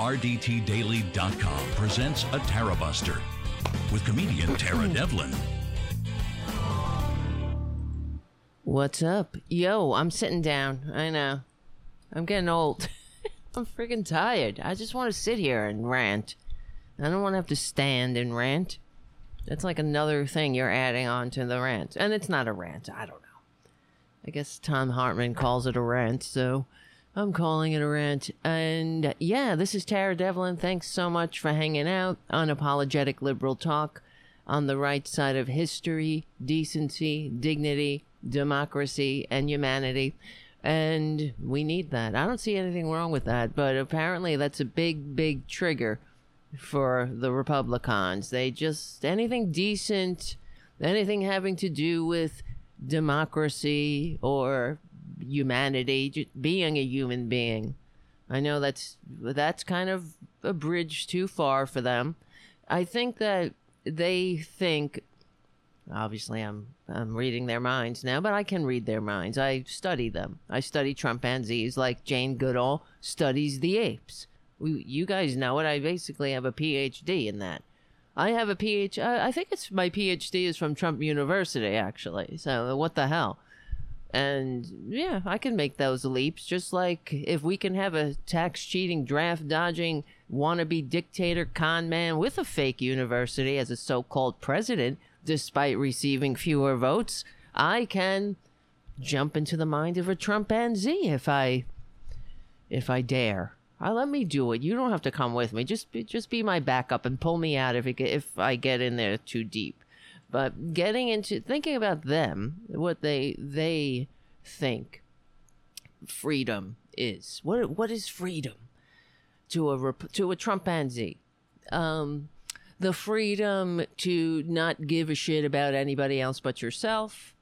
RDTDaily.com presents a Tara Buster with comedian Tara mm-hmm. Devlin. What's up? Yo, I'm sitting down. I know. I'm getting old. I'm freaking tired. I just want to sit here and rant. I don't want to have to stand and rant. That's like another thing you're adding on to the rant. And it's not a rant. I don't know. I guess Thom Hartmann calls it a rant, so I'm calling it a rant. And yeah, this is Tara Devlin. Thanks so much for hanging out. Unapologetic liberal talk on the right side of history, decency, dignity, democracy, and humanity. And we need that. I don't see anything wrong with that, but apparently that's a big, big trigger for the Republicans. They just, anything decent, anything having to do with democracy or humanity, being a human being. I know that's that's kind of a bridge too far for them. I think that they think obviously I'm I'm reading their minds now, but I can read their minds. I study them. I study chimpanzees like Jane Goodall studies the apes. We, you guys know it. I basically have a PhD in that. I have a PhD. I think it's my PhD is from Trump University, actually. So what the hell? And yeah, I can make those leaps. Just like if we can have a tax cheating, draft dodging, wannabe dictator con man with a fake university as a so called president, despite receiving fewer votes, I can jump into the mind of a Trumpanzee if I if I dare. Uh, let me do it. You don't have to come with me. Just be, just be my backup and pull me out if it, if I get in there too deep. But getting into thinking about them, what they they think freedom is. What what is freedom to a to a Trumpanzee? Um, the freedom to not give a shit about anybody else but yourself.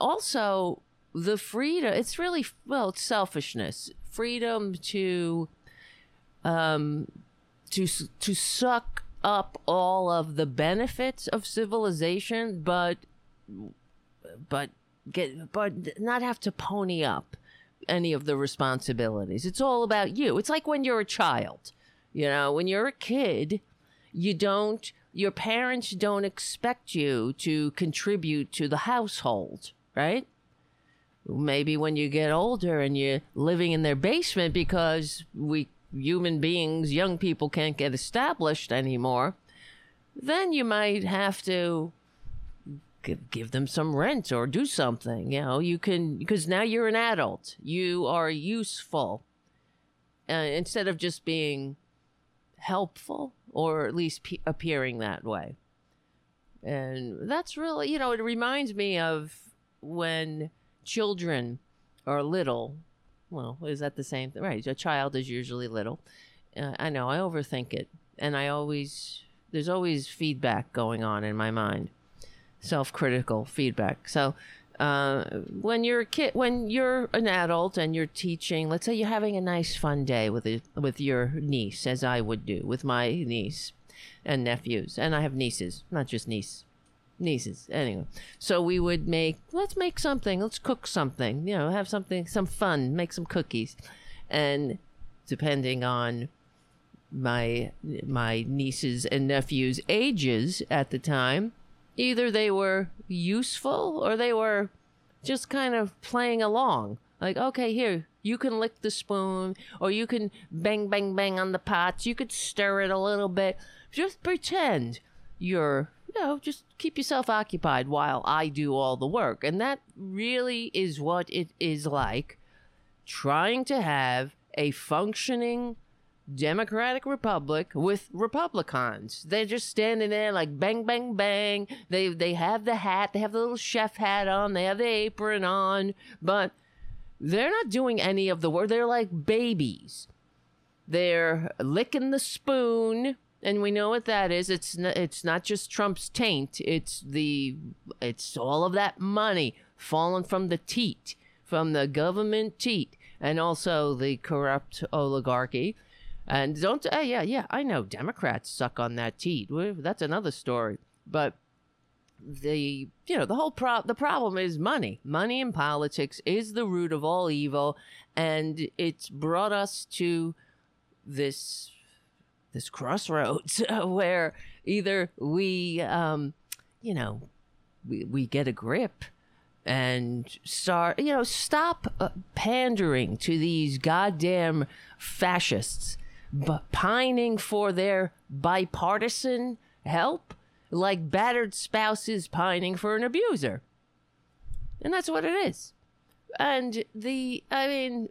Also, the freedom. It's really well, it's selfishness. Freedom to um, to to suck up all of the benefits of civilization, but but get but not have to pony up any of the responsibilities. It's all about you. It's like when you're a child. You know, when you're a kid, you don't your parents don't expect you to contribute to the household, right? Maybe when you get older and you're living in their basement because we human beings, young people can't get established anymore, then you might have to give, give them some rent or do something. You know, you can, because now you're an adult, you are useful. Uh, instead of just being helpful or at least pe- appearing that way. And that's really, you know, it reminds me of when children are little well, is that the same thing? Right. A child is usually little. Uh, I know. I overthink it. And I always, there's always feedback going on in my mind, self critical feedback. So, uh, when you're a kid, when you're an adult and you're teaching, let's say you're having a nice fun day with a, with your niece, as I would do with my niece and nephews, and I have nieces, not just niece, nieces. Anyway, so we would make let's make something. Let's cook something. You know, have something some fun. Make some cookies, and depending on my my nieces and nephews' ages at the time, either they were useful or they were just kind of playing along. Like, okay, here, you can lick the spoon, or you can bang, bang, bang on the pots. You could stir it a little bit. Just pretend you're know, just keep yourself occupied while I do all the work. And that really is what it is like trying to have a functioning Democratic Republic with Republicans. They're just standing there like bang, bang, bang. They they have the hat, they have the little chef hat on, they have the apron on, but they're not doing any of the work. They're like babies. They're licking the spoon and we know what that is. It's it's not just Trump's taint. It's the it's all of that money falling from the teat, from the government teat, and also the corrupt oligarchy. And don't uh, yeah yeah I know Democrats suck on that teat. That's another story. But the you know the whole pro the problem is money. Money in politics is the root of all evil, and it's brought us to this this crossroads where either we, um, you know, we, we get a grip and start, you know, stop uh, pandering to these goddamn fascists, but pining for their bipartisan help, like battered spouses pining for an abuser. And that's what it is. And the, I mean,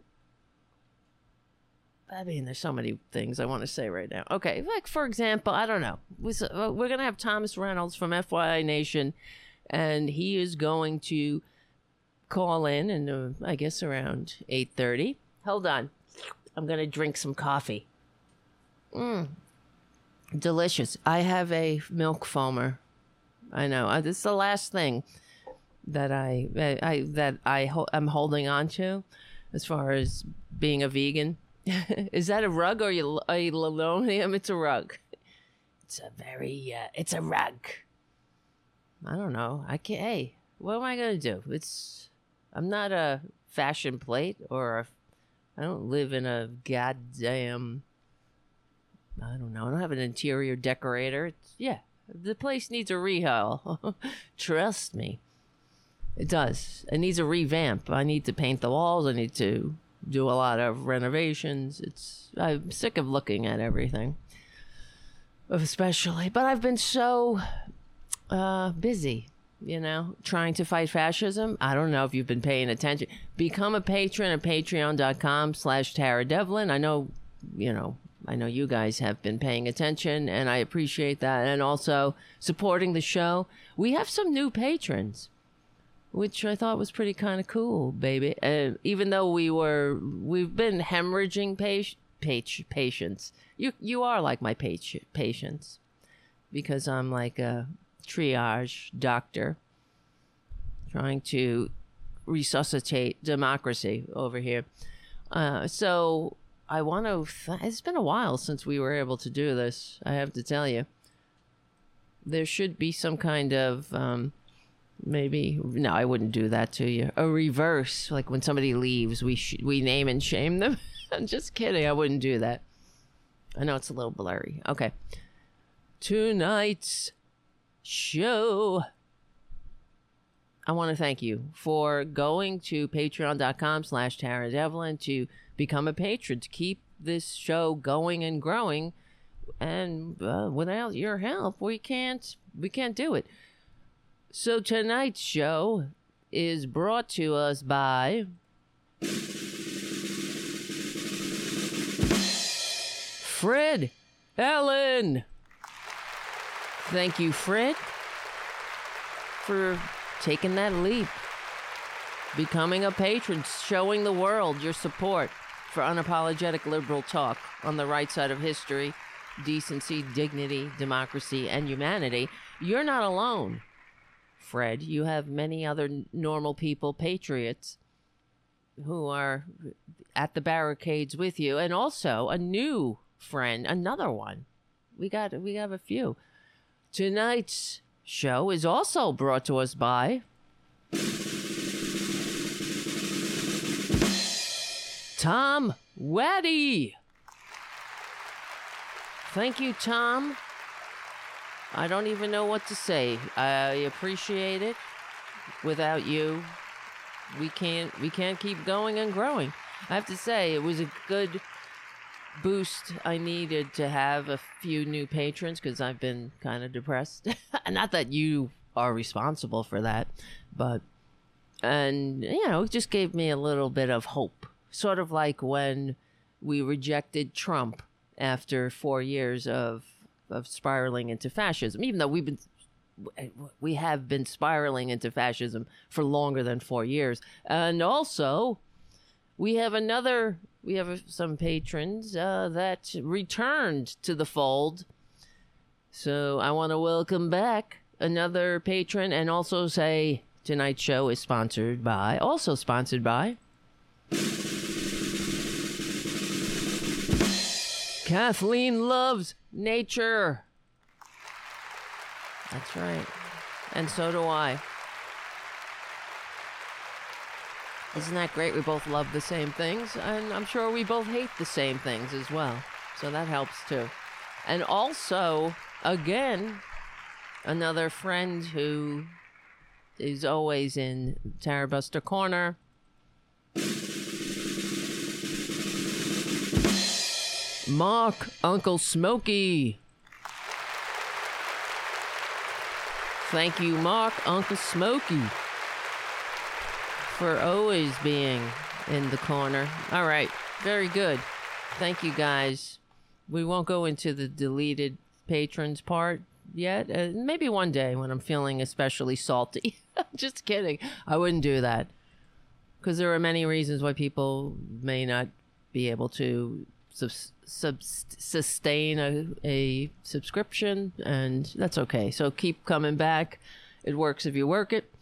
I mean, there's so many things I want to say right now. Okay, like for example, I don't know. Uh, we're gonna have Thomas Reynolds from FYI Nation, and he is going to call in, and uh, I guess around eight thirty. Hold on, I'm gonna drink some coffee. Mmm, delicious. I have a milk foamer. I know. This is the last thing that I, I, I that I ho- am holding on to, as far as being a vegan is that a rug or a linoleum? It's a rug. It's a very, uh, it's a rug. I don't know. I can't, hey, what am I going to do? It's, I'm not a fashion plate or a, I don't live in a goddamn, I don't know. I don't have an interior decorator. It's, yeah, the place needs a rehaul. Trust me. It does. It needs a revamp. I need to paint the walls. I need to do a lot of renovations. It's I'm sick of looking at everything, especially. But I've been so uh, busy, you know, trying to fight fascism. I don't know if you've been paying attention. Become a patron at Patreon.com/slash Tara Devlin. I know, you know. I know you guys have been paying attention, and I appreciate that. And also supporting the show. We have some new patrons which I thought was pretty kind of cool, baby. Uh, even though we were, we've been hemorrhaging pa- patients. You you are like my page patients, because I'm like a triage doctor, trying to resuscitate democracy over here. Uh, so I want to. Th- it's been a while since we were able to do this. I have to tell you. There should be some kind of um, maybe. No i wouldn't do that to you. A reverse like when somebody leaves we sh- we name and shame them. I'm just kidding. I wouldn't do that. I know it's a little blurry. Okay. Tonight's show. I want to thank you for going to patreon.com slash tara devlin to become a patron to keep this show going and growing. And uh, without your help we can't we can't do it so tonight's show is brought to us by Fred Allen. Thank you, Fred, for taking that leap, becoming a patron, showing the world your support for unapologetic liberal talk on the right side of history, decency, dignity, democracy, and humanity. You're not alone. Fred. You have many other normal people, patriots, who are at the barricades with you, and also a new friend, another one. We got we have a few. Tonight's show is also brought to us by Tom Waddy. Thank you, Tom, I don't even know what to say. I appreciate it. Without you, we can't we can't keep going and growing. I have to say it was a good boost I needed to have a few new patrons because I've been kind of depressed. Not that you are responsible for that, but and you know, it just gave me a little bit of hope. Sort of like when we rejected Trump after 4 years of of spiraling into fascism, even though we've been we have been spiraling into fascism for longer than four years, and also we have another we have some patrons uh, that returned to the fold. So I want to welcome back another patron and also say tonight's show is sponsored by also sponsored by Kathleen loves nature. That's right. And so do I. Isn't that great? We both love the same things, and I'm sure we both hate the same things as well. So that helps too. And also, again, another friend who is always in Tara Buster Corner. Mark, Uncle Smokey. Thank you, Mark, Uncle Smokey, for always being in the corner. All right, very good. Thank you, guys. We won't go into the deleted patrons part yet. Uh, maybe one day when I'm feeling especially salty. Just kidding. I wouldn't do that because there are many reasons why people may not be able to sub- sub- sustain a, a subscription, and that's okay. So keep coming back. It works if you work it.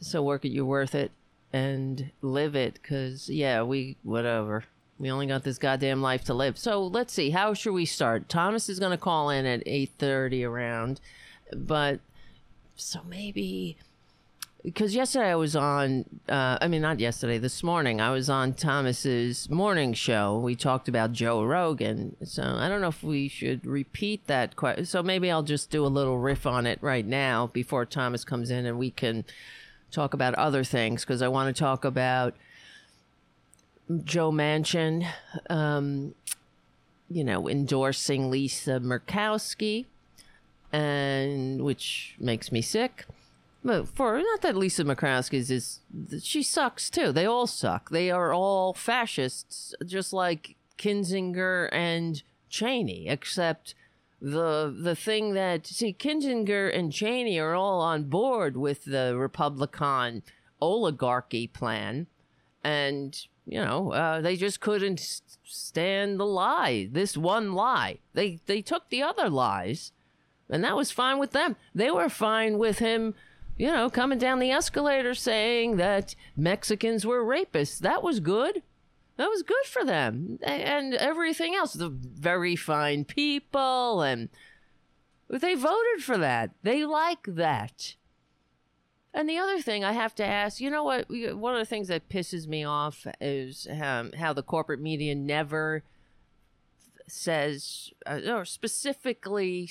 So work it, you're worth it, and live it. Cause yeah, we whatever. We only got this goddamn life to live. So let's see. How should we start? Thomas is gonna call in at eight thirty around, but so maybe because yesterday I was on, uh, I mean, not yesterday, this morning, I was on Thomas's morning show. We talked about Joe Rogan. So I don't know if we should repeat that. Que- so maybe I'll just do a little riff on it right now before Thomas comes in and we can talk about other things because I want to talk about Joe Manchin, um, you know, endorsing Lisa Murkowski, and which makes me sick but for not that Lisa Murkowski's is she sucks too. They all suck. They are all fascists, just like Kinzinger and Cheney, except the the thing that see Kinzinger and Cheney are all on board with the Republican oligarchy plan, and you know uh, they just couldn't stand the lie. This one lie. They they took the other lies, and that was fine with them. They were fine with him you know, coming down the escalator saying that Mexicans were rapists. That was good. That was good for them. And everything else, the very fine people, and they voted for that. They like that. And the other thing I have to ask, you know what? One of the things that pisses me off is um, how the corporate media never says, uh, or specifically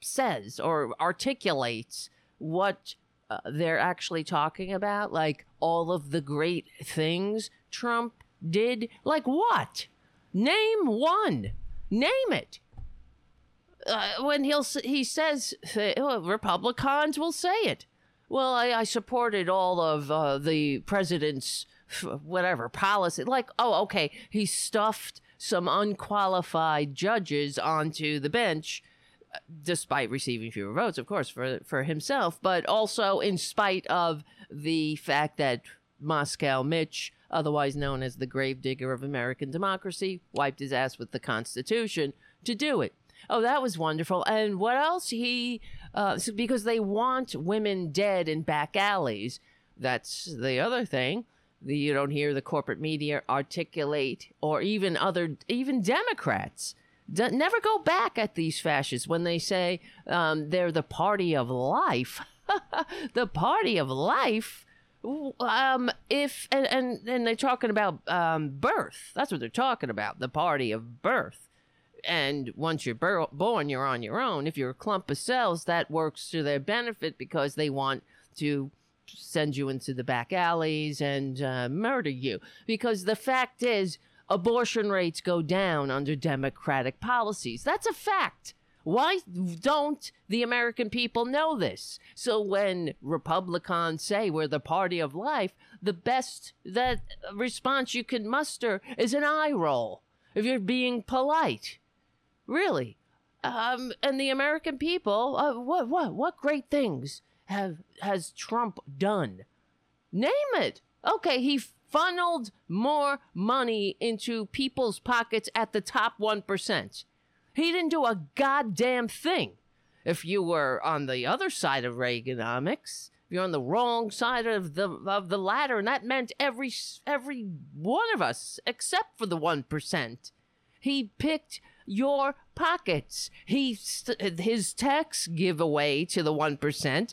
says or articulates what uh, they're actually talking about, like all of the great things Trump did. Like what? Name one. Name it. Uh, when he'll he says uh, Republicans will say it. Well, I, I supported all of uh, the president's whatever policy. Like, oh, okay, he stuffed some unqualified judges onto the bench despite receiving fewer votes, of course, for for himself, but also in spite of the fact that Moscow Mitch, otherwise known as the gravedigger of American democracy, wiped his ass with the Constitution to do it. Oh, that was wonderful. And what else? He, uh, because they want women dead in back alleys. That's the other thing. You don't hear the corporate media articulate, or even other, even Democrats D- never go back at these fascists when they say um, they're the party of life. the party of life. Um, if and, and and they're talking about um, birth. That's what they're talking about. The party of birth. And once you're bur- born, you're on your own. If you're a clump of cells, that works to their benefit because they want to send you into the back alleys and uh, murder you. Because the fact is, abortion rates go down under Democratic policies. That's a fact. Why don't the American people know this? So when Republicans say we're the party of life, the best that response you can muster is an eye roll if you're being polite. Really. Um, and the American people, uh, what what what great things have has Trump done? Name it. Okay, he funneled more money into people's pockets at the top 1%. He didn't do a goddamn thing. If you were on the other side of Reaganomics, if you're on the wrong side of the of the ladder, and that meant every every one of us except for the one percent. He picked your pockets. He his tax giveaway to the one percent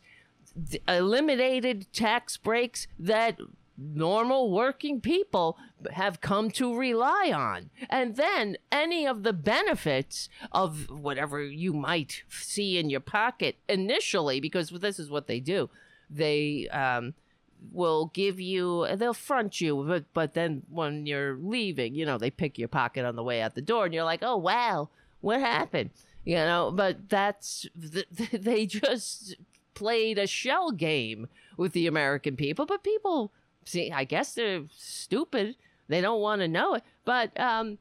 eliminated tax breaks that normal working people have come to rely on. And then any of the benefits of whatever you might see in your pocket initially, because this is what they do, they um, will give you, they'll front you, but, but then when you're leaving, you know, they pick your pocket on the way out the door and you're like, oh, wow, what happened? You know, but that's, they just played a shell game with the American people, but people see, I guess they're stupid. They don't want to know it. But um,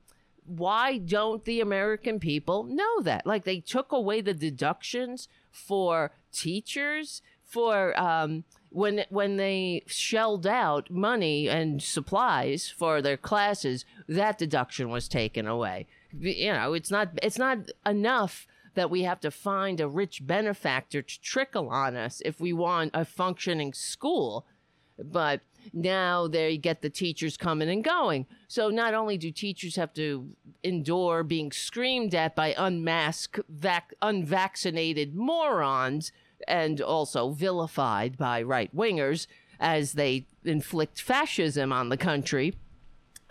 why don't the American people know that? Like they took away the deductions for teachers for um, when when they shelled out money and supplies for their classes. That deduction was taken away. You know, it's not it's not enough that we have to find a rich benefactor to trickle on us if we want a functioning school. But now they get the teachers coming and going. So not only do teachers have to endure being screamed at by unmasked, vac- unvaccinated morons and also vilified by right wingers as they inflict fascism on the country.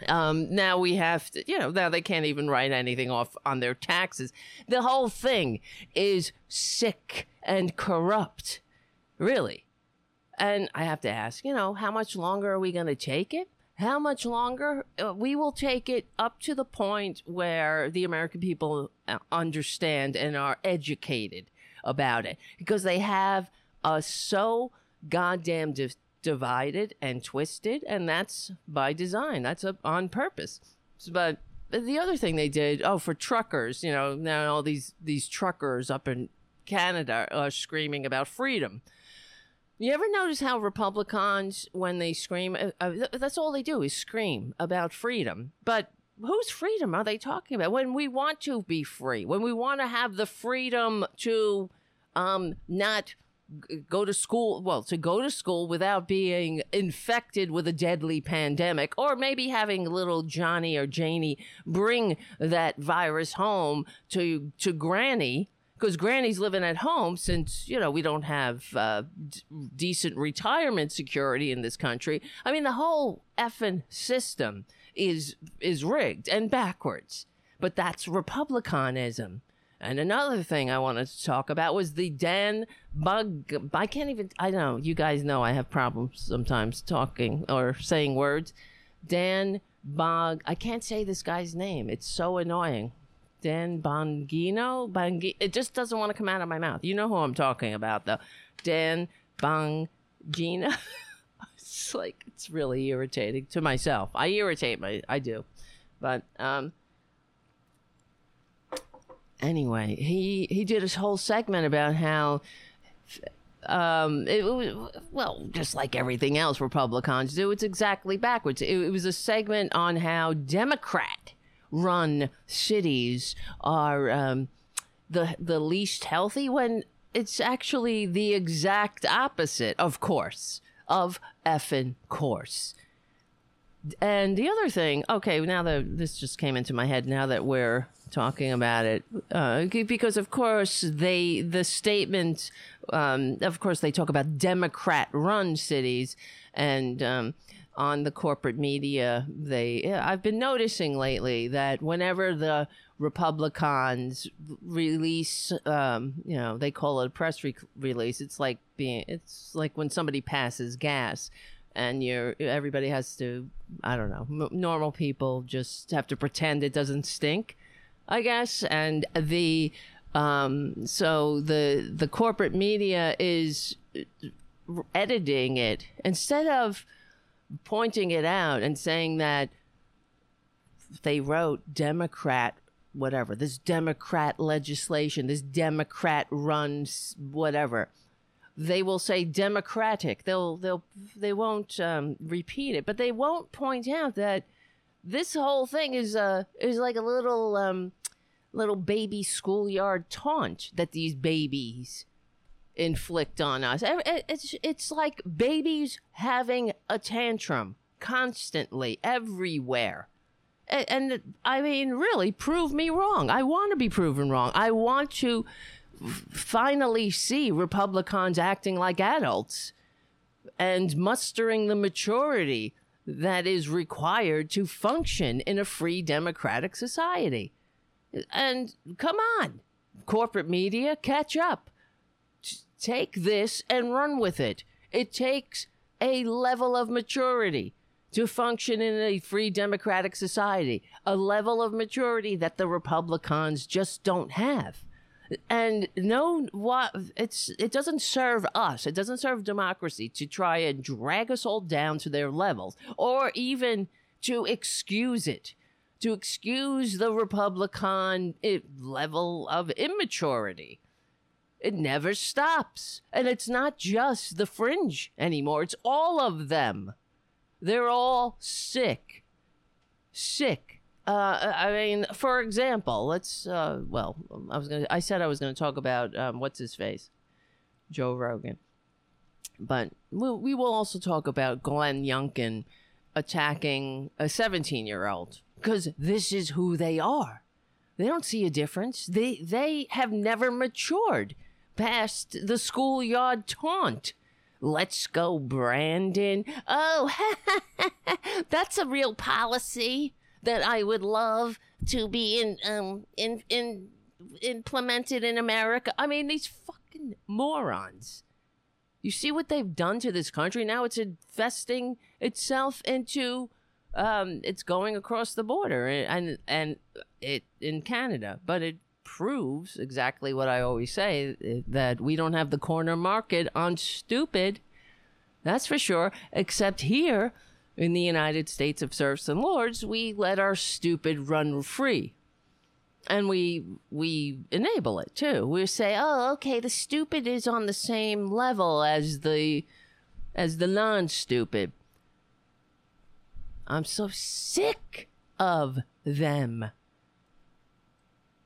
Um, now we have to, you know, now they can't even write anything off on their taxes. The whole thing is sick and corrupt. Really. And I have to ask, you know, how much longer are we going to take it? How much longer? Uh, we will take it up to the point where the American people uh, understand and are educated about it because they have us so goddamn di- divided and twisted, and that's by design. That's a, on purpose. But the other thing they did, oh, for truckers, you know, now all these these truckers up in Canada are screaming about freedom. You ever notice how Republicans, when they scream, uh, uh, that's all they do is scream about freedom. But whose freedom are they talking about? When we want to be free, when we want to have the freedom to um, not go to school, well, to go to school without being infected with a deadly pandemic, or maybe having little Johnny or Janie bring that virus home to to Granny because Granny's living at home since you know we don't have uh, d- decent retirement security in this country. I mean, the whole effing system is is rigged and backwards. But that's republicanism. And another thing I wanted to talk about was the Dan Bug. I can't even. I know you guys know I have problems sometimes talking or saying words. Dan Bog. I can't say this guy's name. It's so annoying. Dan Bongino. Bongi- it just doesn't want to come out of my mouth. You know who I'm talking about, though. Dan Bongino. it's like it's really irritating to myself. I irritate my. I do, but um. Anyway, he he did his whole segment about how um, it, well, just like everything else Republicans do, it's exactly backwards. It, it was a segment on how Democrat run cities are um, the the least healthy when it's actually the exact opposite, of course, of effing course. And the other thing, okay, now that this just came into my head, now that we're talking about it, uh, because of course they the statement, um, of course they talk about Democrat-run cities, and um, on the corporate media, they I've been noticing lately that whenever the Republicans release, um, you know, they call it a press re- release. It's like being, it's like when somebody passes gas, and you're everybody has to, I don't know, m- normal people just have to pretend it doesn't stink, I guess, and the, um, so the the corporate media is editing it instead of pointing it out and saying that they wrote Democrat, whatever, this Democrat legislation, this Democrat runs whatever. They will say Democratic. They'll they'll they won't um, repeat it, but they won't point out that this whole thing is uh is like a little um little baby schoolyard taunt that these babies inflict on us. It's it's like babies having a tantrum constantly everywhere. And, I mean, really, prove me wrong. I want to be proven wrong. I want to finally see Republicans acting like adults and mustering the maturity that is required to function in a free democratic society. And come on, corporate media, catch up. Take this and run with it. It takes a level of maturity to function in a free democratic society, a level of maturity that the Republicans just don't have. And no, what it's it doesn't serve us. It doesn't serve democracy to try and drag us all down to their levels, or even to excuse it, to excuse the Republican eh, level of immaturity. It never stops, and it's not just the fringe anymore. It's all of them. They're all sick. Sick. Uh, I mean, for example, let's. Uh, well, I was gonna. I said I was gonna talk about um, what's his face, Joe Rogan, but we, we will also talk about Glenn Youngkin attacking a 17 year old because this is who they are. They don't see a difference. They they have never matured past the schoolyard taunt. Let's go, Brandon. Oh, that's a real policy that I would love to be in um in in implemented in America. I mean, these fucking morons. You see what they've done to this country? Now it's investing itself into um it's going across the border and and it in Canada, but it proves exactly what I always say eh, that we don't have the corner market on stupid. That's for sure. Except here in the United States of serfs and lords, we let our stupid run free. And we we enable it too. We say, "Oh, okay, the stupid is on the same level as the as the non-stupid." I'm so sick of them.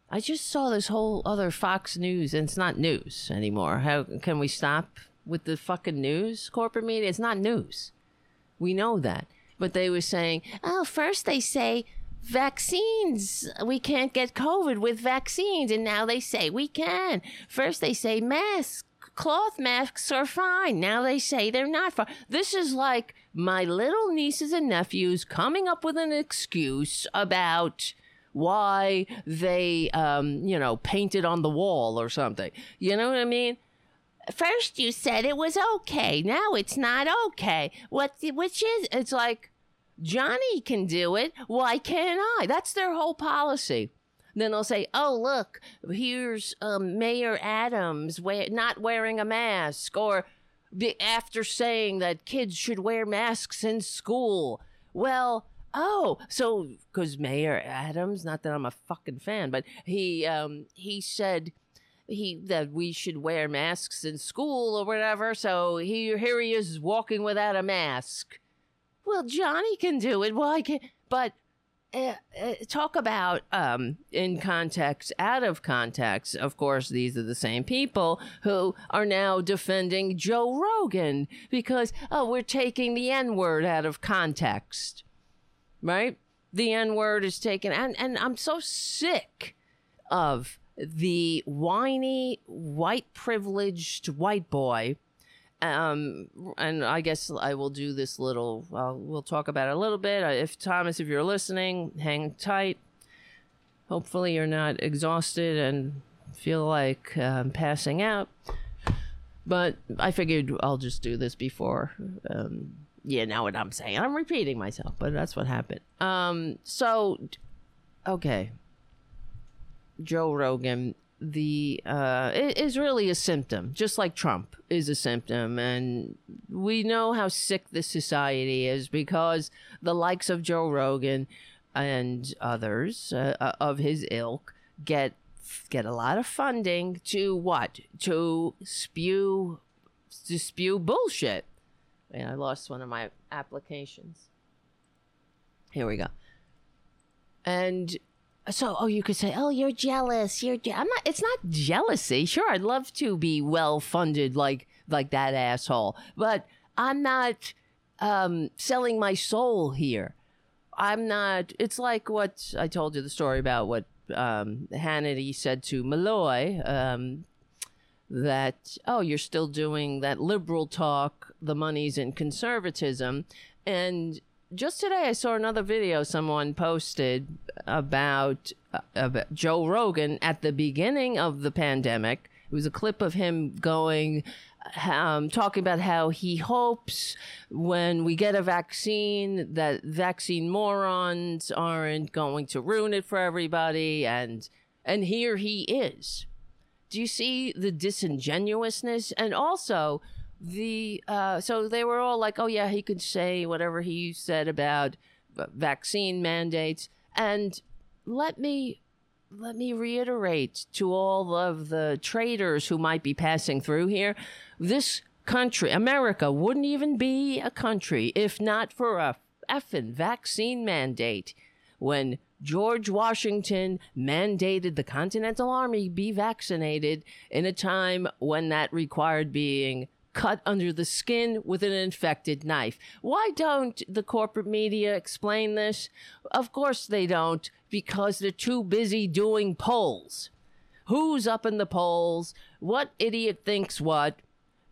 I just saw this whole other Fox News, and it's not news anymore. How can we stop with the fucking news, corporate media? It's not news. We know that. But they were saying, oh, first they say vaccines, we can't get COVID with vaccines, and now they say we can. First they say masks, cloth masks are fine. Now they say they're not fine. This is like my little nieces and nephews coming up with an excuse about why they, um, you know, painted on the wall or something. You know what I mean? First you said it was okay. Now it's not okay. What? Which is? It's like Johnny can do it. Why can't I? That's their whole policy. Then they'll say, "Oh, look, here's um, Mayor Adams we- not wearing a mask," or after saying that kids should wear masks in school. Well, oh, so because Mayor Adams, not that I'm a fucking fan, but he um, he said he that we should wear masks in school or whatever. So here here he is walking without a mask. Well, Johnny can do it. Why can't? But uh, uh, talk about um, in context, out of context. Of course, these are the same people who are now defending Joe Rogan because oh, we're taking the N word out of context right? The N word is taken, and and I'm so sick of the whiny white privileged white boy. Um, and I guess I will do this little. Well, we'll talk about it a little bit. If Thomas, if you're listening, hang tight. Hopefully, you're not exhausted and feel like um, passing out. But I figured I'll just do this before um, you know what I'm saying. I'm repeating myself, but that's what happened. Um, so, okay, Joe Rogan, the uh, is really a symptom, just like Trump is a symptom, and we know how sick this society is because the likes of Joe Rogan and others uh, uh of his ilk get get a lot of funding to what to spew to spew bullshit I lost one of my applications. Here we go. And so, oh, you could say, oh, you're jealous. You're, je-. I'm not. It's not jealousy. Sure, I'd love to be well funded like like that asshole, but I'm not um, selling my soul here. I'm not. It's like what I told you the story about what um, Hannity said to Malloy. Um, that oh you're still doing that liberal talk the money's in conservatism. And just today i saw another video someone posted about, uh, about joe rogan at the beginning of the pandemic. It was a clip of him going um, talking about how he hopes when we get a vaccine that vaccine morons aren't going to ruin it for everybody. And and here he is do you see the disingenuousness? And also the uh, so they were all like oh yeah he could say whatever he said about vaccine mandates. And let me let me reiterate to all of the traders who might be passing through here this country america wouldn't even be a country if not for a effing vaccine mandate when George Washington mandated the Continental Army be vaccinated in a time when that required being cut under the skin with an infected knife. Why don't the corporate media explain this? Of course they don't, because they're too busy doing polls. Who's up in the polls? What idiot thinks what?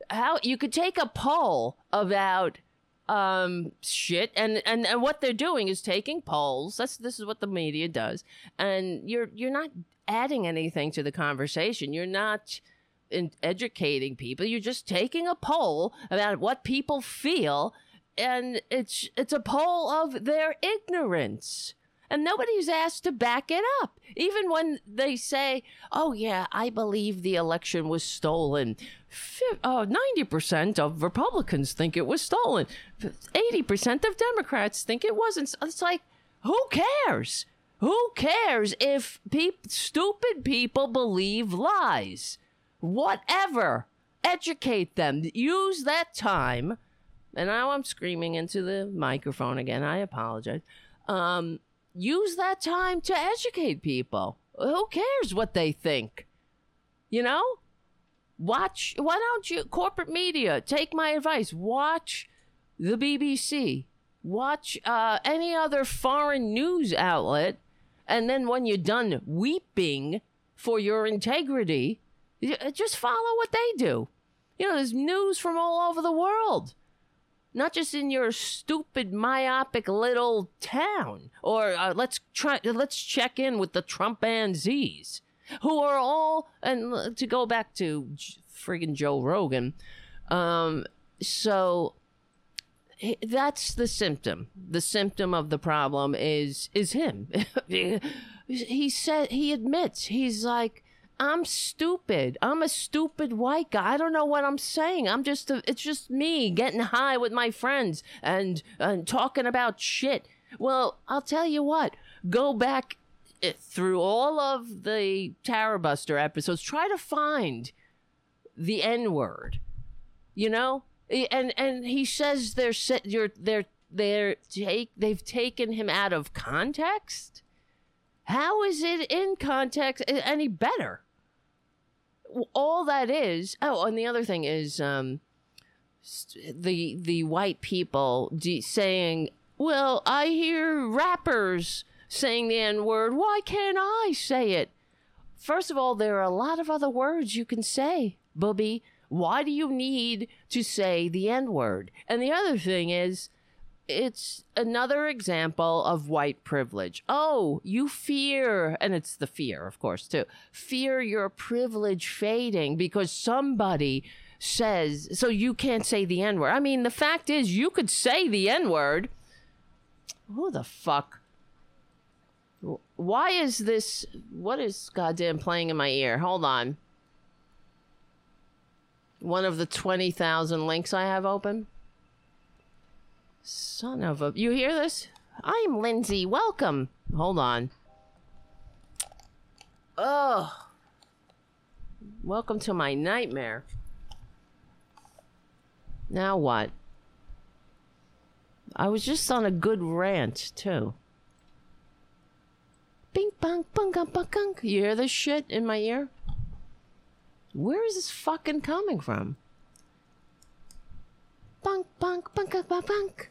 How you could take a poll about um shit. And, and and what they're doing is taking polls. That's this is what the media does. And you're you're not adding anything to the conversation. You're not in educating people. You're just taking a poll about what people feel. And it's it's a poll of their ignorance and nobody's asked to back it up. Even when they say, oh, yeah, I believe the election was stolen. Oh, 90% of Republicans think it was stolen. 80% of Democrats think it wasn't. It's like, who cares? Who cares if pe- stupid people believe lies? Whatever. Educate them. Use that time. And now I'm screaming into the microphone again. I apologize. Um, use that time to educate people. Who cares what they think? You know? Watch, why don't you, corporate media, take my advice. Watch the BBC, watch uh, any other foreign news outlet, and then when you're done weeping for your integrity, just follow what they do. You know, there's news from all over the world not just in your stupid myopic little town. Or uh, let's try let's check in with the trumpanzees who are all and to go back to friggin joe rogan um so that's the symptom. The symptom of the problem is is him. He said he admits he's like I'm stupid. I'm a stupid white guy. I don't know what I'm saying. I'm just a, it's just me getting high with my friends and and talking about shit. Well, I'll tell you what. Go back eh, through all of the Tara Buster episodes. Try to find the N word. You know, and and he says they're you're they're they're take they've taken him out of context. How is it in context any better? All that is. Oh, and the other thing is, um, the the white people de- saying, "Well, I hear rappers saying the N word. Why can't I say it?" First of all, there are a lot of other words you can say, Booby. Why do you need to say the N word? And the other thing is, it's another example of white privilege. Oh, you fear, and it's the fear, of course, too. Fear your privilege fading because somebody says, so you can't say the N word. I mean, the fact is, you could say the N word. Who the fuck? Why is this? What is goddamn playing in my ear? Hold on. One of the 20,000 links I have open. Son of a. You hear this? I'm Lindsay. Welcome. Hold on. Ugh. Welcome to my nightmare. Now what? I was just on a good rant, too. Bing bong bung bung bung. You hear this shit in my ear? Where is this fucking coming from? Bunk bunk bunk bunk bunk.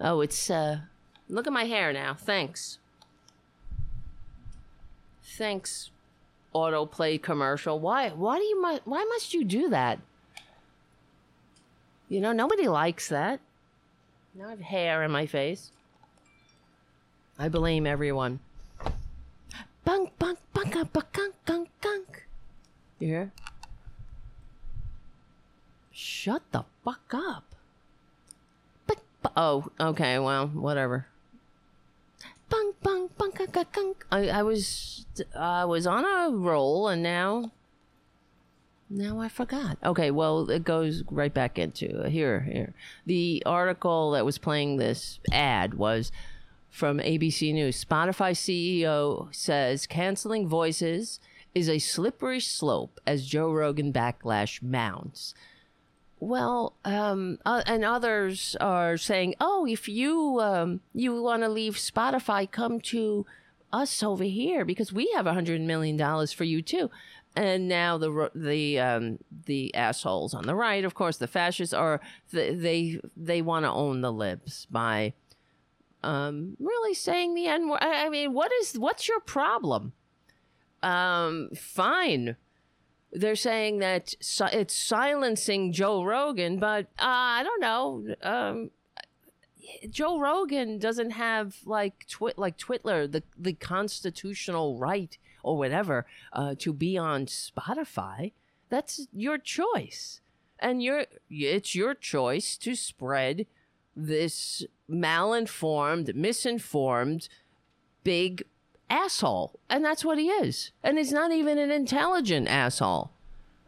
Oh, it's, uh, look at my hair now. Thanks. Thanks, autoplay commercial. Why? Why do you? mu- Why must you do that? You know, nobody likes that. Now I have hair in my face. I blame everyone. Bunk, bunk, bunk, bunk, bunk, bunk, bunk. You hear? Shut the fuck up. Oh, okay, well, whatever. Bunk, bunk, bunk, bunk, bunk. I, I was, I was on a roll, and now, now I forgot. Okay, well, it goes right back into here. Here, the article that was playing this ad was from ABC News. Spotify CEO says canceling voices is a slippery slope as Joe Rogan backlash mounts. Well, um, uh, and others are saying, "Oh, if you um, you want to leave Spotify, come to us over here because we have a hundred million dollars for you too." And now the the um, the assholes on the right, of course, the fascists are they they, want to own the libs by um, really saying the n word. I mean, what is what's your problem? Um, fine they're saying that si- it's silencing Joe Rogan, but uh, I don't know. Um, Joe Rogan doesn't have like like Twitler the the constitutional right or whatever uh, to be on Spotify. That's your choice, and your it's your choice to spread this malinformed, misinformed, big asshole. And that's what he is. And he's not even an intelligent asshole.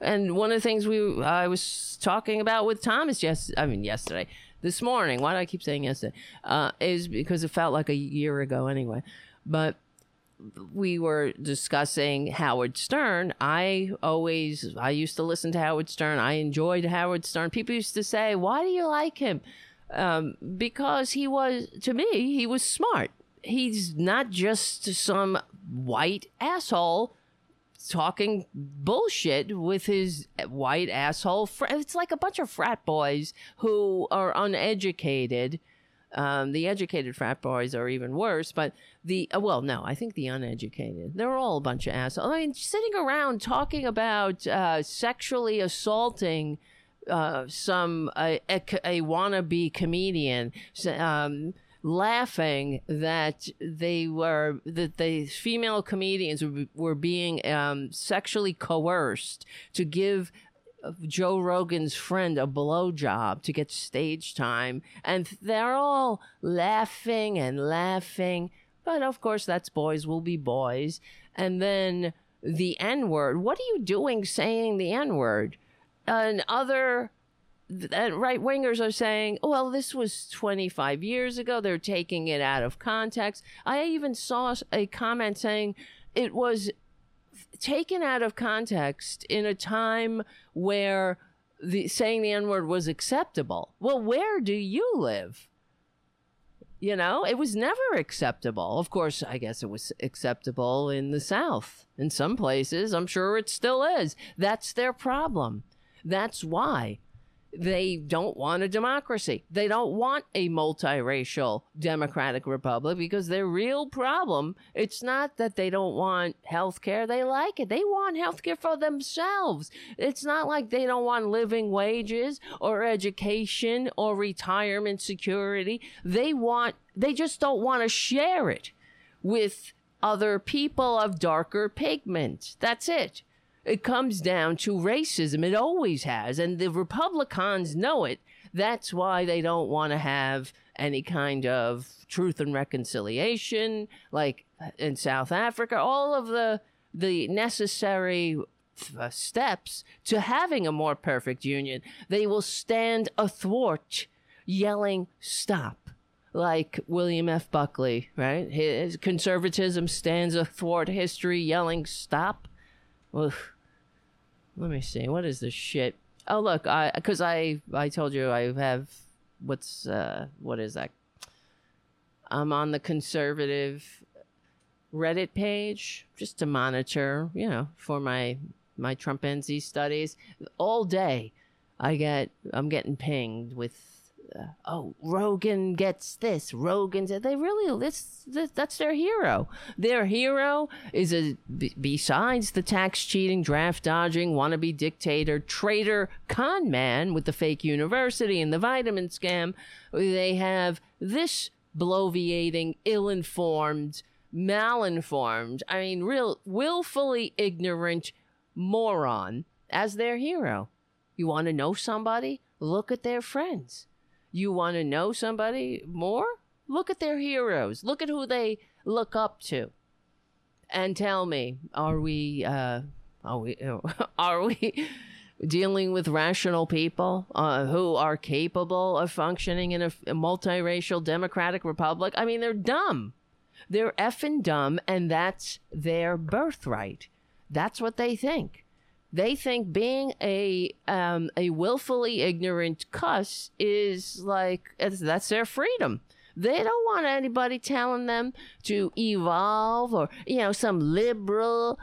And one of the things we I was talking about with Thomas yes I mean yesterday, this morning, why do I keep saying yesterday? Uh, is because it felt like a year ago anyway. But we were discussing Howard Stern. I always I used to listen to Howard Stern. I enjoyed Howard Stern. People used to say, "Why do you like him?" Um, because he was to me, he was smart. He's not just some white asshole talking bullshit with his white asshole. Fr- it's like a bunch of frat boys who are uneducated. Um, the educated frat boys are even worse, but the uh, well, no, I think the uneducated they're all a bunch of assholes. I mean, sitting around talking about uh, sexually assaulting uh, some a, a, a wannabe comedian. Um, laughing that they were that the female comedians were, being um, sexually coerced to give Joe Rogan's friend a blowjob to get stage time, and they're all laughing and laughing. But of course, that's boys will be boys. And then the N word. What are you doing saying the N word? And other Uh, right wingers are saying, well, this was 25 years ago. They're taking it out of context. I even saw a comment saying it was taken out of context in a time where the saying the N word was acceptable. Well, where do you live? You know, it was never acceptable. Of course, I guess it was acceptable in the South. In some places, I'm sure it still is. That's their problem. That's why they don't want a democracy. They don't want a multiracial democratic republic because their real problem it's not that they don't want health care. They like it. They want health care for themselves. It's not like they don't want living wages or education or retirement security. They want they just don't want to share it with other people of darker pigment. That's it. It comes down to racism. It always has. And the Republicans know it. That's why they don't want to have any kind of truth and reconciliation, like in South Africa. All of the the necessary uh, steps to having a more perfect union. They will stand athwart, yelling, "Stop!" Like William F. Buckley, right? His conservatism stands athwart history, yelling, "Stop!" Oof. Let me see. What is this shit? Oh, look, I because I I told you I have what's uh what is that? I'm on the conservative Reddit page just to monitor, you know, for my my Trump NZ studies. All day, I get I'm getting pinged with oh Rogan gets this Rogan's they really this, this that's their hero. Their hero is a b- besides the tax cheating draft dodging wannabe dictator traitor con man with the fake university and the vitamin scam they have this bloviating ill-informed malinformed i mean real willfully ignorant moron as their hero. You want to know somebody? Look at their friends you want to know somebody more? Look at their heroes. Look at who they look up to. And tell me, are we uh are we are we dealing with rational people uh, who are capable of functioning in a, a multiracial democratic republic? I mean, they're dumb. They're effing dumb, and that's their birthright. That's what they think. They think being a um, a willfully ignorant cuss is like that's their freedom. They don't want anybody telling them to evolve or you know some liberal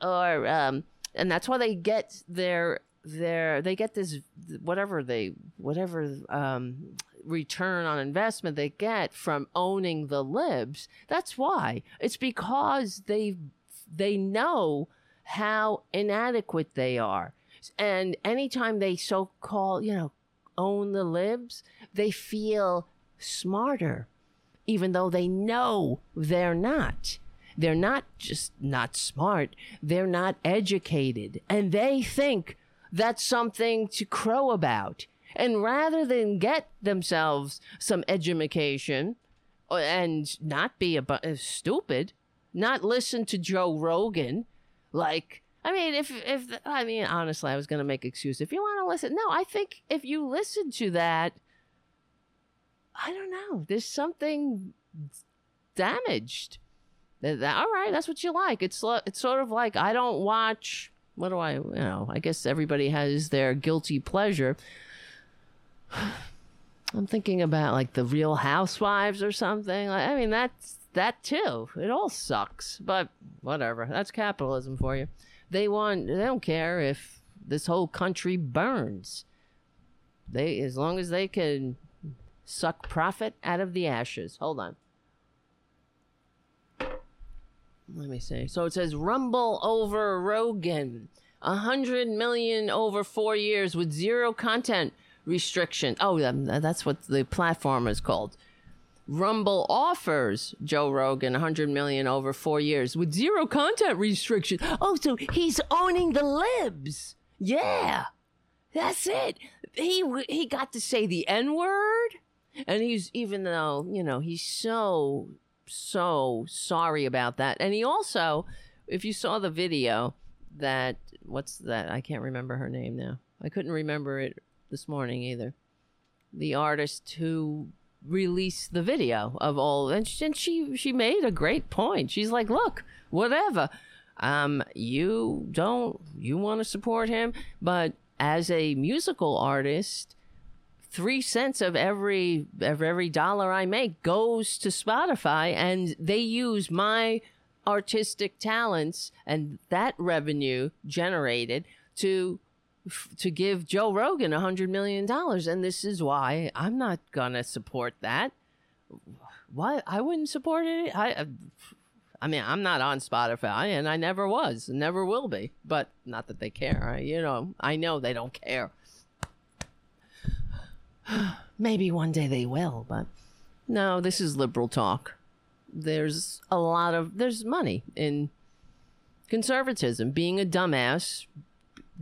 or um, and that's why they get their their they get this whatever they whatever um, return on investment they get from owning the libs. That's why it's because they they know how inadequate they are. And anytime they so called, you know, own the libs, they feel smarter, even though they know they're not. They're not just not smart, they're not educated. And they think that's something to crow about. And rather than get themselves some education uh, and not be a, a uh, stupid, not listen to Joe Rogan like, I mean, if if I mean honestly, I was gonna make excuse. If you want to listen, no, I think if you listen to that, I don't know. There's something damaged. That, all right, that's what you like. It's it's sort of like I don't watch. What do I? You know, I guess everybody has their guilty pleasure. I'm thinking about like the Real Housewives or something. Like, I mean, that's that too. It all sucks, but whatever. That's capitalism for you. They want. They don't care if this whole country burns. They, as long as they can suck profit out of the ashes. Hold on. Let me see. So it says Rumble over Rogan. A hundred million over four years with zero content restriction. Oh, um, that's what the platform is called. Rumble offers Joe Rogan 100 million over 4 years with zero content restriction. Oh, so he's owning the libs. Yeah. That's it. He he got to say the N-word and he's even though, you know, he's so so sorry about that. And he also if you saw the video that what's that? I can't remember her name now. I couldn't remember it this morning either. The artist who release the video of all and she, and she she made a great point. She's like look whatever. Um you don't you want to support him but as a musical artist three cents of every of every dollar i make goes to spotify and they use my artistic talents and that revenue generated to to give Joe Rogan a hundred million dollars, and this is why I'm not gonna support that. Why I wouldn't support it? I, I mean, I'm not on Spotify, and I never was, never will be. But not that they care. I, you know, I know they don't care. Maybe one day they will, but no. This is liberal talk. There's a lot of there's money in conservatism. Being a dumbass,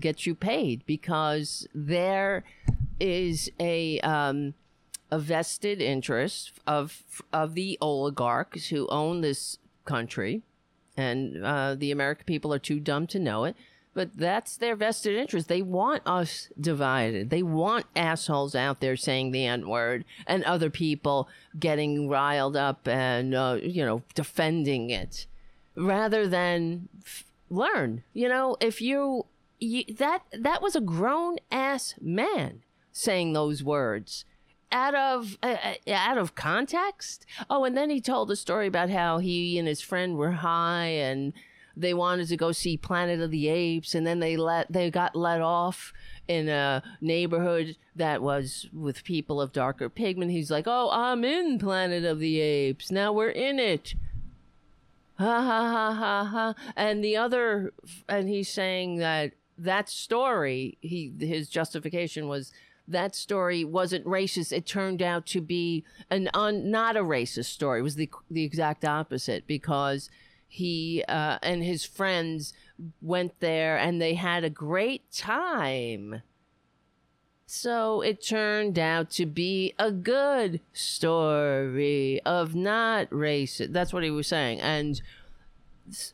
get you paid because there is a um, a vested interest of of the oligarchs who own this country, and uh, the American people are too dumb to know it. But that's their vested interest. They want us divided. They want assholes out there saying the N word and other people getting riled up and, uh, you know, defending it rather than f- learn. You know, if you you, that that was a grown ass man saying those words out of uh, uh, out of context. Oh, and then he told a story about how he and his friend were high and they wanted to go see Planet of the Apes, and then they let they got let off in a neighborhood that was with people of darker pigment. He's like, "Oh, I'm in Planet of the Apes. Now we're in it." Ha ha ha ha ha. And the other, and he's saying that that story, he his justification was that story wasn't racist. It turned out to be an un, not a racist story. It was the the exact opposite because he uh, and his friends went there and they had a great time. So it turned out to be a good story of not racist. That's what he was saying. And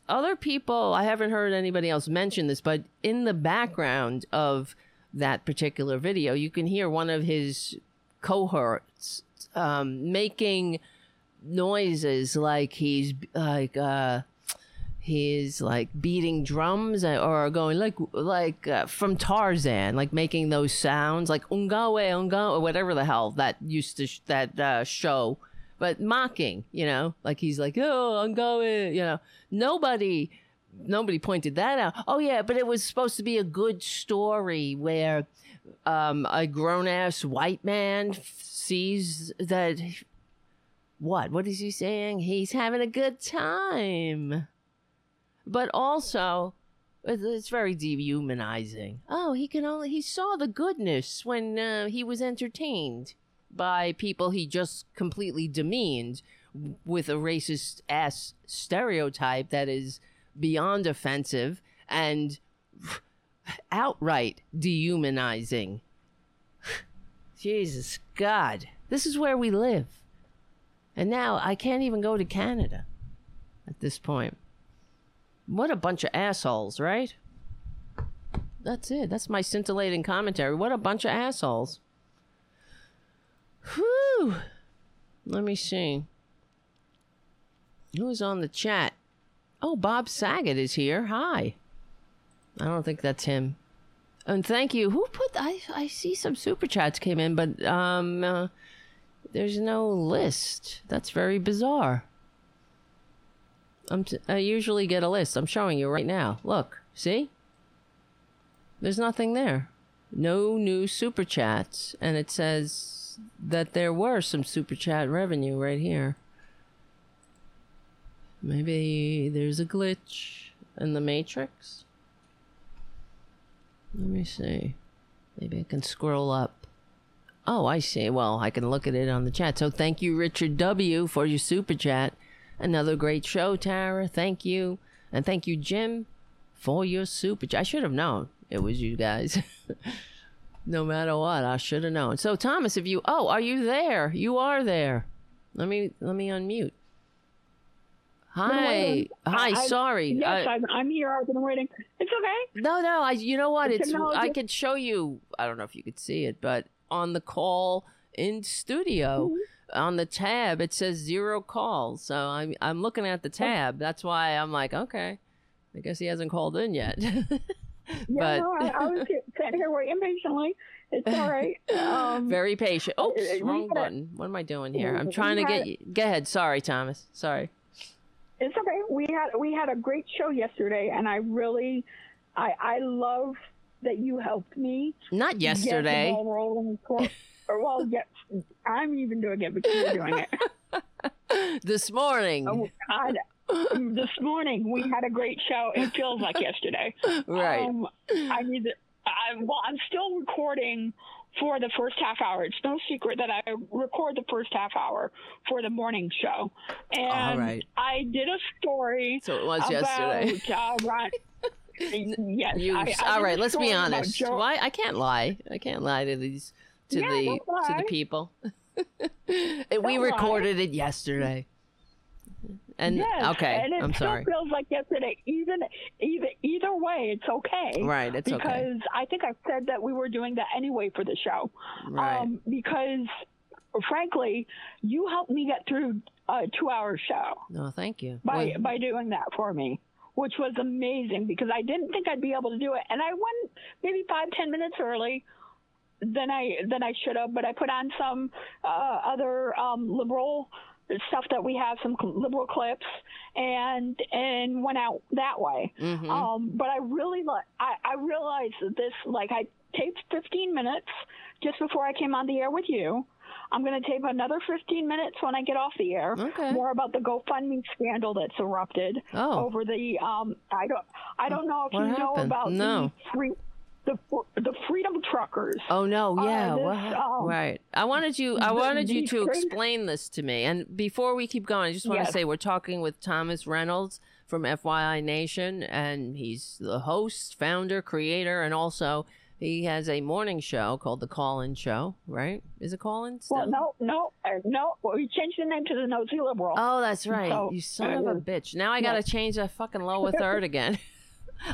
other people, I haven't heard anybody else mention this, but in the background of that particular video, you can hear one of his cohorts um, making noises like he's like uh, he's like beating drums or going like like uh, from Tarzan, like making those sounds like ungawe ungawe whatever the hell that used to sh- that uh, show, but mocking, you know, like he's like oh I'm going, you know, nobody nobody pointed that out. Oh yeah, but it was supposed to be a good story where um, a grown ass white man f- sees that. What? What is he saying? He's having a good time. But also, it's very dehumanizing. Oh, he can only he saw the goodness when uh, he was entertained by people he just completely demeaned with a racist ass stereotype that is beyond offensive and outright dehumanizing. Jesus God, this is where we live. And now I can't even go to Canada at this point. What a bunch of assholes, right? That's it. That's my scintillating commentary. What a bunch of assholes. Whew. Let me see. Who's on the chat? Oh, Bob Saget is here. Hi. I don't think that's him. And thank you. Who put I I see some super chats came in, but um uh, there's no list. That's very bizarre. I'm t- I usually get a list. I'm showing you right now. Look, see? There's nothing there. No new super chats, and it says that there were some super chat revenue right here. Maybe there's a glitch in the matrix. Let me see. Maybe I can scroll up. Oh, I see. Well, I can look at it on the chat. So thank you, Richard W., for your super chat. Another great show, Tara. Thank you. And thank you, Jim, for your super chat. I should have known it was you guys. no matter what, I should have known. So Thomas, if you oh, are you there? You are there. Let me let me unmute. Hi, hi. I- sorry. Yes, I- I'm, I'm here. I've been waiting. It's okay. no, no. I. You know what? It's. Technology. I could show you. I don't know if you could see it, but on the call in studio, Mm-hmm. on the tab, it says zero calls. So I'm. I'm looking at the Oh. tab. That's why I'm like, okay. I guess he hasn't called in yet. Yeah, but no, I, I was here- sitting here waiting patiently. It's all right. Um, very patient. Oops, uh, wrong gotta- button. What am I doing here? I'm trying to get. You. Go ahead. Sorry, Thomas. Sorry. it's okay. We had we had a great show yesterday, and I really, I I love that you helped me Not yesterday. Or well, yes, I'm even doing it, but you're doing it. This morning. Oh God. This morning we had a great show. It feels like yesterday. right. Um, I need to, I, well, I'm still recording for the first half hour. It's no secret that I record the first half hour for the morning show. And right. I did a story so it was about, yesterday. Uh, yes. You, I, I all right, let's be honest. Joe- Why I can't lie. I can't lie to these to Yeah, the to the people. We Don't lie. recorded it yesterday. And Yes, okay, and it I'm still sorry. feels like yesterday. Even either either way, it's okay. Right, it's because okay. I think I said that we were doing that anyway for the show. Right. Um, because frankly, you helped me get through a two-hour show No, thank you. by Well, by doing that for me, which was amazing because I didn't think I'd be able to do it, and I went maybe five ten minutes early than I than I should have, but I put on some uh, other um, liberal stuff that we have, some liberal clips, and and went out that way. Mhm. Um, but I really like. I, I realized that this, like, I taped 15 minutes just before I came on the air with you. I'm going to tape another 15 minutes when I get off the air. Okay. More about the GoFundMe scandal that's erupted Oh. over the. Um, I don't. I don't know if What you know happened? about No. the free, the the Freedom Truckers. Oh no, Uh, yeah, this, um, right. I wanted you I wanted you to explain this to me. And before we keep going, I just want to say we're talking with Thomas Reynolds from FYI Nation and he's the host, founder, creator and also he has a morning show called The Call-In Show, right? Is it Call-In still? Well, no, no, uh, no. Well, we changed the name to the Nosy Liberal. Oh, that's right. So, you son of a uh, bitch. Now I got to yeah. change that fucking lower third again.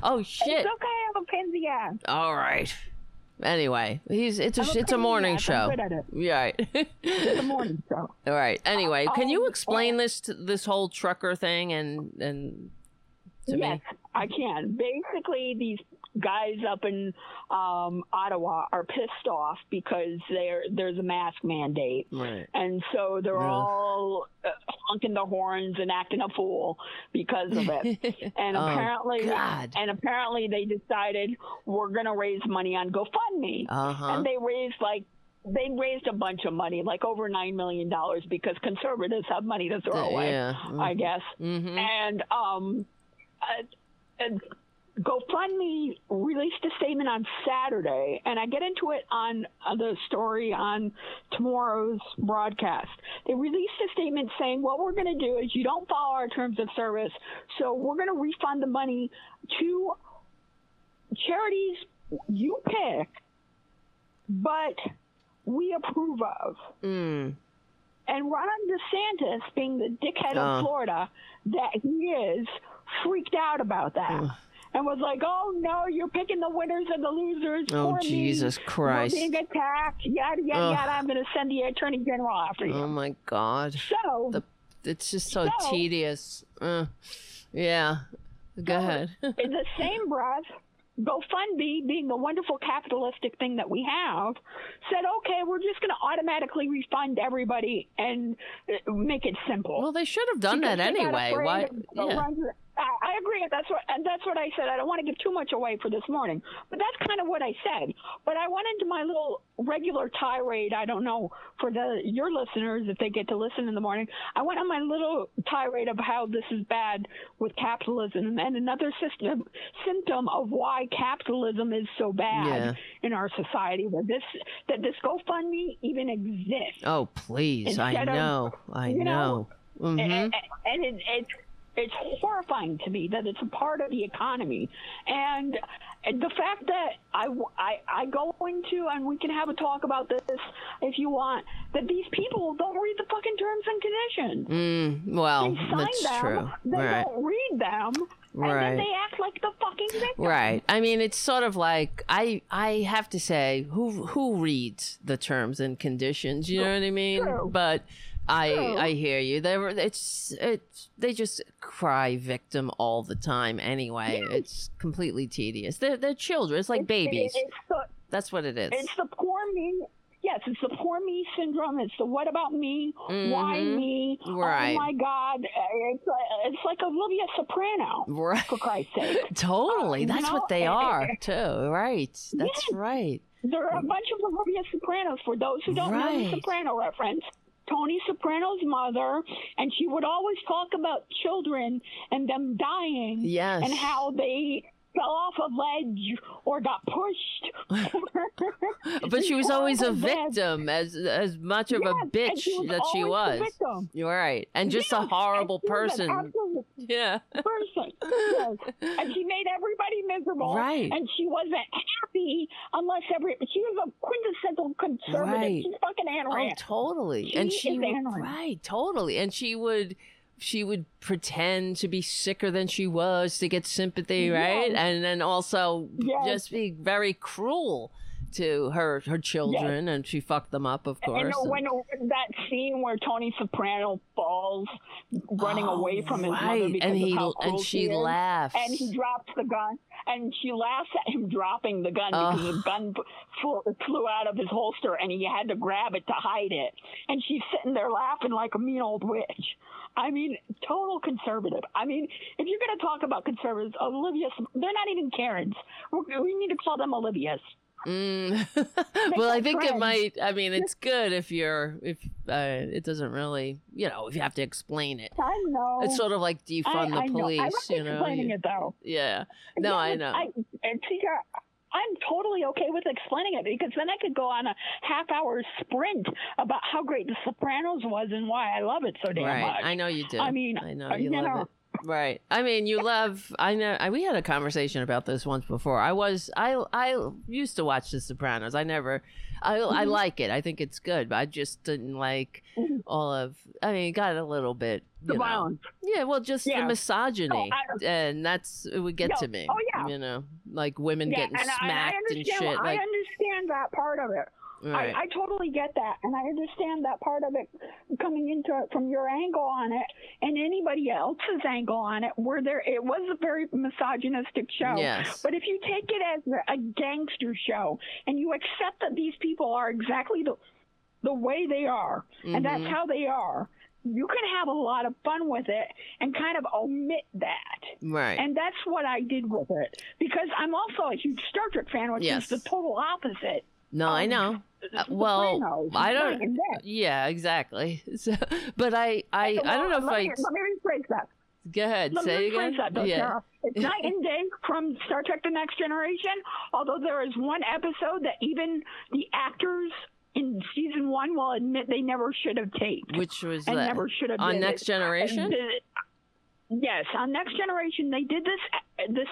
oh shit. It's okay. I'm a ass. All right. Anyway, he's it's a a it's a pain in the morning ass. show. I'm good at it. Yeah, right. It's a morning show. All right. Anyway, can you Um, explain this to, this whole trucker thing and and to yes, me? I can. Basically, these guys up in um, Ottawa are pissed off because there there's a mask mandate. Right. And so they're Yeah. all uh, honking their horns and acting a fool because of it. And Oh, apparently, God. and apparently they decided we're going to raise money on GoFundMe. Uh huh. and they raised like they raised a bunch of money, like over nine million dollars, because conservatives have money to throw away. yeah. I guess. Mm-hmm. And um, uh, and GoFundMe released a statement on Saturday, and I get into it on uh, the story on tomorrow's broadcast. They released a statement saying, What we're going to do is you don't follow our terms of service, so we're going to refund the money to charities you pick, but we approve of. Mm. And Ron DeSantis, being the dickhead Uh. of Florida that he is, freaked out about that. And was like, "Oh no, you're picking the winners and the losers Oh, for me. Jesus Christ. We're being attacked. Yada yada Ugh. yada. I'm going to send the attorney general after you." Oh my God. so, The it's just so So- tedious. Uh, yeah. Go ahead. in the same breath, GoFundMe, being the wonderful capitalistic thing that we have, said, "Okay, we're just going to automatically refund everybody and uh, make it simple." well, they should have done that Because got anyway. Why? Yeah. I, I agree. That's what and that's what I said. I don't want to give too much away for this morning, but that's kind of what I said. But I went into my little regular tirade. I don't know for the your listeners if they get to listen in the morning. I went on my little tirade of how this is bad with capitalism and another system symptom of why capitalism is so bad Yeah. in our society. That this that this GoFundMe even exists. Oh please! I Instead of, know. I you know. know, hmm and, and it, it's it's horrifying to me that it's a part of the economy, and the fact that I, I I go into and we can have a talk about this if you want that these people don't read the fucking terms and conditions. Mm, well, that's them, true. they right. don't read them, and then they act like the fucking victim. Right. I mean, it's sort of like I I have to say who who reads the terms and conditions. You know what I mean? True. But I True. I hear you. They were it's it's they just cry victim all the time. Anyway, it's completely tedious. They're they're children. It's like It's- babies. It's the That's what it is. It's the poor me. Yes, it's the poor me syndrome. It's the what about me? Why Mhm. me? Right. Oh my God! It's it's like Olivia Soprano, right. for Christ's sake. Totally. You That's what know, they are too. Right. That's Yes. right. There are a bunch of Olivia Sopranos. For those who don't know the Soprano reference, Tony Soprano's mother, and she would always talk about children and them dying, Yes. and how they fell off a ledge or got pushed. But she was always a victim, as as much of a Yes, and bitch she that she was. You're right, and just a horrible and she was an person. Yeah. person. Yes. And she made everybody miserable. Right. And she wasn't happy unless every. She was a quintessential conservative. Right. She's fucking Ayn Oh, totally. She and she would, Ayn Rand. right, totally. And she would she would pretend to be sicker than she was to get sympathy, right? Yes. And then also Yes. just be very cruel to her her children, and she fucked them up, of course. And when that scene where Tony Soprano falls, running Oh, away from his mother because and he of how and cruel she is, laughs. and he drops the gun, and she laughs at him dropping the gun because Ugh. the gun flew, flew out of his holster, and he had to grab it to hide it. And she's sitting there laughing like a mean old witch. I mean, total conservative. I mean, if you're going to talk about conservatives, Olivia's, they're not even Karens. We we need to call them Olivias. Mm. well, I think it might. I mean, it's good if you're if uh, it doesn't really, you know, if you have to explain it. I know. It's sort of like defund I the know. police, I was you know. explaining you- it though. Yeah. No, I Yeah, know. I, and see, uh, I'm totally okay with explaining it because then I could go on a half hour sprint about how great The Sopranos was and why I love it so damn right. much. I know you do. I mean, I know uh, you you love know. it. Right. I mean, you love. I know. I, we had a conversation about this once before. I was. I. I used to watch The Sopranos. I never. I. I Mhm. like it. I think it's good. But I just didn't like Mhm. all of. I mean, it got a little bit. the know. violence. Yeah. Well, just Yeah. the misogyny, Oh, and that's it would get to me. Oh, yeah. You know, like women Yeah, getting and, I, and I smacked and, understand. shit. I Like. understand that part of it. Right. I, I totally get that, and I understand that part of it coming into it from your angle on it, and anybody else's angle on it, where there it was a very misogynistic show. Yes. But if you take it as a- gangster show and you accept that these people are exactly the the way they are, and that's Mhm. how they are, you can have a lot of fun with it and kind of omit that. Right. And that's what I did with it because I'm also a huge Star Trek fan, which Yes. is the total opposite. no, I um, know. Uh, well, I don't. Yeah, exactly. So, but I, I, I don't know if I. Me, let me rephrase that. Go ahead. Let say again. that, though, yeah. Sarah. It's night and day from Star Trek: The Next Generation. Although there is one episode that even the actors in season one will admit they never should have taped Which was and that? never should have on Next it. Generation. Yes, on Next Generation, they did this this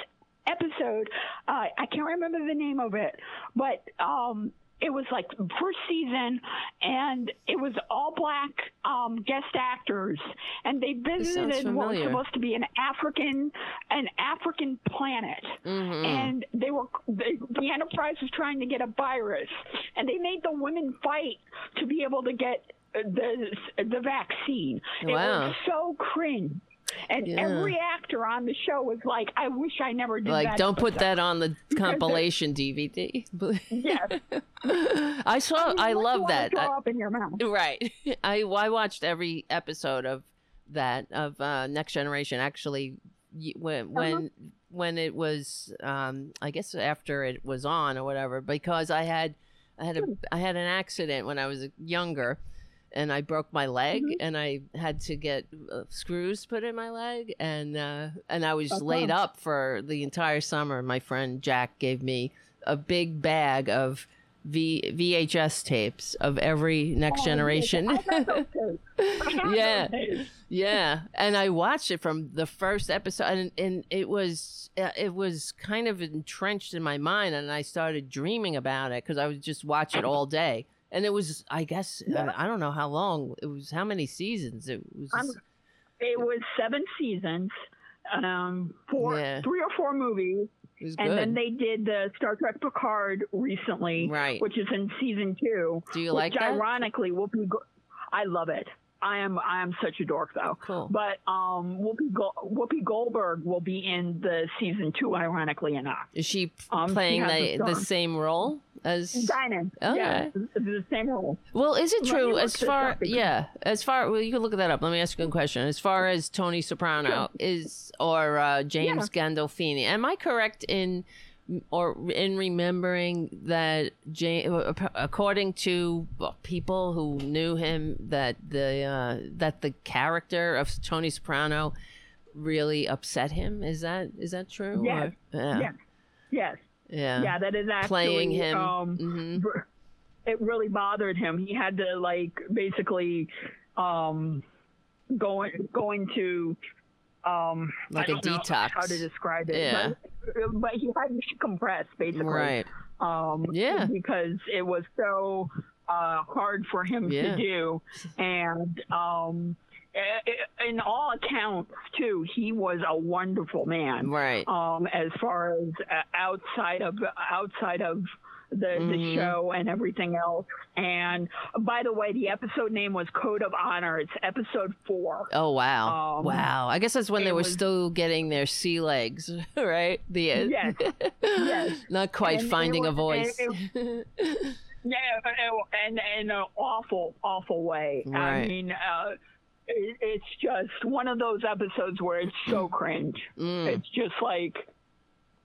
episode. Uh, I can't remember the name of it, but um, it was like first season, and it was all black um, guest actors, and they visited what was supposed to be an African an African planet. Hmm and they were they, the enterprise was trying to get a virus and they made the women fight to be able to get uh, the the vaccine. It was so cringe and Yeah. every actor on the show was like i wish i never did Like, that don't put that on the compilation DVD. yes I saw. mean, I love that. I- up in your mouth Right. I I watched every episode of that of uh, Next Generation. Actually, when when when it was, um, I guess after it was on or whatever, because I had I had a I had an accident when I was younger. And I broke my leg, and I had to get uh, screws put in my leg, and uh, and I was laid up for the entire summer. My friend Jack gave me a big bag of v- VHS tapes of every Next Oh, Generation. I have those tapes. I have Yeah. yeah, and I watched it from the first episode, and, and it was uh, it was kind of entrenched in my mind, and I started dreaming about it because I would just watch it all day, and it was I guess uh, I don't know how long it was, how many seasons it was. It was seven seasons um four Yeah. three or four movies And good. then they did the Star Trek Picard recently, Right. which is in season two. Do you which like that? Ironically, Whoopi, Go- I love it. I am I am such a dork though. Cool. But um, Whoopi Go- Whoopi Goldberg will be in the season two. Ironically enough, Is she Um, playing has the the same role as? Guinan. Okay. Yeah, the, same role. Well, is it true as far yeah, as far well you can look that up. Let me ask you a question. As far as Tony Soprano is or uh, James Gandolfini, am I correct in or in remembering that James, according to people who knew him, that the uh, that the character of Tony Soprano really upset him? Is that is that true? Yes. Or- yeah. Yes. Yes. Yeah. Yeah, that is actually Playing him. Um, Mhm. It really bothered him. He had to like basically um, going going to um, Like I a don't know detox. How to describe it? Yeah. But, but he had to decompress basically. Right. Um, Yeah. Because it was so uh, hard for him Yeah. to do, and um, in all accounts too, he was a wonderful man Right. um, as far as uh, outside of outside of the Mm-hmm. the show and everything else. And by the way, the episode name was Code of Honor. It's episode four. Oh wow, Um, wow! I guess that's when they were was- still getting their sea legs, right? The Yes, yes. not quite And it finding a was- voice. and Yeah, and in an awful, awful way. Right. I mean, uh, it's just one of those episodes where it's so cringe. Mm. It's just like.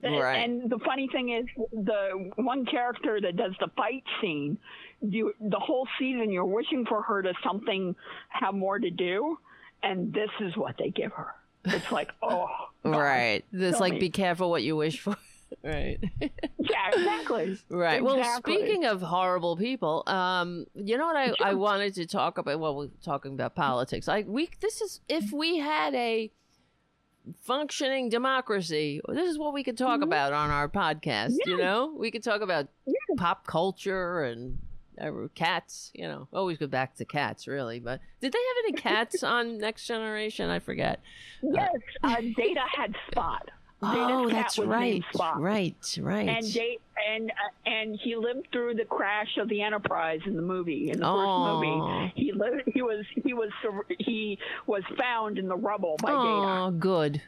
Right. And the funny thing is, the one character that does the fight scene, you the whole season you're wishing for her to something have more to do, and this is what they give her. It's like, oh, God. right. It's Tell like me. be careful what you wish for. right. yeah, exactly, Right. Well, speaking of horrible people, um, you know what I, I wanted to talk about? Well, we're talking about politics. I we this is if we had a functioning democracy, this is what we could talk about on our podcast. You know, we could talk about pop culture and uh, cats. You know, always go back to cats, really. But did they have any cats on Next Generation? I forget. Yes, uh, Data had Spot. Oh, that's right. Right. Right. And Da- and uh, and he lived through the crash of the Enterprise in the movie. In the Aw. first movie, he lived. He was he was he was found in the rubble by Data. Oh, good.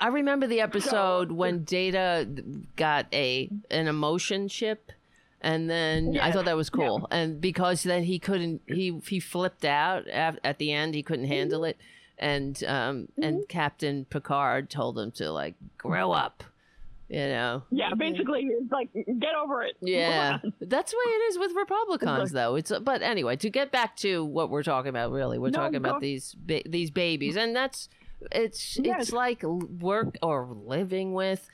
I remember the episode when Data got a an emotion chip, and then I thought that was cool. And because then he couldn't, he he flipped out at, at the end. He couldn't handle it, and um and Captain Picard told him to like grow up. You know. Yeah, basically, it's like get over it. Yeah, that's the way it is with Republicans, though. It's but anyway, to get back to what we're talking about, really, we're No, talking about these ba- these babies, and that's it's it's like work or living with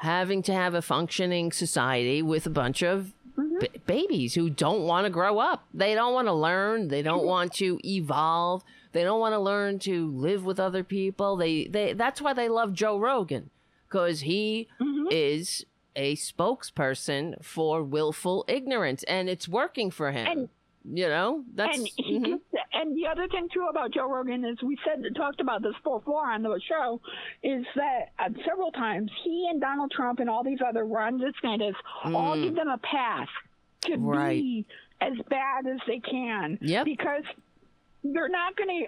having to have a functioning society with a bunch of Mm-hmm. b- babies who don't want to grow up. They don't want to learn. They don't want to evolve. They don't want to learn to live with other people. They they that's why they love Joe Rogan because he Mm-hmm. is a spokesperson for willful ignorance and it's working for him. And- you know, that's and he mhm. just, and the other thing too about Joe Rogan is we said talked about this before on the show is that uh, several times he and Donald Trump and all these other Ron DeSantis all give them a pass to Mm. Right. be as bad as they can. Yep. Because they're not going to.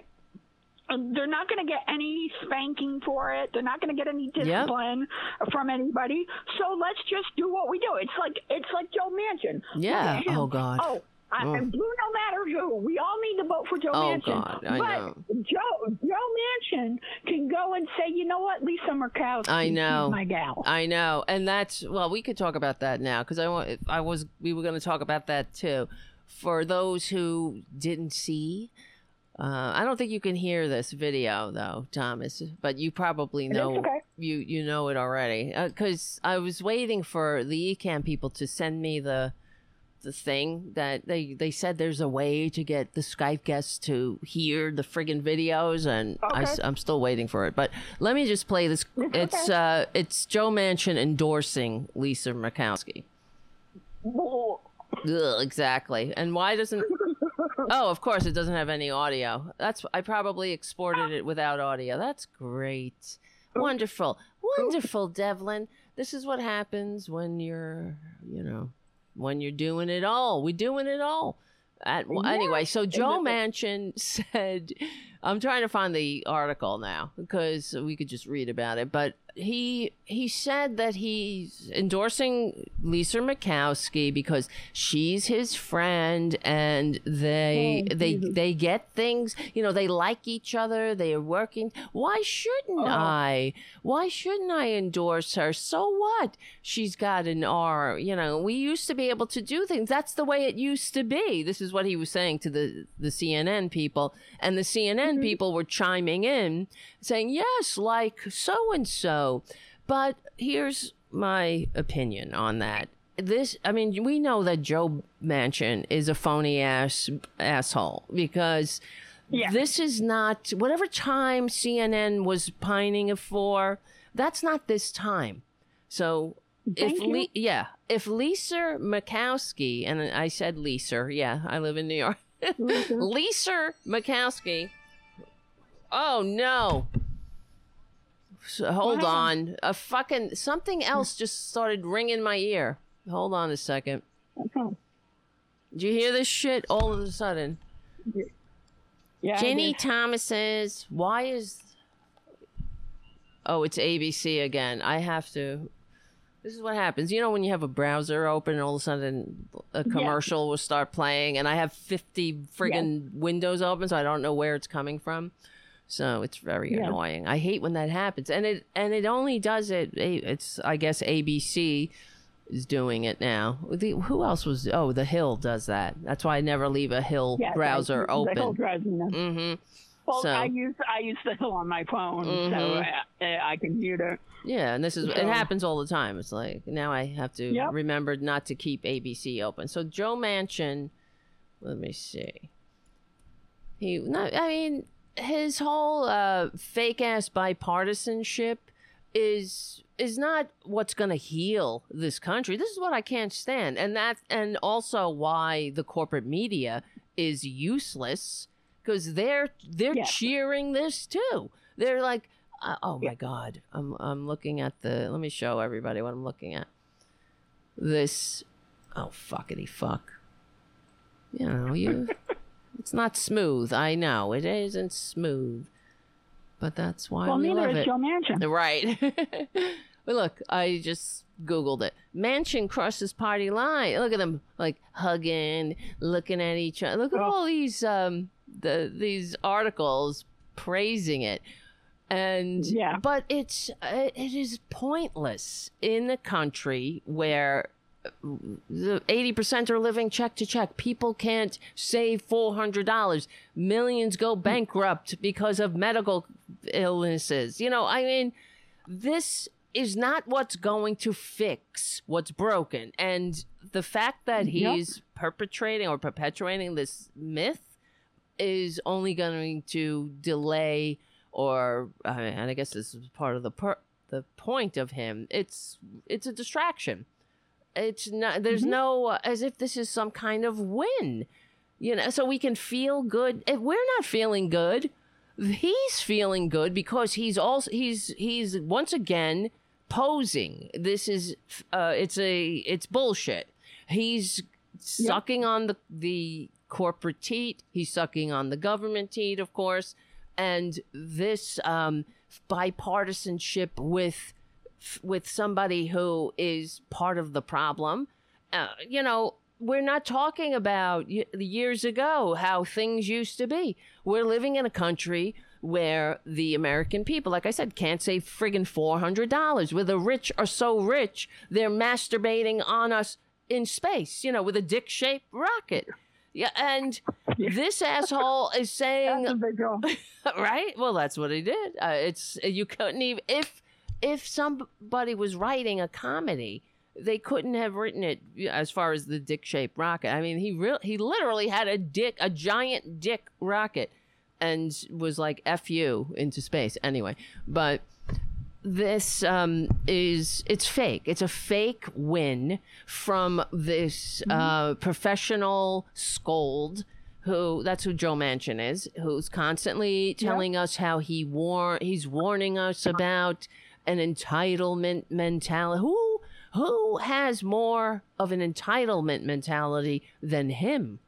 Um, they're not going to get any spanking for it. They're not going to get any discipline from anybody. So let's just do what we do. It's like it's like Joe Manchin. Yeah. Oh, God. Oh, I, Oh. I'm blue no matter who. We all need to vote for Joe Oh, Manchin. God, I but know. Joe Joe Manchin can go and say, you know what, Lisa Murkowski, I know. my gal. I know, and that's well. We could talk about that now because I want. I was. We were going to talk about that too. For those who didn't see, uh, I don't think you can hear this video though, Thomas. But you probably know. okay. You you know it already because I was waiting for the Ecamm people to send me the the thing that they they said there's a way to get the Skype guests to hear the friggin' videos, and I, Okay. am still waiting for it. But let me just play this. It's uh, it's Joe Manchin endorsing Lisa Murkowski. Ugh, exactly. And why doesn't? Oh, of course, it doesn't have any audio. That's I probably exported it without audio. That's great. Wonderful, wonderful, Devlin. This is what happens when you're, you know, when you're doing it all. We're doing it all. At, Anyway, so Joe Manchin said, I'm trying to find the article now because we could just read about it. But he he said that he's endorsing Lisa Murkowski because she's his friend and they Oh, they Jesus. they get things. You know, they like each other. They are working. Why shouldn't Oh. I? Why shouldn't I endorse her? So what? She's got an R. You know, we used to be able to do things. That's the way it used to be. This is what he was saying to the the CNN people, and the CNN Mm-hmm. people were chiming in, saying yes, like so and so. But here's my opinion on that. This, I mean, we know that Joe Manchin is a phony ass asshole because Yeah. this is not whatever time CNN was pining for. That's not this time. So if Thank you. Le- yeah, if Lisa Murkowski and I said Lisa, yeah, I live in New York. Mm-hmm. Lisa Murkowski. Oh no. So, hold on. A fucking something else just started ringing my ear. Hold on a second. Did you hear this shit all of a sudden? Yeah. Jenny. Thomas says, "Why is?" Oh, it's ABC again. I have to. This is what happens. You know when you have a browser open, and all of a sudden a commercial will start playing, and I have fifty friggin' windows open, so I don't know where it's coming from. So it's very Yeah. annoying. I hate when that happens, and it and it only does it. It's I guess ABC is doing it now. The, who else was? Oh, The Hill does that. That's why I never leave a Hill Yeah, browser the open. Hill browser, yeah. mm-hmm. Well, so- I use I use the hill on my phone, so Mhm. uh, uh, I can mute it. Yeah, and this is it happens all the time. It's like now I have to Yep. remember not to keep ABC open. So Joe Manchin, let me see. He no, I mean his whole uh, fake ass bipartisanship is is not what's going to heal this country. This is what I can't stand, and that and also why the corporate media is useless because they're they're cheering this too. They're like, uh, oh my god, I'm I'm looking at the. Let me show everybody what I'm looking at. This, oh fuckity fuck. You know you. it's not smooth. I know it isn't smooth, but that's why Well, we neither love is it. Joe Manchin. Right. but look, I just Googled it. Manchin crosses party line. Look at them like hugging, looking at each other. Look at Oh. all these um the these articles praising it. And Yeah. but it's uh, it is pointless in a country where eighty percent are living check to check. People can't save four hundred dollars. Millions go bankrupt because of medical illnesses. You know, I mean, this is not what's going to fix what's broken. And the fact that Yep. he's perpetrating or perpetuating this myth is only going to delay or uh, and I guess this is part of the per- the point of him. It's it's a distraction. It's not there's no uh, as if this is some kind of win. You know, so we can feel good. If we're not feeling good, he's feeling good because he's also he's he's once again posing. This is uh it's a it's bullshit. He's sucking on the the corporate teat. He's sucking on the government teat, of course, and this um bipartisanship with with somebody who is part of the problem. Uh, you know, we're not talking about y- years ago how things used to be. We're living in a country where the American people, like I said, can't save friggin' $400. Where the rich are so rich, they're masturbating on us in space, you know, with a dick shaped rocket. Yeah, and this asshole is saying That's a big deal. right? Well, that's what he did. Uh, it's you couldn't even if if somebody was writing a comedy, they couldn't have written it as far as the dick shaped rocket. I mean, he real he literally had a dick, a giant dick rocket, and was like "f you" into space. Anyway, but this um, is it's fake. It's a fake win from this uh, professional scold who that's who Joe Manchin is, who's constantly telling us how he war he's warning us about an entitlement mentality. Who who has more of an entitlement mentality than him?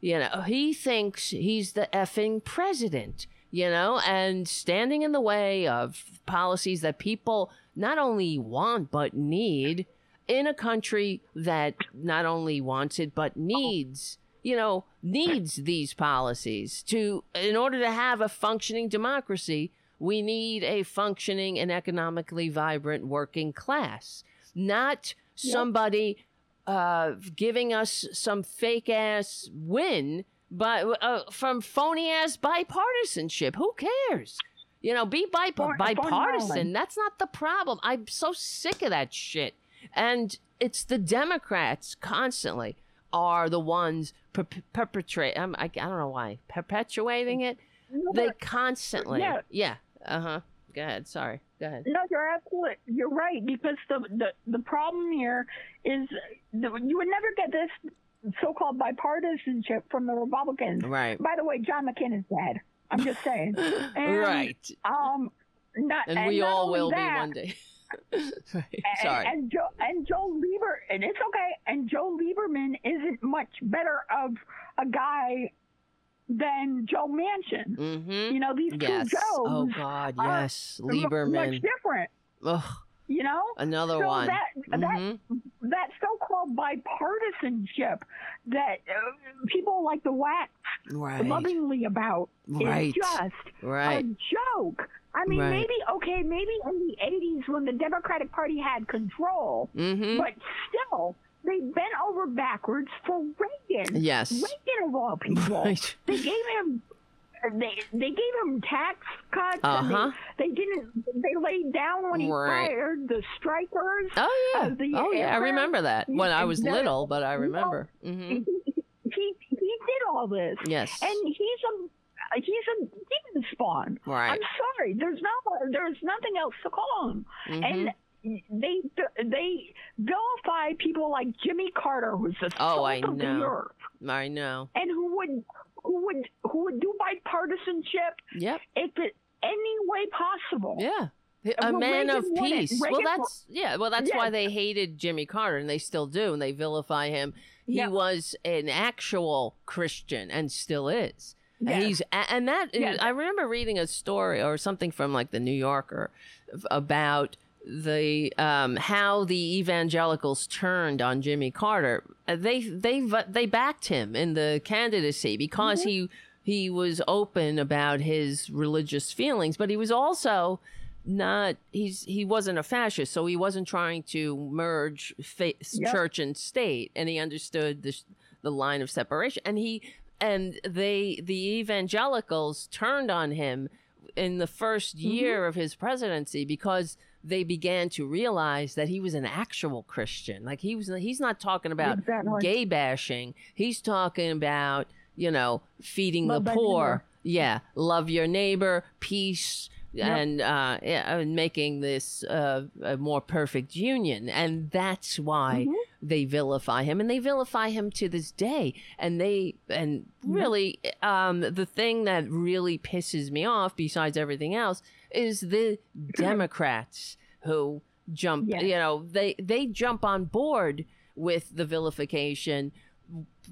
You know, he thinks he's the effing president, you know, and standing in the way of policies that people not only want but need in a country that not only wants it but needs, you know, needs these policies to in order to have a functioning democracy, we need a functioning and economically vibrant working class, not somebody uh, giving us some fake ass win by uh, from phony ass bipartisanship. Who cares? You know, be bi- Phony- phony bipartisan. That's not the problem. I'm so sick of that shit. And it's the Democrats constantly are the ones per- perpetrate. Um, I, I don't know why perpetuating it. They constantly. Yeah. Yeah. Uh huh. Go ahead. Sorry. Go ahead. No, you're absolutely you're right because the the, the problem here is the, you would never get this so-called bipartisanship from the Republicans. Right. By the way, John McCain is dead. I'm just saying. And, right. Um. Not, And we not all will that, be one day. And, Sorry. And Joe and Joe Lieber, and it's okay. And Joe Lieberman isn't much better of a guy than Joe Manchin. mm-hmm. You know, these Yes. two Joes Oh God, yes. mu- much Lieberman. different. Ugh, You know, another so one. that that Mhm. that so-called bipartisanship that uh, people like the wax Right. lovingly about Right. is just Right. a joke. I mean, Right. maybe okay, maybe in the '80s when the Democratic Party had control, Mm-hmm. but still, they bent over backwards for Reagan. Yes. Reagan of all people. Right. They gave him. They they gave him tax cuts. Uh-huh. They, they didn't. They laid down when he Right. fired the strikers. Oh yeah. uh, oh yeah. I remember that when I was the- little, but I you know, remember. hmm He, he did all this. Yes. And he's a he's a demon spawn. Right. I'm sorry. There's no there's nothing else to call him. Mhm. And they they vilify people like Jimmy Carter, who's the Oh, I of the know. earth, I know. and who would who would who would do bipartisanship Yep. if it any way possible. Yeah. A well, man Reagan of peace. well, that's yeah. Well, that's why they hated Jimmy Carter, and they still do, and they vilify him. He was an actual Christian, and still is. And Yes. he's and that Yes. I remember reading a story or something from like the New Yorker about the um, how the evangelicals turned on Jimmy Carter. Uh, They they they backed him in the candidacy because he he was open about his religious feelings, but he was also not he's he wasn't a fascist, so he wasn't trying to merge fa- Yep. church and state, and he understood the the line of separation, and he and they the evangelicals turned on him in the 1st Mm-hmm. year of his presidency because they began to realize that he was an actual Christian. Like he was he's not talking about Exactly. gay bashing. He's talking about, you know, feeding Love the poor. Yeah, love your neighbor, peace and uh yeah, and making this uh, a more perfect union and that's why Mm-hmm. they vilify him and they vilify him to this day and they and Mm-hmm. really um the thing that really pisses me off besides everything else is the democrats who jump Yeah. you know they they jump on board with the vilification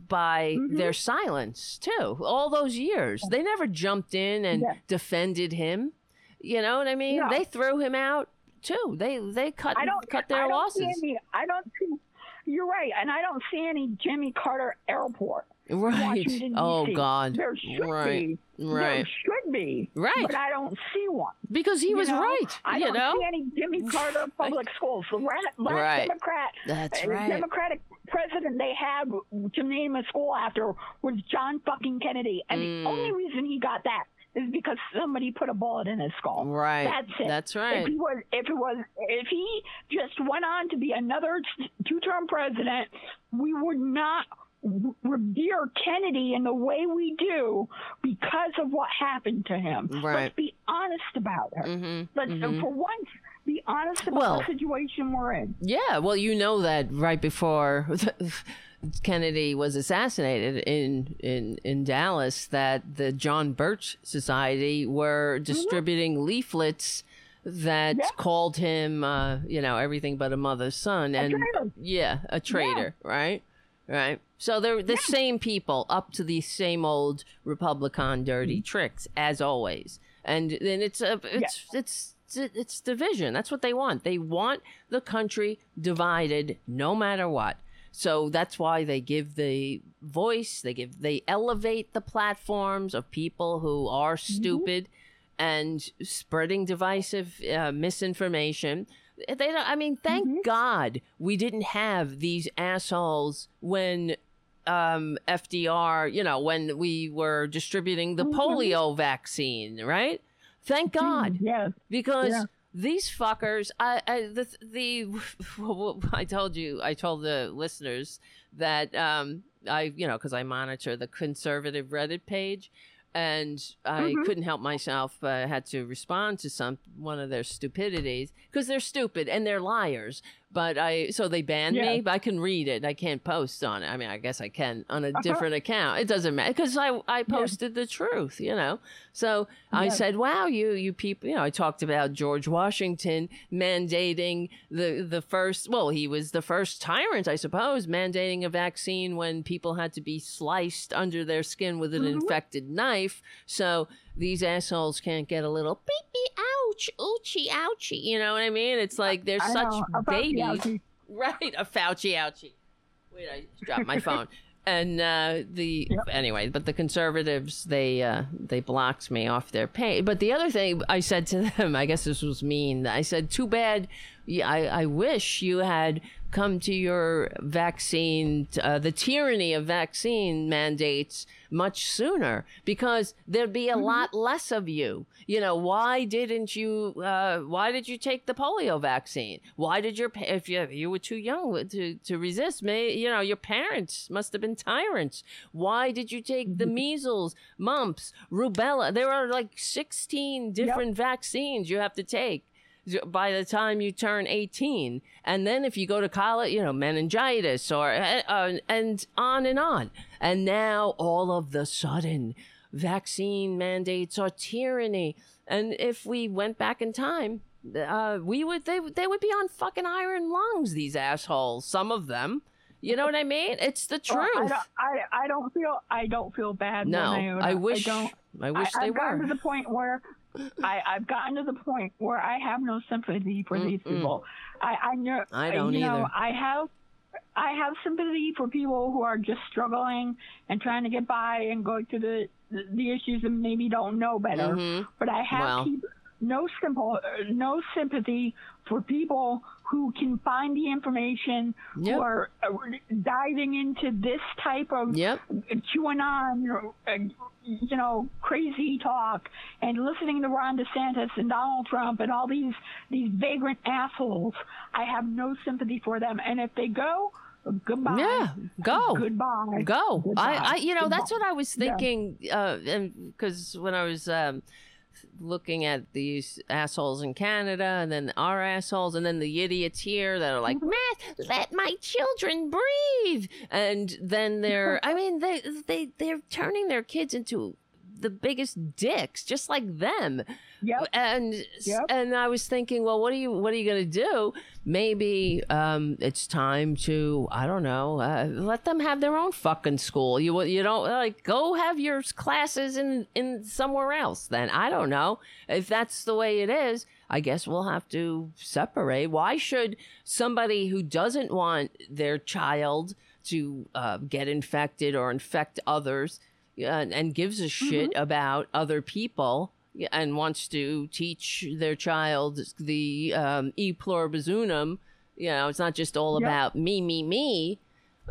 by Mm-hmm. their silence too all those years they never jumped in and Yeah. defended him you know what i mean No. they threw him out too they they cut I don't cut their I don't losses See any, I don't see. You're right, and I don't see any Jimmy Carter Airport. Right Washington, oh god There should right be. right There should be. Right. But I don't see one. because he You was know? right I you don't know see any Jimmy Carter public schools. The last, last Right. Democrat, That's uh, right. Democratic president they had to name a school after was John fucking Kennedy, and Mm. the only reason he got that is because somebody put a bullet in his skull. Right. That's it. That's right. If he was, if it was, if he just went on to be another two-term president, we would not revere Kennedy in the way we do because of what happened to him. Right. Let's be honest about it. Mhm, Let's, mhm. for once, be honest about Well- the situation we're in. Yeah, well, you know that right before Kennedy was assassinated in in in Dallas, that the John Birch Society were distributing leaflets that Yeah. called him, uh, you know, everything but a mother's son, and traitor. yeah, a traitor, right? Right. So they're the same people up to these same old Republican dirty Mm-hmm. tricks as always, and then it's a it's it's it's it's division. That's what they want. They want the country divided, no matter what. So that's why they give the voice. They give they elevate the platforms of people who are stupid and spreading divisive uh, misinformation. They don't, I mean, thank God we didn't have these assholes when um, FDR, you know, when we were distributing the polio vaccine, right? Thank God Yeah. because Yeah. these fuckers I, I the the I told you I told the listeners that um I you know because I monitor the conservative Reddit page and I Mm-hmm. couldn't help myself I had to respond to some one of their stupidities because they're stupid and they're liars but I so they banned Yeah. me. But I can read it. I can't post on it. I mean, I guess I can on a Uh-huh. different account. It doesn't matter because I I posted the truth, you know. So I said, "Wow, you you people," you know. I talked about George Washington mandating the the first. Well, he was the first tyrant, I suppose, mandating a vaccine when people had to be sliced under their skin with an Mm-hmm. infected knife. So these assholes can't get a little beep beep ouch ouchie ouchie. You know what I mean? It's like they're I such know, babies. Right, a Fauci ouchie. Wait, I dropped my phone. And uh, the Yep. anyway, but the conservatives they uh, they blocked me off their page. But the other thing I said to them, I guess this was mean. I said, "Too bad. I I wish you had come to your vaccine, uh, the tyranny of vaccine mandates much sooner, because there'd be a lot less of you. You know, why didn't you? Uh, why did you take the polio vaccine? Why did your if you you were too young to to resist? May you know your parents must have been tyrants. Why did you take the measles, mumps, rubella? There are like sixteen different vaccines you have to take by the time you turn 18 and then if you go to college you know meningitis or uh, uh, and on and on and now all of the sudden vaccine mandates are tyranny and if we went back in time uh, we would they, they would be on fucking iron lungs these assholes some of them you know what i mean it's the Well, truth I don't, I, I don't feel I don't feel bad. no iota. i wish I don't. i wish I, they I've gotten were to the point where I, I've gotten to the point where I have no sympathy for these Mm-mm. people. I, I know. I don't you know, either. I have. I have sympathy for people who are just struggling and trying to get by and going through the the, issues and maybe don't know better. Mhm. But I have Well. no simple, no sympathy for people who can find the information, Yep. who are uh, diving into this type of yep QAnon, you know, crazy talk, and listening to Ron DeSantis and Donald Trump and all these these vagrant assholes. I have no sympathy for them, and if they go, goodbye. Yeah, go. Goodbye. Go. Goodbye. I, I, you know, that's what I was Yeah. thinking. Uh, and because when I was um, looking at these assholes in Canada, and then our assholes, and then the idiots here that are like, Mm-hmm. "Matt, let my children breathe," and then they're, I mean, they they they're turning their kids into the biggest dicks, just like them Yep. and Yep. and I was thinking, well, what are you what are you gonna do? Maybe um, it's time to I don't know, uh, let them have their own fucking school. You you don't like go have your classes in in somewhere else. Then I don't know if that's the way it is. I guess we'll have to separate. Why should somebody who doesn't want their child to uh, get infected or infect others uh, and, gives a shit about other people and wants to teach their child the um, e pluribus unum, you know, it's not just all Yep. about me, me, me.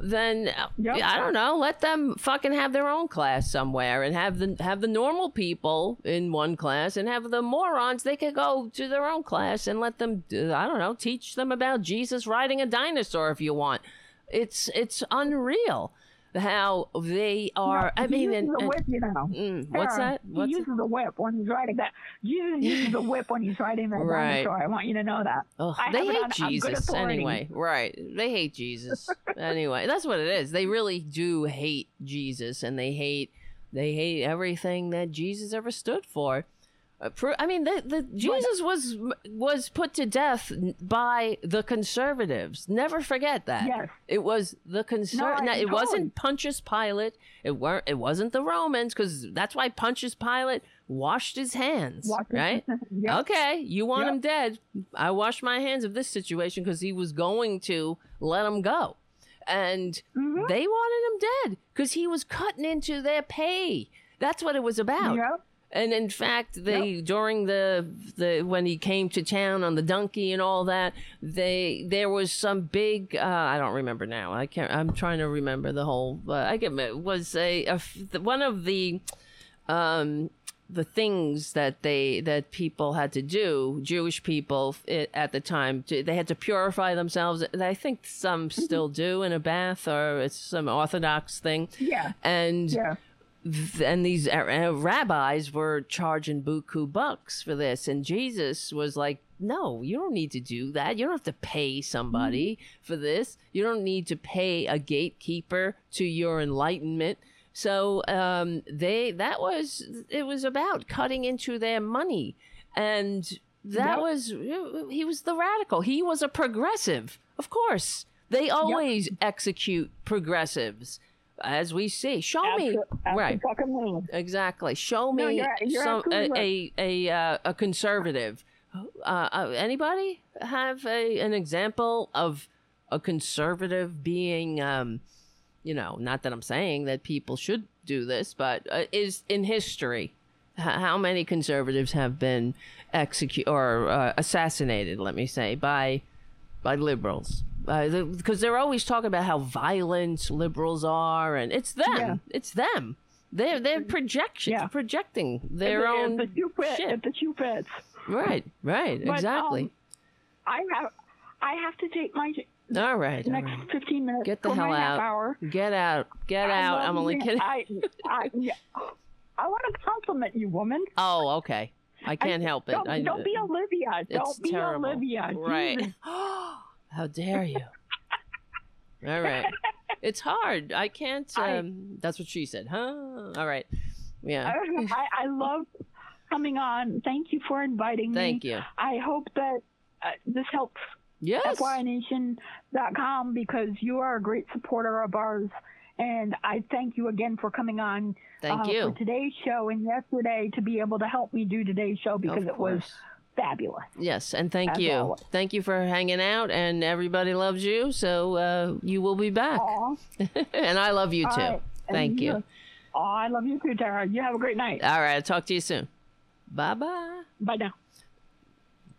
Then Yep. I don't know. Let them fucking have their own class somewhere, and have the have the normal people in one class, and have the morons. They could go to their own class and let them. I don't know. Teach them about Jesus riding a dinosaur if you want. It's it's unreal how they are. I he mean, and, whip, you know. mm, what's Sarah, that? What's he uses a whip when he's riding that. Jesus uses a whip when he's riding that Right. dinosaur. I want you to know that. Ugh, I they hate on Jesus anyway. Right. They hate Jesus. anyway, that's what it is. They really do hate Jesus and they hate they hate everything that Jesus ever stood for. I mean, the, the Jesus was was put to death by the conservatives. Never forget that. Yes. It was the conser- No, It totally. wasn't Pontius Pilate. It weren't. It wasn't the Romans because that's why Pontius Pilate washed his hands. Watch it. right. Yep. Okay, you want Yep. him dead. I wash my hands of this situation because he was going to let him go. And Mhm. they wanted him dead because he was cutting into their pay. That's what it was about. Yep. And in fact, they during the the when he came to town on the donkey and all that, they there was some big uh, I don't remember now. I can't. I'm trying to remember the whole. Uh, I get it was a one of the um the things that they that people had to do jewish people at the time to, they had to purify themselves i think some still do in a bath or it's some orthodox thing Yeah. and Yeah. And these uh, uh, rabbis were charging buku bucks for this and jesus was like no, you don't need to do that. You don't have to pay somebody for this. You don't need to pay a gatekeeper to your enlightenment. So um, they that was it was about cutting into their money, and that Yep. was he was the radical. He was a progressive, of course. They always execute progressives, as we see. Show me right. Exactly. Show me No, you're- you're some, a, a a uh, a conservative. Uh, uh, anybody have a an example of a conservative being, um, you know, not that I'm saying that people should do this, but uh, is in history. How many conservatives have been executed or uh, assassinated? Let me say by by liberals because they're always talking about how violent liberals are, and it's them. Yeah. It's them. They're they're projection Yeah. projecting their own if the shoe fits, shit. the shoe. Right, right, But, exactly. um, I have I have to take my all right, next right. 15 minutes Get the hell out. hour. Get out. Get I out. I'm only you. kidding. I, I, yeah. I want to compliment you, woman. Oh, okay. I can't help it. Don't, I, don't be Olivia. Don't be terrible. Olivia. Right. How dare you? All right. It's hard. I can't. I- Um, that's what she said, huh? All right. Yeah. I, I love coming on. Thank you for inviting me. Thank you. I hope that uh, this helps Yes. FYNation.com because you are a great supporter of ours. And I thank you again for coming on Thank uh, you. for today's show and yesterday to be able to help me do today's show because it was. Fabulous. Yes, and thank you. always. Thank you for hanging out, and everybody loves you, so uh, you will be back. And I love you All too. right. And Thank you. Oh, I love you too, Tara. You have a great night. All right, I'll talk to you soon. Bye bye. Bye now.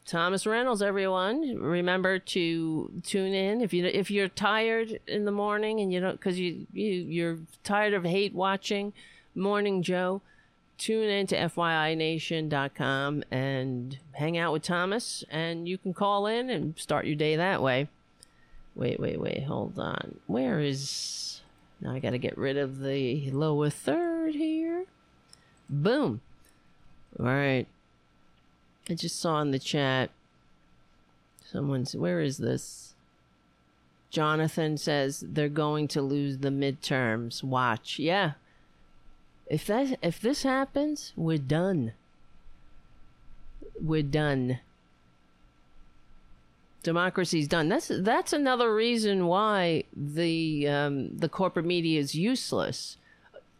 Thomas Reynolds, everyone. Remember to tune in if you if you're tired in the morning and you don't because you you you're tired of hate watching Morning Joe. Tune in to FYINation.com and hang out with Thomas, and you can call in and start your day that way. Wait, wait, wait, hold on. Where is. Now I gotta get rid of the lower third here. Boom. All right. I just saw in the chat. Someone's. Where is this? Jonathan says they're going to lose the midterms. Watch. Yeah. If that if this happens, we're done. We're done. Democracy's done. That's that's another reason why the um, the corporate media is useless.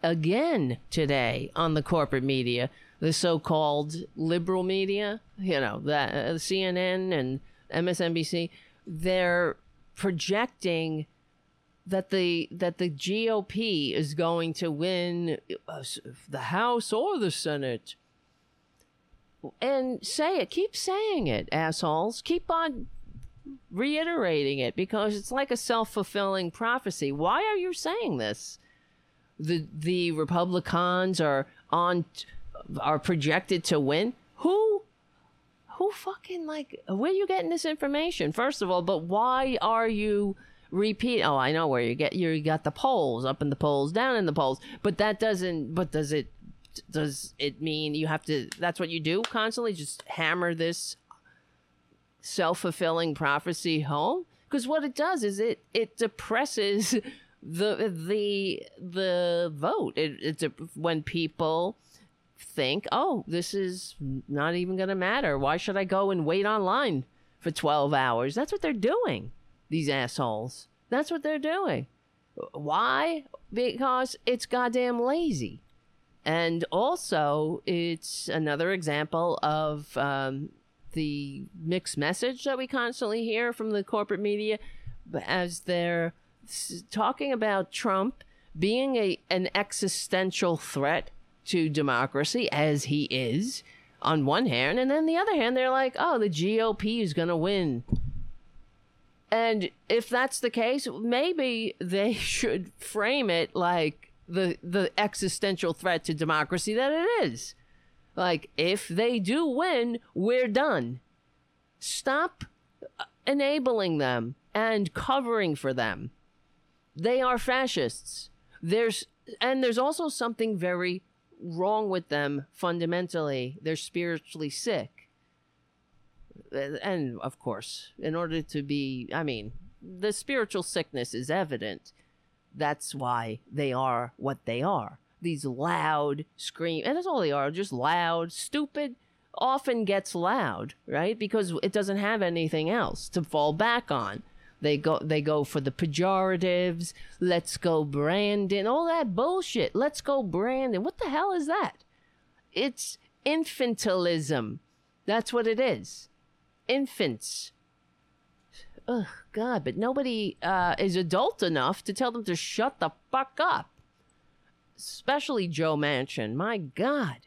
Again today on the corporate media, the so-called liberal media, you know, that uh, CNN and MSNBC, they're projecting that the that the GOP is going to win uh, the House or the Senate. And say it, keep saying it, assholes. Keep on reiterating it because it's like a self-fulfilling prophecy. Why are you saying this? The the Republicans are on are projected to win. Who who fucking like where you getting this information first of all but why are you repeat oh i know where you get you got the polls up in the polls down in the polls. But that doesn't but does it does it mean you have to that's what you do constantly? Just hammer this self-fulfilling prophecy home? Because what it does is it it depresses the the the vote. It, it's a, when people think, oh, this is not even going to matter. Why should I go and wait online for 12 hours? That's what they're doing, these assholes. That's what they're doing. Why? Because it's goddamn lazy. And also, it's another example of um, the mixed message that we constantly hear from the corporate media as they're talking about Trump being a an existential threat to democracy as he is on one hand and then the other hand they're like oh the GOP is going to win and if that's the case maybe they should frame it like the the existential threat to democracy that it is. Like if they do win we're done. Stop uh, enabling them and covering for them. They are fascists. There's and there's also something very wrong with them fundamentally. They're spiritually sick Uh, and of course, in order to be, I mean, the spiritual sickness is evident. That's why they are what they are. These loud scream, and that's all they are, just loud, stupid, often gets loud, right? Because it doesn't have anything else to fall back on. They go they go for the pejoratives, let's go Brandon, all that bullshit. Let's go Brandon. What the hell is that? It's infantilism. That's what it is. Infants. Ugh, God, but nobody uh, is adult enough to tell them to shut the fuck up. Especially Joe Manchin. My God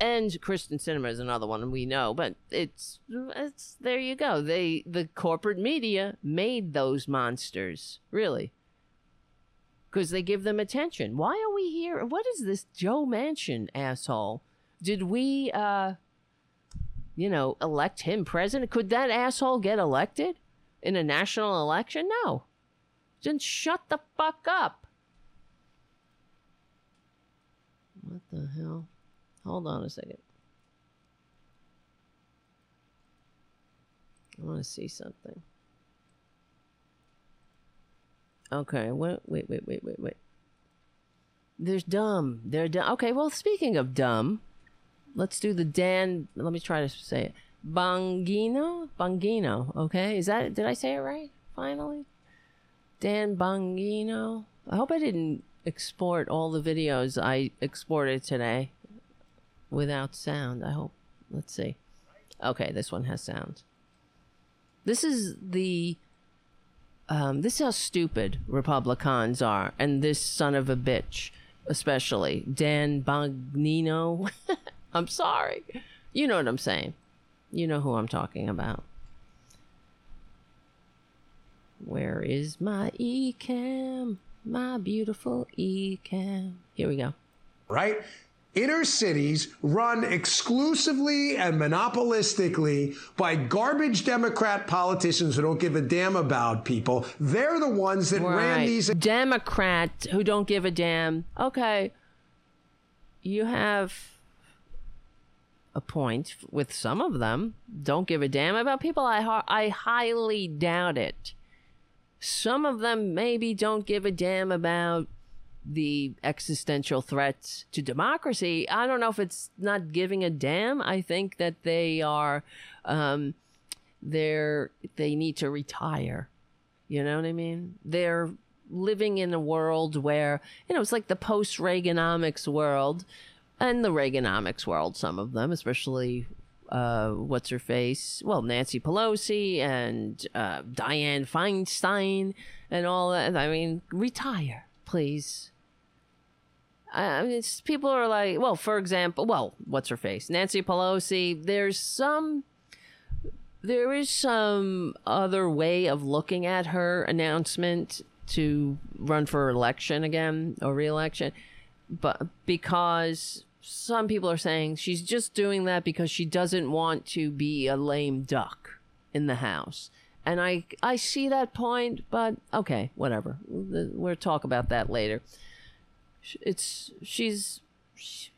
and Kyrsten Sinema is another one we know, but it's it's there you go. They the corporate media made those monsters, really. Because they give them attention. Why are we here? What is this Joe Manchin asshole? Did we uh you know, elect him president? Could that asshole get elected in a national election? No. Then shut the fuck up. What the hell? Hold on a second. I want to see something. Okay, wait, wait, wait, wait, wait. There's dumb. They're dumb. Okay, well, speaking of dumb, let's do the Dan. Let me try to say it. Bongino? Bongino, okay? Is that, did I say it right? Finally? Dan Bongino? I hope I didn't export all the videos I exported today without sound. I hope. Let's see. Okay, this one has sound. This is the. Um, this is how stupid Republicans are, and this son of a bitch, especially Dan Bongino. I'm sorry. You know what I'm saying. You know who I'm talking about. Where is my Ecamm? My beautiful Ecamm. Here we go. Right? Inner cities run exclusively and monopolistically by garbage Democrat politicians who don't give a damn about people. They're the ones that right. ran these. Democrats who don't give a damn. Okay. You have a point with some of them. Don't give a damn about people. I, I highly doubt it. Some of them maybe don't give a damn about the existential threats to democracy. I don't know if it's not giving a damn. I think that they are, um, they're they need to retire. You know what I mean? They're living in a world where you know it's like the post Reaganomics world, and the Reaganomics world. Some of them, especially uh, what's her face? Well, Nancy Pelosi and uh, Dianne Feinstein and all that. I mean, retire, please. I mean, people are like, well, for example, well, what's her face? Nancy Pelosi. There's some, there is some other way of looking at her announcement to run for election again or reelection, but because some people are saying she's just doing that because she doesn't want to be a lame duck in the house. And I I see that point, but okay, whatever. We'll talk about that later it's she's she,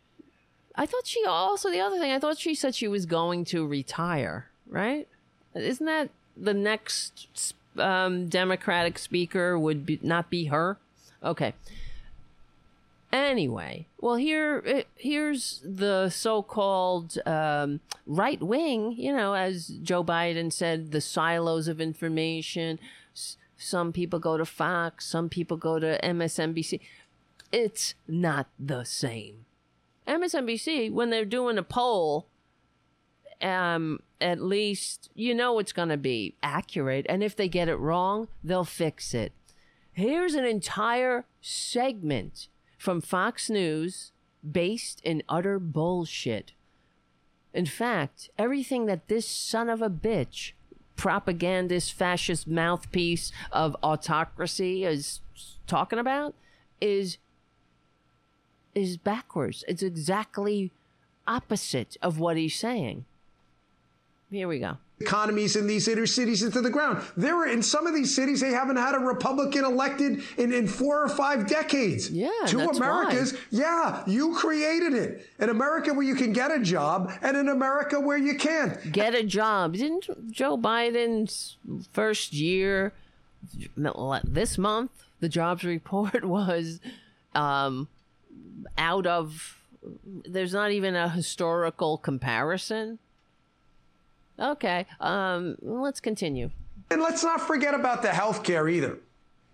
I thought she also the other thing I thought she said she was going to retire, right? Isn't that the next um, Democratic speaker would be, not be her? Okay. Anyway, well here here's the so-called um, right wing. You know, as Joe Biden said, the silos of information. some people go to Fox, some people go to MSNBC it's not the same. MSNBC, when they're doing a poll, um, at least you know it's going to be accurate. And if they get it wrong, they'll fix it. Here's an entire segment from Fox News based in utter bullshit. In fact, everything that this son of a bitch, propagandist, fascist mouthpiece of autocracy is talking about is is backwards. It's exactly opposite of what he's saying. Here we go. Economies in these inner cities into the ground. There are in some of these cities they haven't had a Republican elected in, in four or five decades. Yeah, Two Americas. why. Yeah, you created it. An America where you can get a job and an America where you can't. Get a job. Didn't Joe Biden's first year this month the jobs report was um, out of there's not even a historical comparison. Okay, um, let's continue. And let's not forget about the health care either.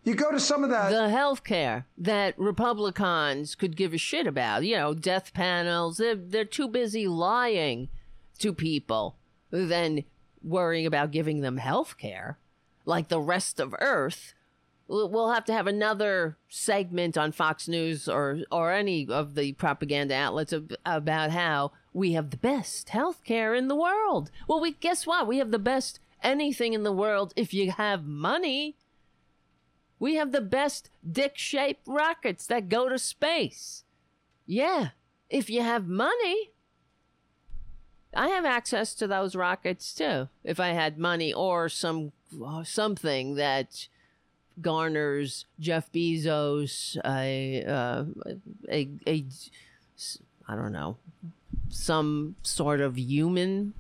You go to some of the The health care that Republicans could give a shit about, you know, death panels, they're, they're too busy lying to people than worrying about giving them health care like the rest of Earth. We'll have to have another segment on Fox News or or any of the propaganda outlets ab- about how we have the best health care in the world. Well, we guess what? We have the best anything in the world if you have money. We have the best dick-shaped rockets that go to space. Yeah, if you have money. I have access to those rockets too. If I had money or some something that garners Jeff Bezos a uh, a a I don't know some sort of human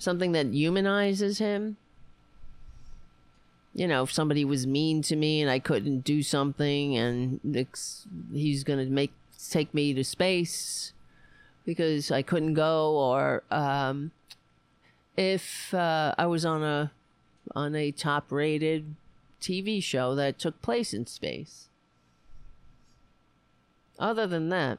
something that humanizes him. You know, if somebody was mean to me and I couldn't do something, and he's gonna make take me to space because I couldn't go, or um, if uh, I was on a on a top rated TV show that took place in space. Other than that,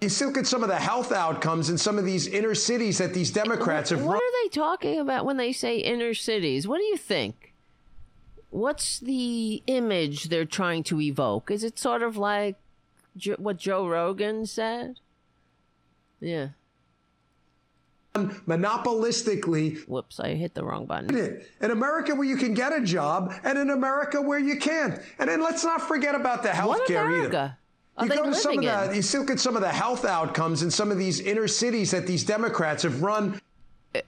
you still get some of the health outcomes in some of these inner cities that these Democrats have what run. are they talking about when they say inner cities? What do you think? What's the image they're trying to evoke? Is it sort of like what Joe Rogan said? Yeah. Um, monopolistically Whoops, I hit the wrong button. An America where you can get a job and an America where you can't. And then let's not forget about the health care either. Are you go to some of the, in? you still get some of the health outcomes in some of these inner cities that these Democrats have run.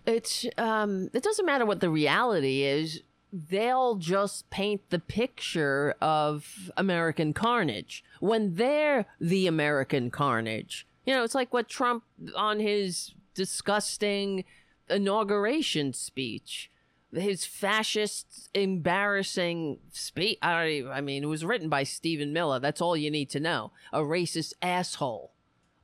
it's um it doesn't matter what the reality is they'll just paint the picture of american carnage when they're the american carnage you know it's like what trump on his disgusting inauguration speech his fascist embarrassing speech I, I mean it was written by stephen miller that's all you need to know a racist asshole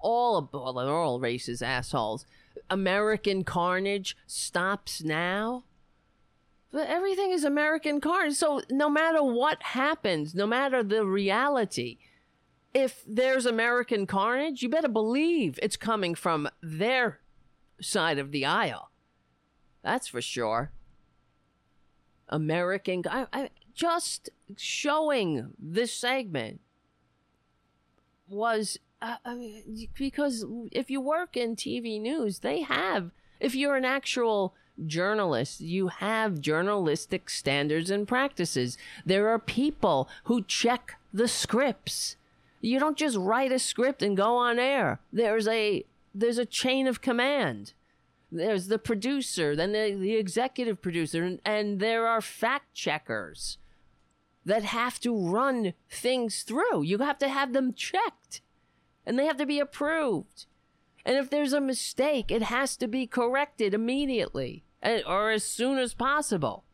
all of well, they're all racist assholes. American carnage stops now. But everything is American carnage. So no matter what happens, no matter the reality, if there's American carnage, you better believe it's coming from their side of the aisle. That's for sure. American, I, I, just showing this segment was uh, I mean, because if you work in TV news, they have. If you're an actual journalist, you have journalistic standards and practices. There are people who check the scripts. You don't just write a script and go on air. There's a there's a chain of command. There's the producer, then the, the executive producer, and, and there are fact checkers that have to run things through. You have to have them checked and they have to be approved. And if there's a mistake, it has to be corrected immediately and- or as soon as possible.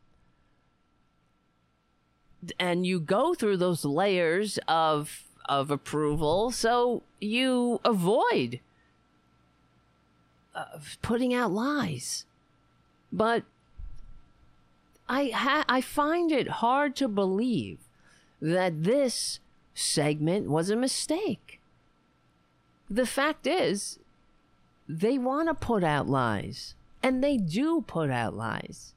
And you go through those layers of of approval so you avoid uh, putting out lies. But I ha- I find it hard to believe that this segment was a mistake. The fact is, they want to put out lies, and they do put out lies.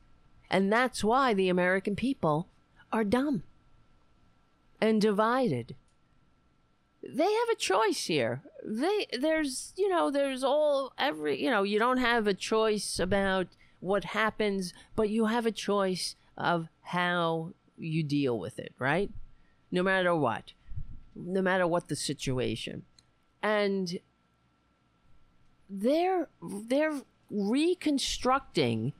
And that's why the American people are dumb and divided. They have a choice here. They there's, you know, there's all every, you know, you don't have a choice about what happens, but you have a choice of how you deal with it, right? No matter what. No matter what the situation and they're they're reconstructing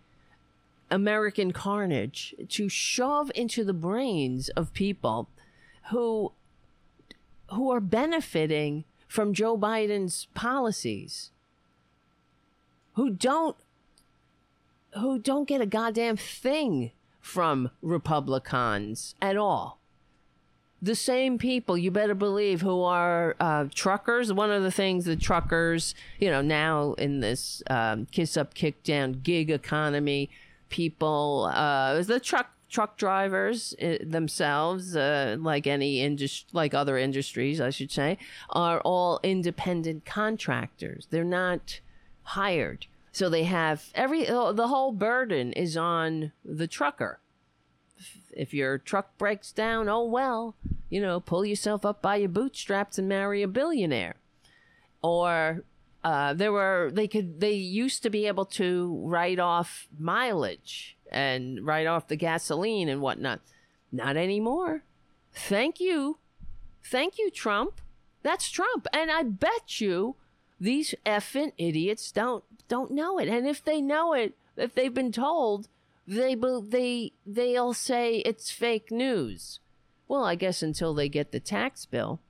American carnage to shove into the brains of people who who are benefiting from Joe Biden's policies who don't who don't get a goddamn thing from Republicans at all. The same people, you better believe, who are uh, truckers. One of the things the truckers, you know, now in this um, kiss up, kick down gig economy, people, uh, the truck truck drivers uh, themselves, uh, like any industry, like other industries, I should say, are all independent contractors. They're not hired. So they have every the whole burden is on the trucker. If your truck breaks down, oh well, you know, pull yourself up by your bootstraps and marry a billionaire. Or uh, there were they could they used to be able to write off mileage and write off the gasoline and whatnot. Not anymore. Thank you, thank you, Trump. That's Trump, and I bet you these effing idiots don't don't know it. And if they know it, if they've been told, they they they'll say it's fake news. Well, I guess until they get the tax bill.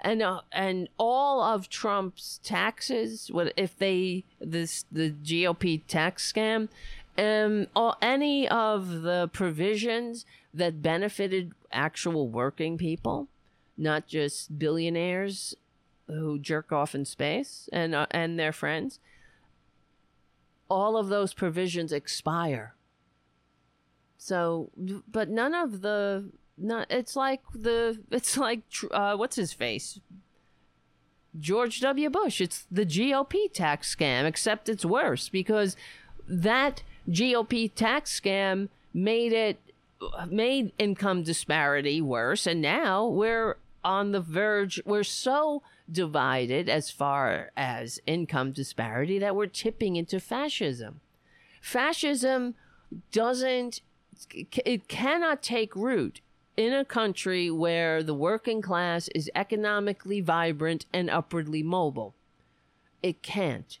And uh, and all of Trump's taxes, what if they this the GOP tax scam, um, all, any of the provisions that benefited actual working people, not just billionaires who jerk off in space and uh, and their friends all of those provisions expire? So but none of the not it's like the it's like uh, what's his face? George W. Bush. It's the GOP tax scam except it's worse because that GOP tax scam made it made income disparity worse and now we're on the verge we're so divided as far as income disparity that we're tipping into fascism. Fascism doesn't, it cannot take root in a country where the working class is economically vibrant and upwardly mobile. It can't.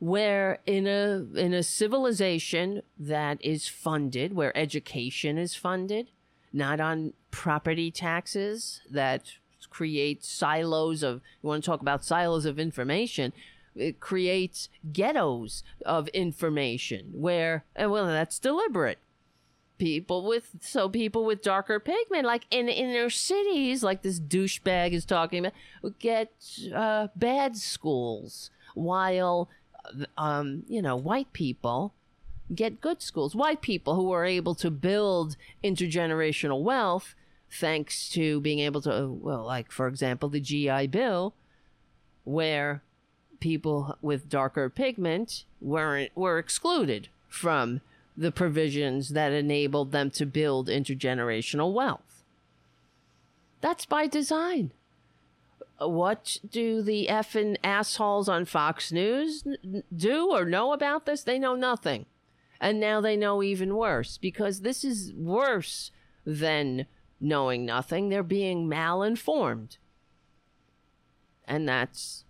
Where in a in a civilization that is funded, where education is funded, not on property taxes that create silos of, you want to talk about silos of information, it creates ghettos of information where, and well, that's deliberate. People with, so people with darker pigment, like in inner cities, like this douchebag is talking about, get uh, bad schools, while, um, you know, white people get good schools. White people who are able to build intergenerational wealth thanks to being able to, well, like for example, the GI Bill, where people with darker pigment weren't were excluded from the provisions that enabled them to build intergenerational wealth. That's by design. What do the effing assholes on Fox News do or know about this? They know nothing. And now they know even worse because this is worse than knowing nothing. They're being malinformed. And that's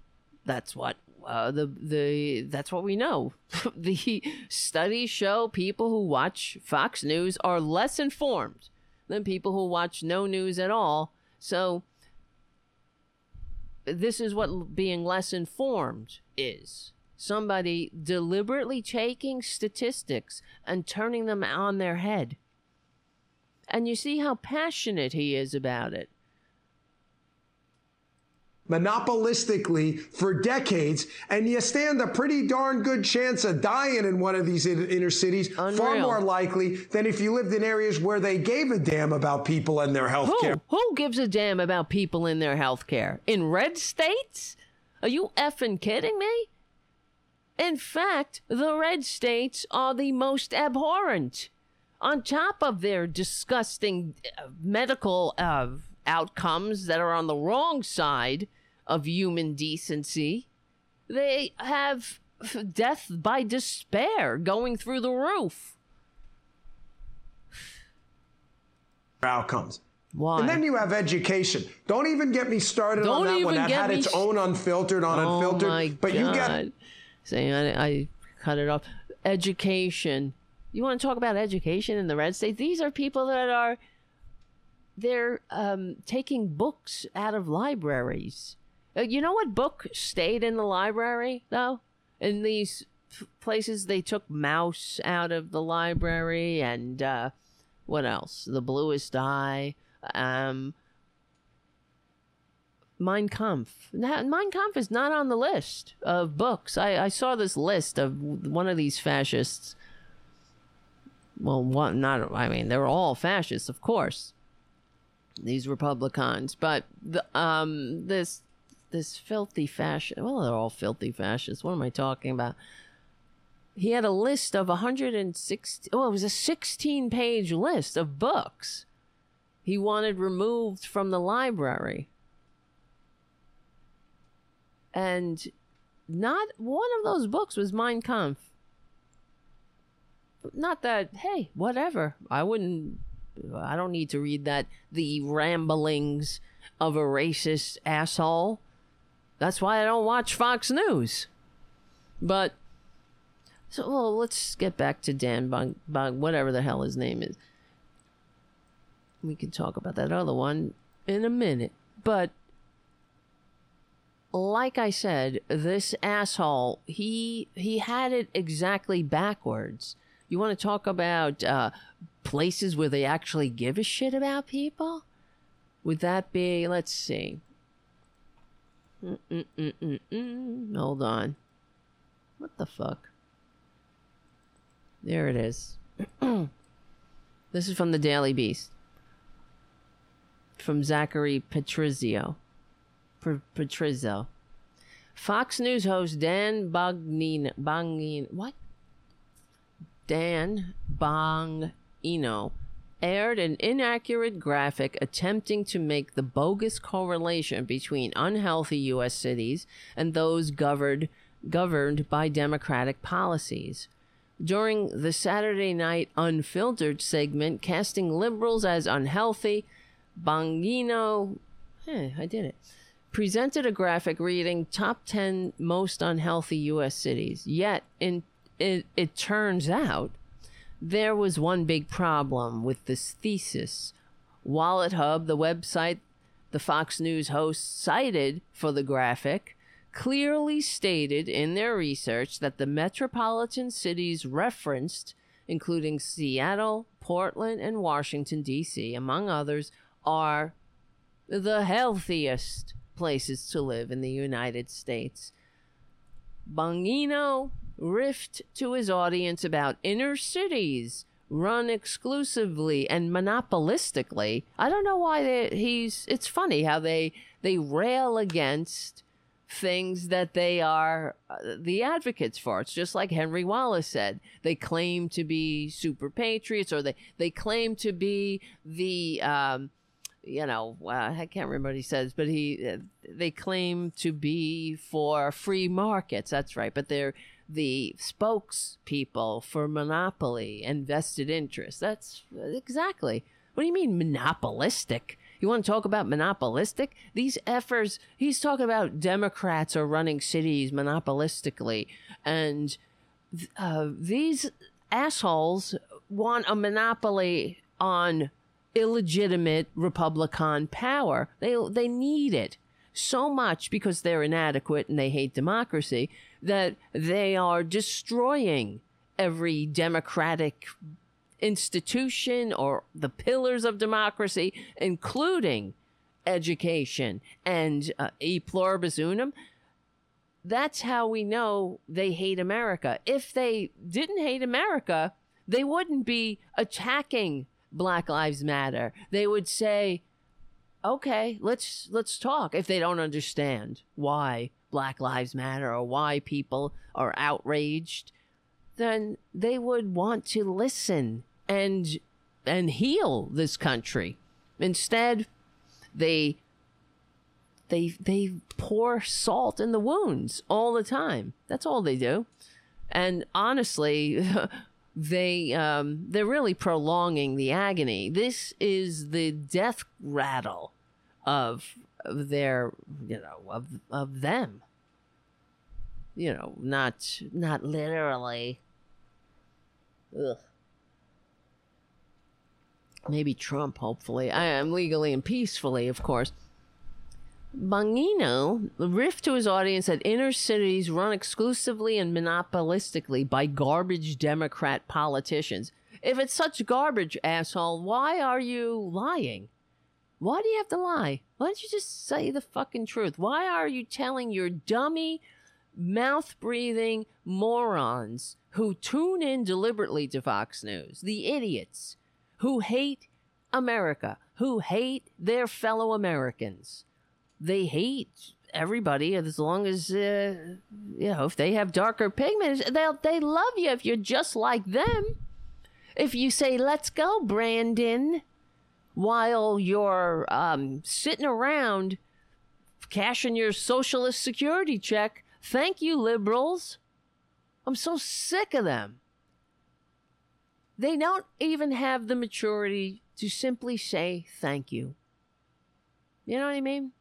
that's what uh, the the that's what we know. the studies show people who watch Fox News are less informed than people who watch no news at all. So this is what being less informed is. Somebody deliberately taking statistics and turning them on their head and you see how passionate he is about it monopolistically for decades, and you stand a pretty darn good chance of dying in one of these inner cities, Unreal. far more likely than if you lived in areas where they gave a damn about people and their health care. Who? Who gives a damn about people in their health care? In red states? Are you effing kidding me? In fact, the red states are the most abhorrent on top of their disgusting uh, medical uh, outcomes that are on the wrong side of human decency, they have death by despair going through the roof. Outcomes. Why? And then you have education. Don't even get me started Don't on that one. That had its sh- own unfiltered on oh unfiltered. My but God. you get saying I, I cut it off. Education You want to talk about education in the red states? These are people that are they're um, taking books out of libraries. Uh, you know what book stayed in the library though? In these f- places, they took Maus out of the library, and uh, what else? The Bluest Eye. Um, Mein Kampf. Now, mein Kampf is not on the list of books. I, I saw this list of one of these fascists. Well, one not. I mean, they're all fascists, of course. These Republicans, but the, um, this this filthy fascist. Well, they're all filthy fascists. What am I talking about? He had a list of 160. Oh, it was a 16 page list of books he wanted removed from the library and not one of those books was Mein Kampf. Not that, hey, whatever. I wouldn't, I don't need to read that. The ramblings of a racist asshole. That's why I don't watch Fox News. But, so, well, let's get back to Dan Bong, Bong, whatever the hell his name is. We can talk about that other one in a minute. But like I said, this asshole, he he had it exactly backwards. You want to talk about uh, places where they actually give a shit about people? Would that be? Let's see. Mm-mm-mm-mm-mm. Hold on. What the fuck? There it is. this is from the Daily Beast. From Zachary Petrizzo. Petrizzo. Fox News host Dan Bongino, Bongino, what? Dan Bongino aired an inaccurate graphic attempting to make the bogus correlation between unhealthy U.S. cities and those governed governed by democratic policies. During the Saturday Night Unfiltered segment, casting liberals as unhealthy, Bongino, eh, I did it presented a graphic reading top 10 most unhealthy US cities. Yet in it, it turns out there was one big problem with this thesis. WalletHub, the website the Fox News host cited for the graphic, clearly stated in their research that the metropolitan cities referenced, including Seattle, Portland, and Washington, D.C., among others, are the healthiest places to live in the United States. Bongino riffed to his audience about inner cities run exclusively and monopolistically. I don't know why they, he's. It's funny how they they rail against things that they are uh, the advocates for. It's just like Henry Wallace said. They claim to be super patriots, or they they claim to be the um, you know, uh, I can't remember what he says, but he uh, they claim to be for free markets. That's right, but they're the spokespeople for monopoly and vested interest. That's exactly. What do you mean monopolistic? You want to talk about monopolistic? These efforts, he's talking about Democrats are running cities monopolistically. And uh, these assholes want a monopoly on illegitimate Republican power. They they need it so much because they're inadequate and they hate democracy that they are destroying every democratic institution or the pillars of democracy, including education and uh, e pluribus unum. That's how we know they hate America. If they didn't hate America, they wouldn't be attacking Black Lives Matter. They would say, "Okay, let's let's talk." If they don't understand why Black Lives Matter or why people are outraged, then they would want to listen and and heal this country. Instead, they they they pour salt in the wounds all the time. That's all they do. And honestly, they um, they're really prolonging the agony. This is the death rattle of, of their you know of of them. You know, not not literally. Ugh. Maybe Trump, hopefully. I am legally and peacefully, of course. Bongino riffed to his audience that inner cities run exclusively and monopolistically by garbage Democrat politicians. If it's such garbage, asshole, why are you lying? Why do you have to lie? Why don't you just say the fucking truth? Why are you telling your dummy, mouth breathing morons who tune in deliberately to Fox News, the idiots who hate America, who hate their fellow Americans? They hate everybody as long as uh, you know if they have darker pigments they'll they love you if you're just like them. If you say let's go brandon while you're um, sitting around cashing your socialist security check thank you liberals. I'm so sick of them. They don't even have the maturity to simply say thank you. You know what i mean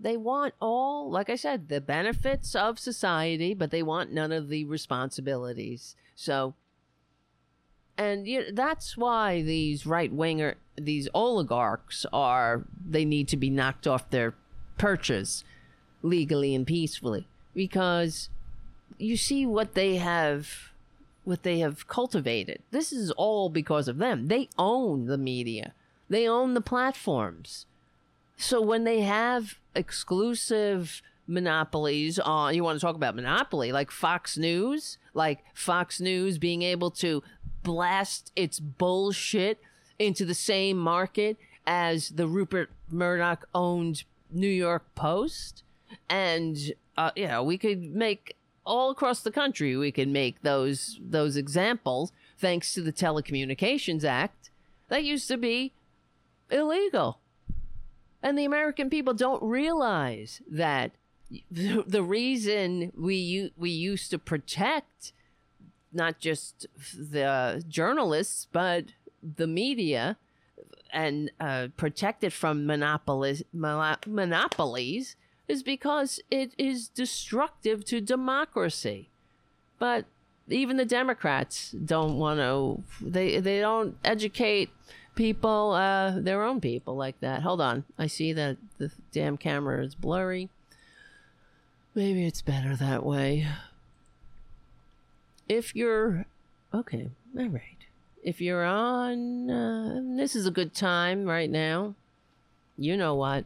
they want all, like I said, the benefits of society, but they want none of the responsibilities. So, and you know, that's why these right winger, these oligarchs are, they need to be knocked off their perches legally and peacefully. Because you see what they have what they have cultivated. This is all because of them. They own the media. They own the platforms. So when they have exclusive monopolies on you want to talk about monopoly like Fox News, like Fox News being able to blast its bullshit into the same market as the Rupert Murdoch owned New York Post? And uh, you know we could make all across the country we could make those those examples thanks to the Telecommunications Act that used to be illegal and the American people don't realize that the reason we we used to protect not just the journalists but the media and uh, protect it from monopolies monopolies is because it is destructive to democracy. But even the Democrats don't want to. They they don't educate people, uh, their own people like that. Hold on. I see that the damn camera is blurry. Maybe it's better that way. If you're. Okay, all right. If you're on. Uh, this is a good time right now. You know what?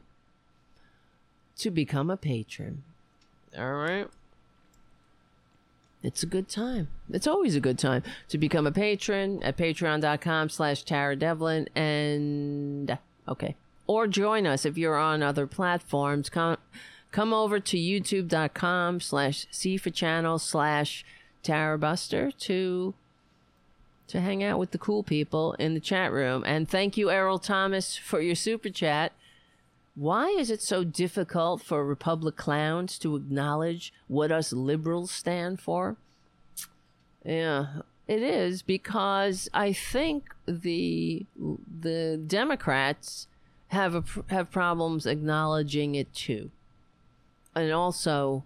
To become a patron. All right. It's a good time. It's always a good time to become a patron at patreon.com slash Tara Devlin and okay. Or join us if you're on other platforms. Come come over to youtube.com slash CFA channel slash Tara Buster to to hang out with the cool people in the chat room. And thank you, Errol Thomas, for your super chat. Why is it so difficult for Republic clowns to acknowledge what us liberals stand for? Yeah, it is because I think the the Democrats have a, have problems acknowledging it too, and also,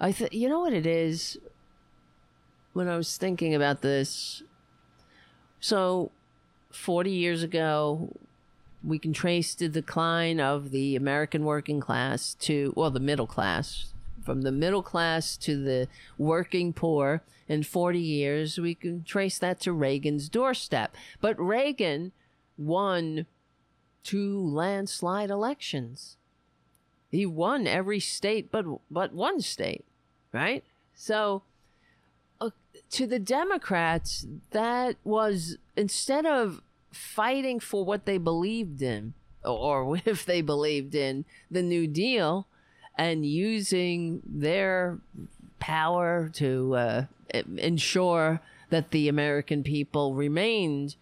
I think you know what it is. When I was thinking about this, so forty years ago, we can trace the decline of the American working class to, well, the middle class. From the middle class to the working poor in 40 years, we can trace that to Reagan's doorstep. But Reagan won two landslide elections. He won every state but but one state, right? So uh, to the Democrats, that was instead of fighting for what they believed in, or if they believed in the New Deal, and using their power to uh, ensure that the American people remained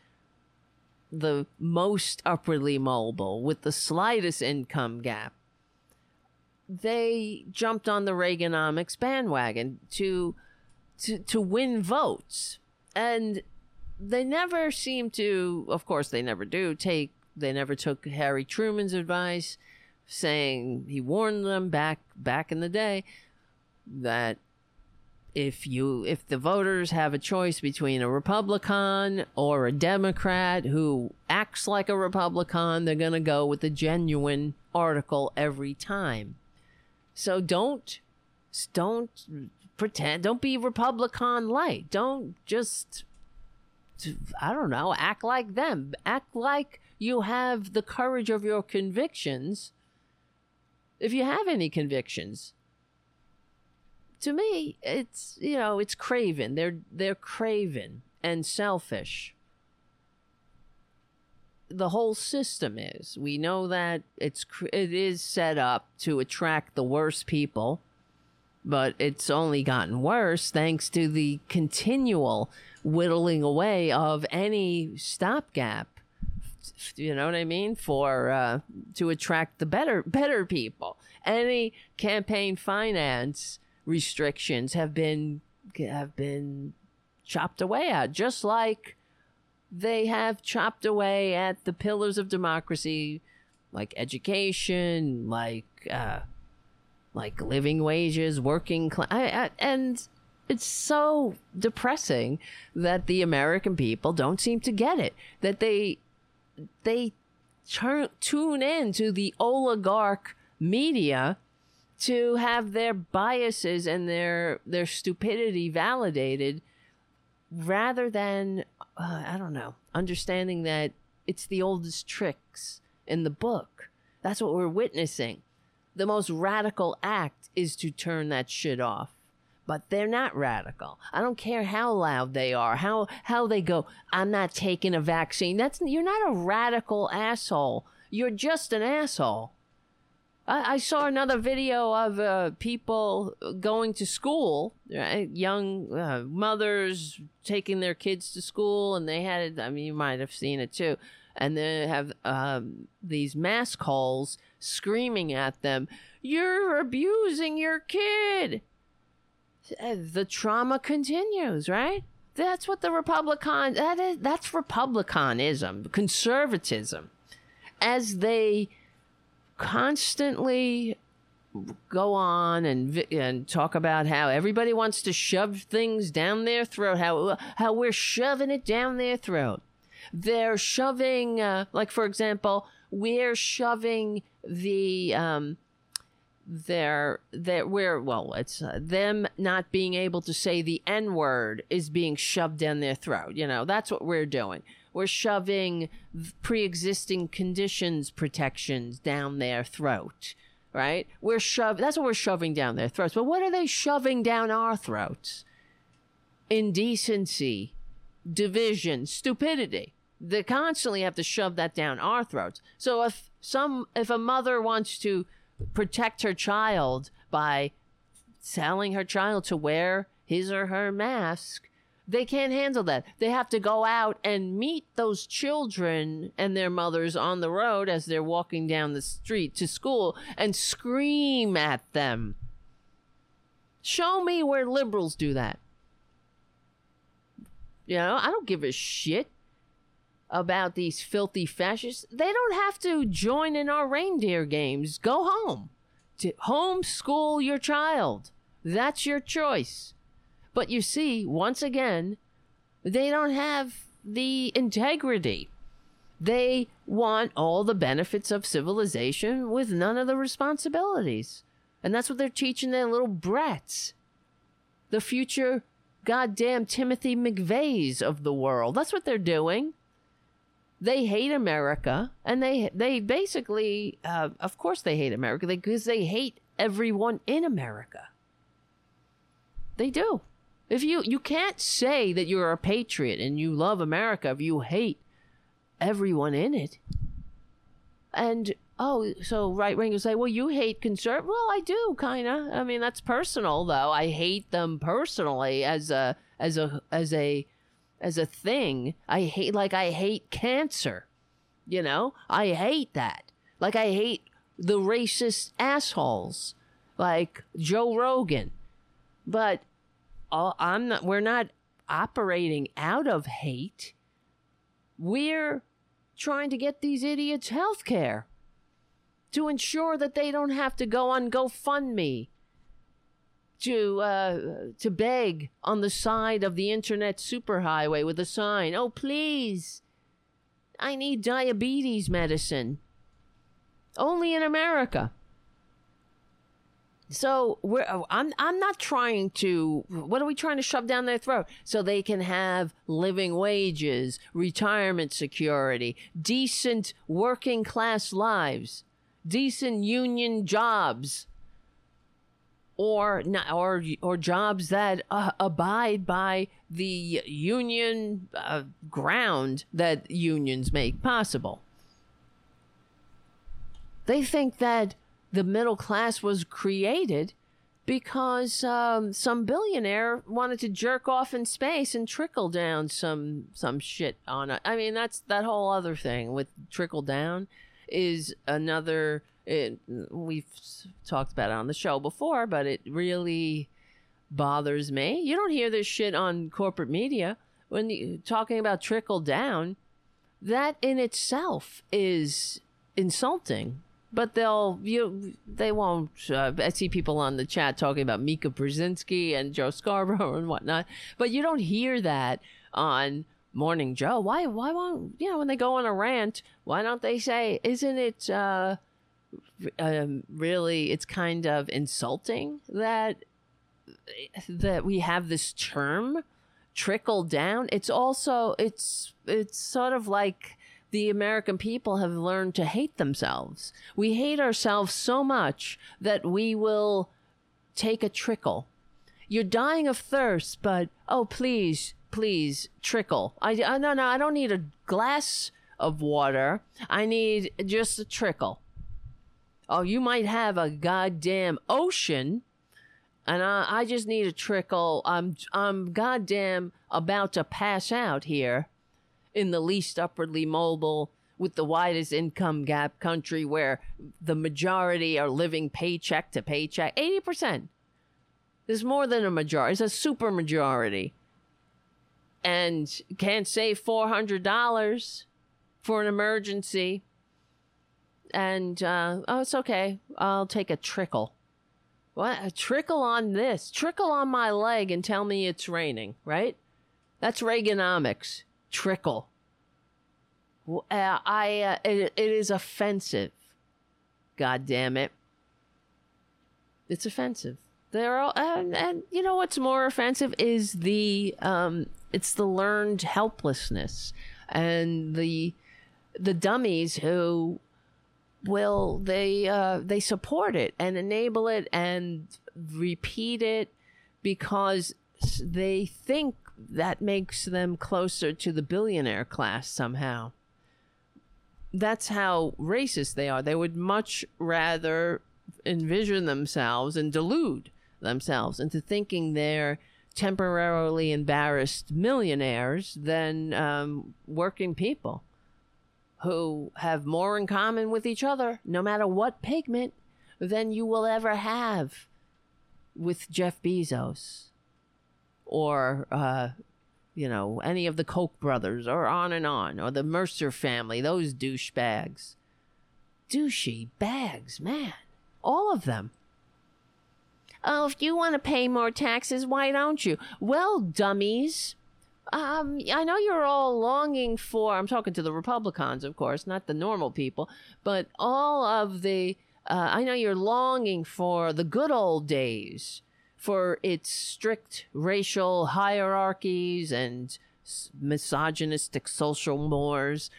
the most upwardly mobile with the slightest income gap. They jumped on the Reaganomics bandwagon to to to win votes. And they never seem to, of course, they never do take, they never took Harry Truman's advice, saying he warned them back back in the day that if you if the voters have a choice between a Republican or a Democrat who acts like a Republican, they're going to go with the genuine article every time. So don't don't pretend don't be Republican light. Don't just I don't know, act like them. Act like you have the courage of your convictions. If you have any convictions, to me, it's you know, it's craven. They're they're craven and selfish. The whole system is. We know that it's it is set up to attract the worst people, but it's only gotten worse thanks to the continual whittling away of any stopgap. You know what I mean? For uh, to attract the better better people. Any campaign finance restrictions have been have been chopped away at, just like they have chopped away at the pillars of democracy, like education, like uh, like living wages, working class, and it's so depressing that the American people don't seem to get it. That they they turn, tune in to the oligarch media to have their biases and their their stupidity validated rather than uh, I don't know, understanding that it's the oldest tricks in the book. That's what we're witnessing. The most radical act is to turn that shit off. But they're not radical. I don't care how loud they are, how how they go, I'm not taking a vaccine. That's you're not a radical asshole. You're just an asshole. I, I saw another video of uh, people going to school, right? young uh, mothers taking their kids to school, and they had, I mean, you might have seen it too, and they have um, these mass calls screaming at them, You're abusing your kid. Uh, the trauma continues, right? That's what the Republican that is that's republicanism, conservatism. As they constantly go on and and talk about how everybody wants to shove things down their throat, how how we're shoving it down their throat. They're shoving, uh, like for example, we're shoving the um, their their we're well, it's uh, them not being able to say the n word is being shoved down their throat. You know, that's what we're doing. We're shoving pre-existing conditions protections down their throat right? We're shove that's what we're shoving down their throats. But what are they shoving down our throats? Indecency division stupidity they constantly have to shove that down our throats so if some if a mother wants to protect her child by telling her child to wear his or her mask they can't handle that. They have to go out and meet those children and their mothers on the road as they're walking down the street to school and scream at them. Show me where liberals do that. You know, I don't give a shit about these filthy fascists. They don't have to join in our reindeer games. Go home. To homeschool your child. That's your choice. But you see, once again, they don't have the integrity. They want all the benefits of civilization with none of the responsibilities. And that's what they're teaching their little brats. The future goddamn Timothy McVeighs of the world. That's what they're doing. They hate America, and they they basically, uh, of course, they hate America because they, hate everyone in America. They do. If you you can't say that you're a patriot and you love America if you hate everyone in it. And oh, so right wingers say, well, you hate conservative. Well, I do, kind of. I mean, that's personal, though. I hate them personally as a as a as a as a thing. I hate like I hate cancer. You know, I hate that. Like I hate the racist assholes like Joe Rogan. But all, I'm not, we're not operating out of hate. We're trying to get these idiots health care to ensure that they don't have to go on GoFundMe to uh, to beg on the side of the internet superhighway with a sign, "Oh please, I need diabetes medicine." Only in America. So we're oh, I'm I'm not trying to what are we trying to shove down their throat so they can have living wages, retirement security, decent working class lives, decent union jobs or or or jobs that uh, abide by the union uh, ground that unions make possible. They think that the middle class was created because um, some billionaire wanted to jerk off in space and trickle down some some shit on it. I mean, that's that whole other thing with trickle down is another. It, we've talked about it on the show before, but it really bothers me. You don't hear this shit on corporate media when you talking about trickle down. That in itself is insulting but they'll you they won't. Uh, I see people on the chat talking about Mika Brzezinski and Joe Scarborough and whatnot, but you don't hear that on Morning Joe. Why why won't you know when they go on a rant? Why don't they say, "Isn't it uh, um, really? It's kind of insulting that that we have this term." trickle down it's also it's it's sort of like the American people have learned to hate themselves. We hate ourselves so much that we will take a trickle. You're dying of thirst, but oh, please, please, trickle. I, I no, no, I don't need a glass of water. I need just a trickle. Oh, you might have a goddamn ocean, and I, I just need a trickle. I'm, I'm goddamn about to pass out here in the least upwardly mobile with the widest income gap country where the majority are living paycheck to paycheck 80% there's more than a majority it's a super majority and can't save $400 for an emergency and uh, oh it's okay i'll take a trickle what a trickle on this trickle on my leg and tell me it's raining right that's reaganomics trickle. Uh, I uh, it, it is offensive. God damn it. It's offensive. They're all and, and you know what's more offensive is the um it's the learned helplessness and the the dummies who will they uh they support it and enable it and repeat it because they think that makes them closer to the billionaire class somehow. That's how racist they are. They would much rather envision themselves and delude themselves into thinking they're temporarily embarrassed millionaires than um, working people who have more in common with each other, no matter what pigment, than you will ever have with Jeff Bezos or uh, you know any of the Koch brothers, or on and on, or the Mercer family. Those douchebags, douchey bags, man, all of them. Oh, if you want to pay more taxes, why don't you? Well, dummies. Um, I know you're all longing for. I'm talking to the Republicans, of course, not the normal people, but all of the. Uh, I know you're longing for the good old days for its strict racial hierarchies and misogynistic social mores,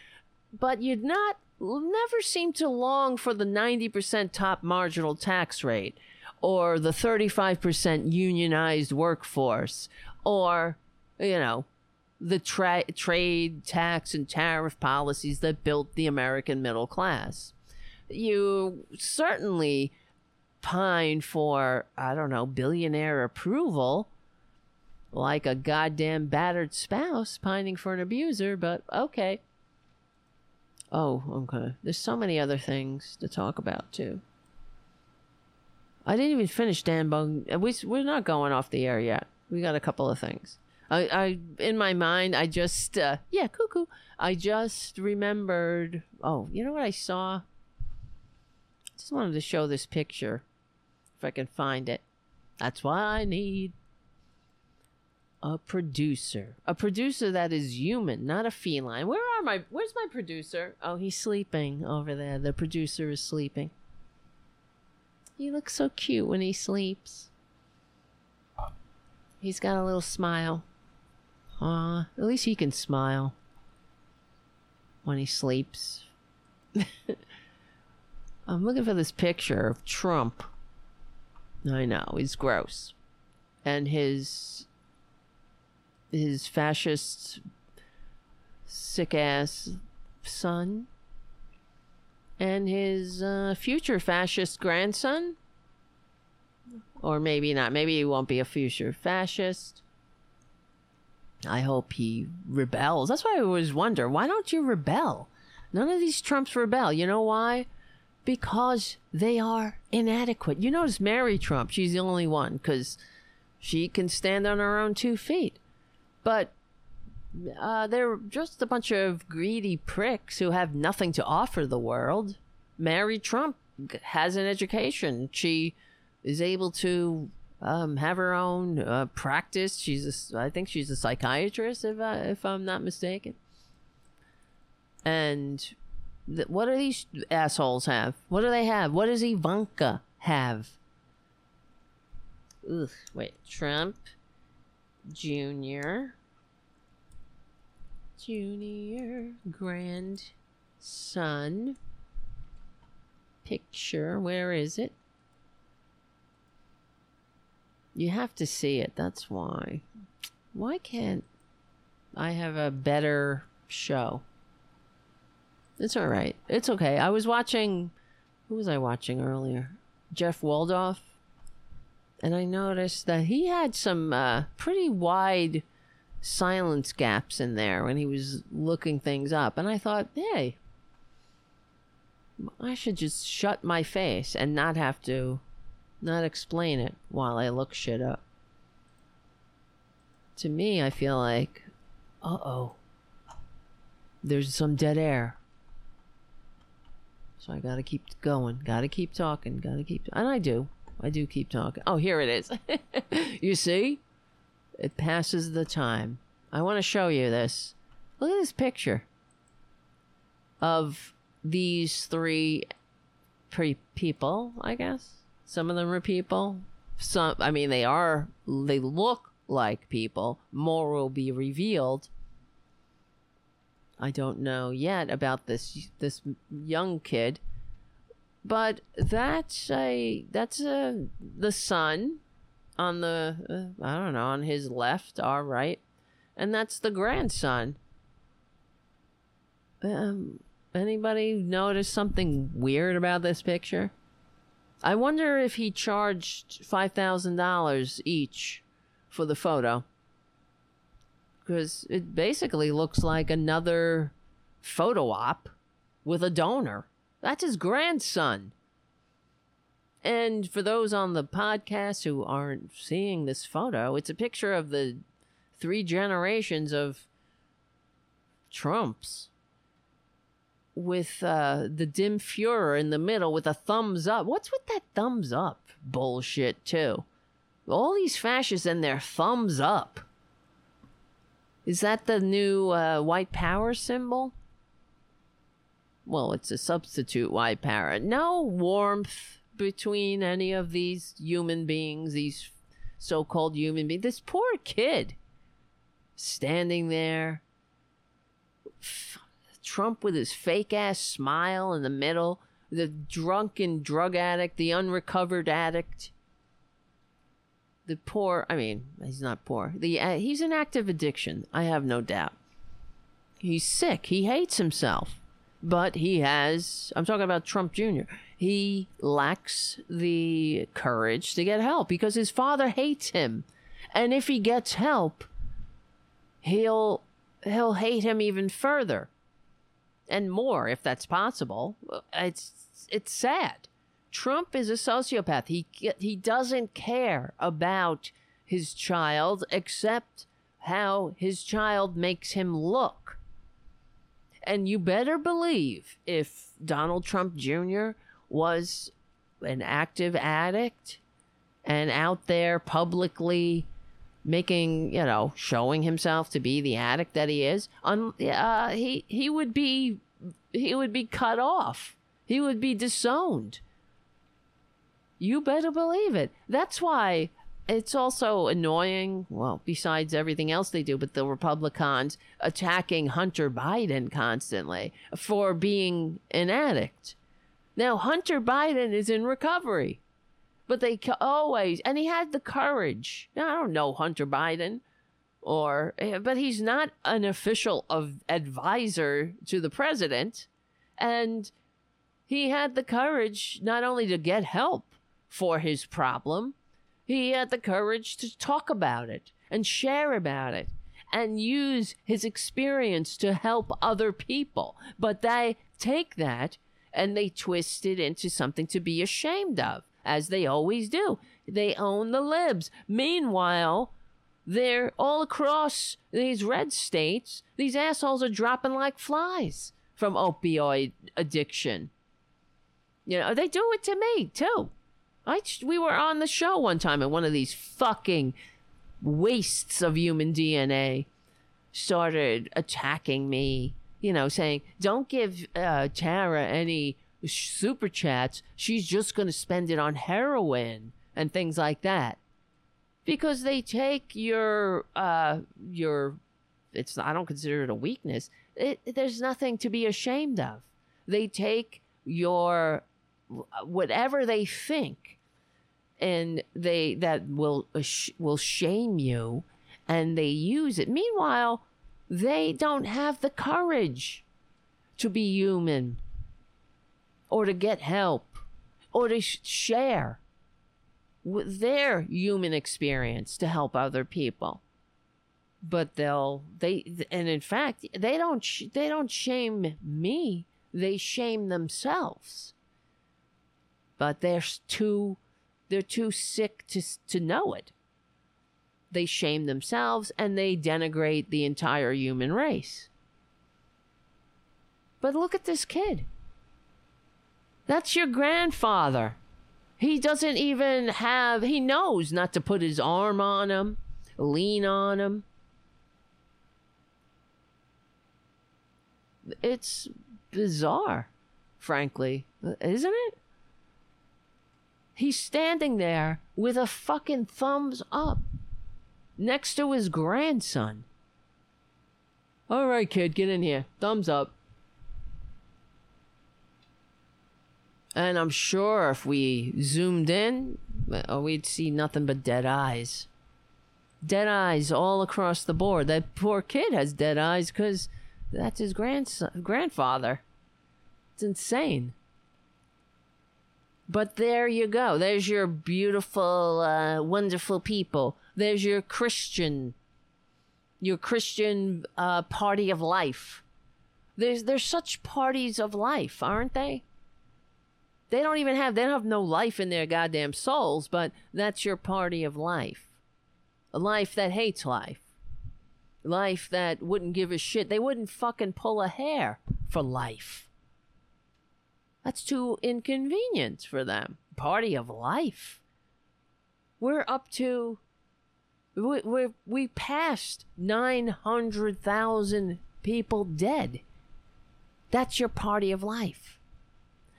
but you'd not never seem to long for the 90% top marginal tax rate or the 35% unionized workforce or you know the tra- trade tax and tariff policies that built the American middle class. You certainly pine for, I don't know, billionaire approval like a goddamn battered spouse pining for an abuser, but okay. Oh, okay. There's so many other things to talk about, too. I didn't even finish Dan Bung. We, we're not going off the air yet. We got a couple of things. I, I in my mind, I just, uh, yeah, cuckoo. I just remembered. Oh, you know what I saw? I Just wanted to show this picture if I can find it. That's why I need a producer. A producer that is human, not a feline. Where are my where's my producer? Oh, he's sleeping over there. The producer is sleeping. He looks so cute when he sleeps. He's got a little smile. Aw, at least he can smile when he sleeps. I'm looking for this picture of Trump. I know, he's gross. And his his fascist sick ass son and his uh, future fascist grandson? Or maybe not. Maybe he won't be a future fascist. I hope he rebels. That's why i always wonder why don't you rebel? None of these trumps rebel. You know why? Because they are inadequate. You notice mary trump she's the only one because she can stand on her own two feet. But uh, they're just a bunch of greedy pricks who have nothing to offer the world. Mary Trump has an education. She is able to um, have her own uh, practice. She's, a, I think she's a psychiatrist, if I, if I'm not mistaken. And th- what do these assholes have? What do they have? What does Ivanka have? Ugh, wait, Trump Junior. Junior grandson. Picture. Where is it? You have to see it. That's why. Why can't I have a better show? It's all right. It's okay. I was watching. Who was I watching earlier? Jeff Waldorf and I noticed that he had some uh, pretty wide silence gaps in there when he was looking things up. And I thought, hey, I should just shut my face and not have to, not explain it while I look shit up. To me, I feel like, uh oh, there's some dead air. So I gotta keep going, gotta keep talking, gotta keep, and I do. I do keep talking. Oh, here it is. you see? It passes the time. I want to show you this. Look at this picture of these three pre- people, I guess. Some of them are people. Some, I mean, they are, they look like people. More will be revealed. I don't know yet about this this young kid but that's a that's a the sun on the uh, I don't know on his left, all right, and that's the grandson. Um, anybody notice something weird about this picture? I wonder if he charged five thousand dollars each for the photo, because it basically looks like another photo op with a donor. That's his grandson. And for those on the podcast who aren't seeing this photo, it's a picture of the three generations of Trumps with uh, the dim Fuhrer in the middle with a thumbs up. What's with that thumbs up bullshit, too? All these fascists and their thumbs up. Is that the new uh, white power symbol? well, it's a substitute white power. No warmth between any of these human beings, these so called human beings. This poor kid standing there. Trump with his fake ass smile in the middle. The drunken drug addict, the unrecovered addict. The poor, I mean, he's not poor. The uh, he's an active addiction. I have no doubt. He's sick. He hates himself but he has i'm talking about trump jr he lacks the courage to get help because his father hates him. And if he gets help he'll he'll hate him even further and more if that's possible. It's it's sad. Trump is a sociopath. He he doesn't care about his child except how his child makes him look. And you better believe if Donald Trump Jr. was an active addict, and out there publicly making, you know, showing himself to be the addict that he is, un, uh, he he would be he would be cut off. He would be disowned. You better believe it. That's why it's also annoying. Well, besides everything else they do, but the Republicans attacking Hunter Biden constantly for being an addict. Now, Hunter Biden is in recovery, but they always, and he had the courage. Now, I don't know Hunter Biden, or, eh, but he's not an official of advisor to the president. And he had the courage not only to get help for his problem, he had the courage to talk about it and share about it and use his experience to help other people. But they take that and they twist it into something to be ashamed of, as they always do. They own the libs. Meanwhile, they're all across these red states. These assholes are dropping like flies from opioid addiction. You know, they do it to me too. I we were on the show one time and one of these fucking wastes of human DNA started attacking me, you know, saying, "Don't give uh, Tara any super chats. She's just going to spend it on heroin and things like that." Because they take your uh your it's I don't consider it a weakness. It, there's nothing to be ashamed of. They take your whatever they think and they that will will shame you and they use it meanwhile they don't have the courage to be human or to get help or to sh- share their human experience to help other people. But they'll they and in fact they don't sh- they don't shame me. They shame themselves. But they're too they're too sick to to know it. They shame themselves and they denigrate the entire human race. But look at this kid. That's your grandfather. He doesn't even have, he knows not to put his arm on him, lean on him. It's bizarre, frankly, isn't it? He's standing there with a fucking thumbs up next to his grandson. All right, kid, get in here. Thumbs up. And I'm sure if we zoomed in, uh, we'd see nothing but dead eyes. Dead eyes all across the board. That poor kid has dead eyes because that's his grandson, grandfather. It's insane. But there you go. There's your beautiful, uh, wonderful people. There's your Christian, your Christian uh, party of life. There's there's such parties of life, aren't they? They don't even have they don't have no life in their goddamn souls, but that's your party of life. A life that hates life. Life that wouldn't give a shit. They wouldn't fucking pull a hair for life. That's too inconvenient for them. Party of life. We're up to. We we we passed nine hundred thousand people dead. That's your party of life,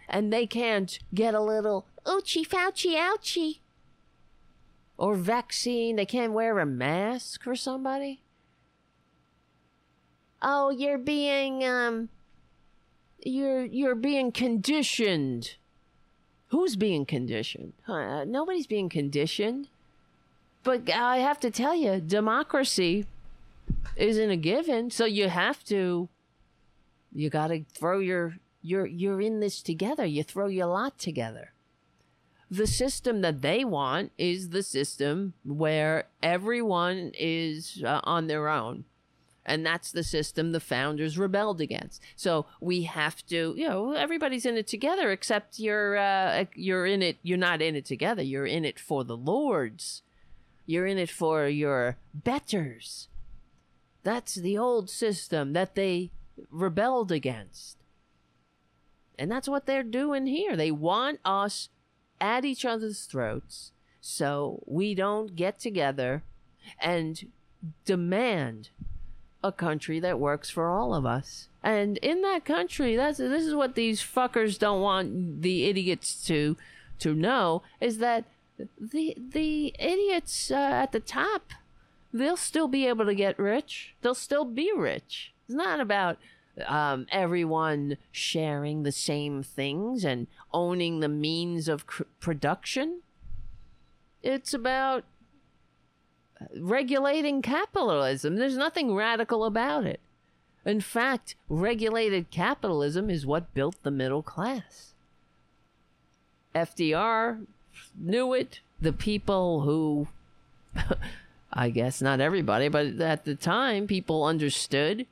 and they can't get a little oochie fouchie ouchie or vaccine. They can't wear a mask for somebody. Oh, you're being um you're you're being conditioned. Who's being conditioned? Uh, nobody's being conditioned. But I have to tell you, democracy isn't a given. So you have to. You got to throw your you're you're in this together. You throw your lot together. The system that they want is the system where everyone is uh, on their own and that's the system the founders rebelled against. So we have to, you know, everybody's in it together, except you're uh, you're in it. You're not in it together. You're in it for the lords. You're in it for your betters. That's the old system that they rebelled against. And that's what they're doing here. They want us at each other's throats so we don't get together and demand a country that works for all of us. And in that country, that's this is what these fuckers don't want the idiots to to know is that the the idiots uh, at the top they'll still be able to get rich. They'll still be rich. It's not about um, everyone sharing the same things and owning the means of cr- production. It's about regulating capitalism. There's nothing radical about it. In fact, regulated capitalism is what built the middle class. FDR knew it. The people who, I guess not everybody, but at the time, people understood.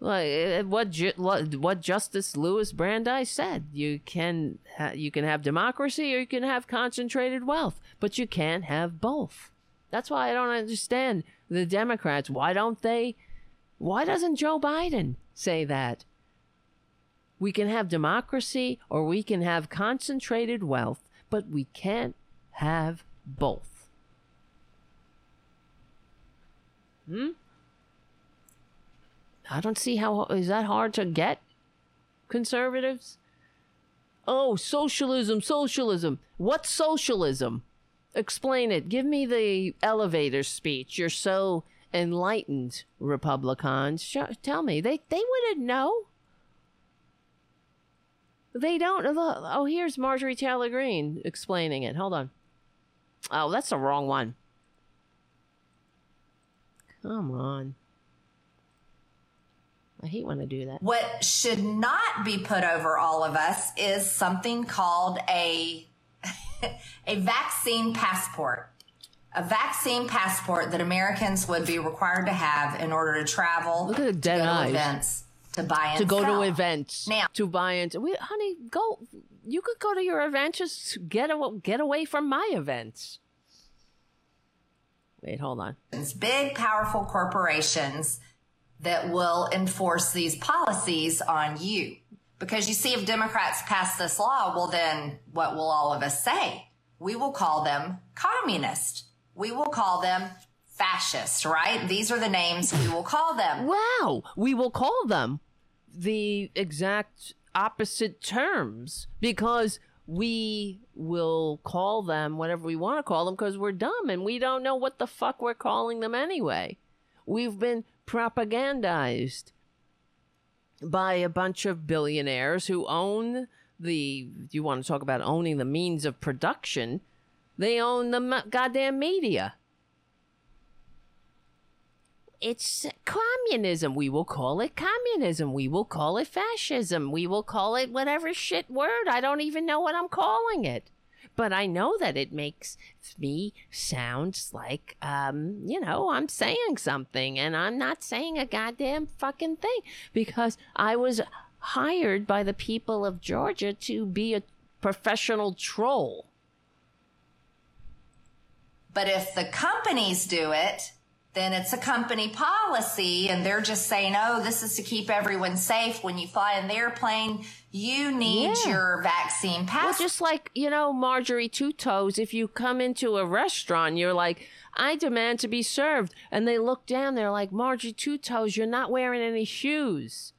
Like eh, what ju- what Justice Louis Brandeis said, you can ha- you can have democracy or you can have concentrated wealth, but you can't have both. That's why I don't understand the Democrats. Why don't they? Why doesn't Joe Biden say that? We can have democracy or we can have concentrated wealth, but we can't have both. Hmm? I don't see how is that hard to get conservatives? Oh, socialism, socialism. What's socialism? Explain it. Give me the elevator speech. You're so enlightened, Republicans. Sh- tell me. They they wouldn't know. They don't. Oh, here's Marjorie Taylor Greene explaining it. Hold on. Oh, that's the wrong one. Come on. I hate when I do that. What should not be put over all of us is something called a a vaccine passport. A vaccine passport that Americans would be required to have in order to travel, Look at the dead to eyes. events, to buy and to go sell. to events Now- to buy into we, honey go you could go to your event just get away, get away from my events wait hold on big, powerful corporations that will enforce these policies on you. Because you see, if Democrats pass this law, well, then what will all of us say? We will call them communist. We will call them fascist, right? These are the names we will call them. wow we will call them the exact opposite terms because we will call them whatever we want to call them because we're dumb and we don't know what the fuck we're calling them anyway. We've been propagandized by a bunch of billionaires who own the you want to talk about owning the means of production. They own the goddamn media it's communism. We will call it communism. We will call it fascism. We will call it whatever shit word. I don't even know what i'm calling it. But i know that it makes me sound like um you know i'm saying something. And i'm not saying a goddamn fucking thing. Because i was hired by the people of georgia to be a professional troll. But if the companies do it, then it's a company policy and they're just saying, oh, this is to keep everyone safe. When you fly in the airplane, you need Yeah. your vaccine pass. Well, just like, you know, Marjorie Two Toes, if you come into a restaurant, you're like, I demand to be served. And they look down, they're like, Marjorie Two Toes, you're not wearing any shoes.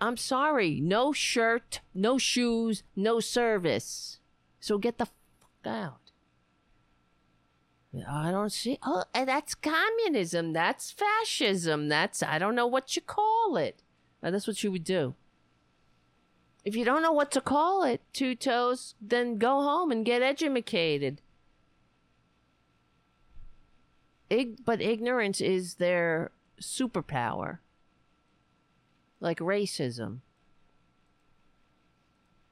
I'm sorry. No shirt, no shoes, no service. So get the fuck out. I don't see. Oh, that's communism. That's fascism. That's, I don't know what you call it. Uh, that's what you would do. If you don't know what to call it, two toes, then go home and get educated. Ig- but ignorance is their superpower. Like racism.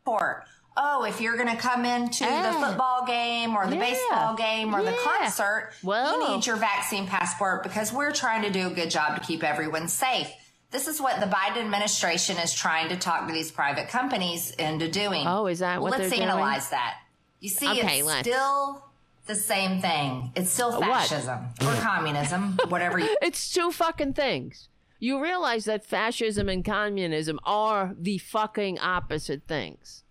passport. Oh, if you're going to come into the Ah. football game or the Yeah. baseball game or the concert, Well- you need your vaccine passport because we're trying to do a good job to keep everyone safe. This is what the Biden administration is trying to talk to these private companies into doing. Oh, is that what Let's they're doing? analyze that. You see, Okay, it's let's. still the same thing. It's still What? fascism or communism, whatever you It's two fucking things. You realize that fascism and communism are the fucking opposite things.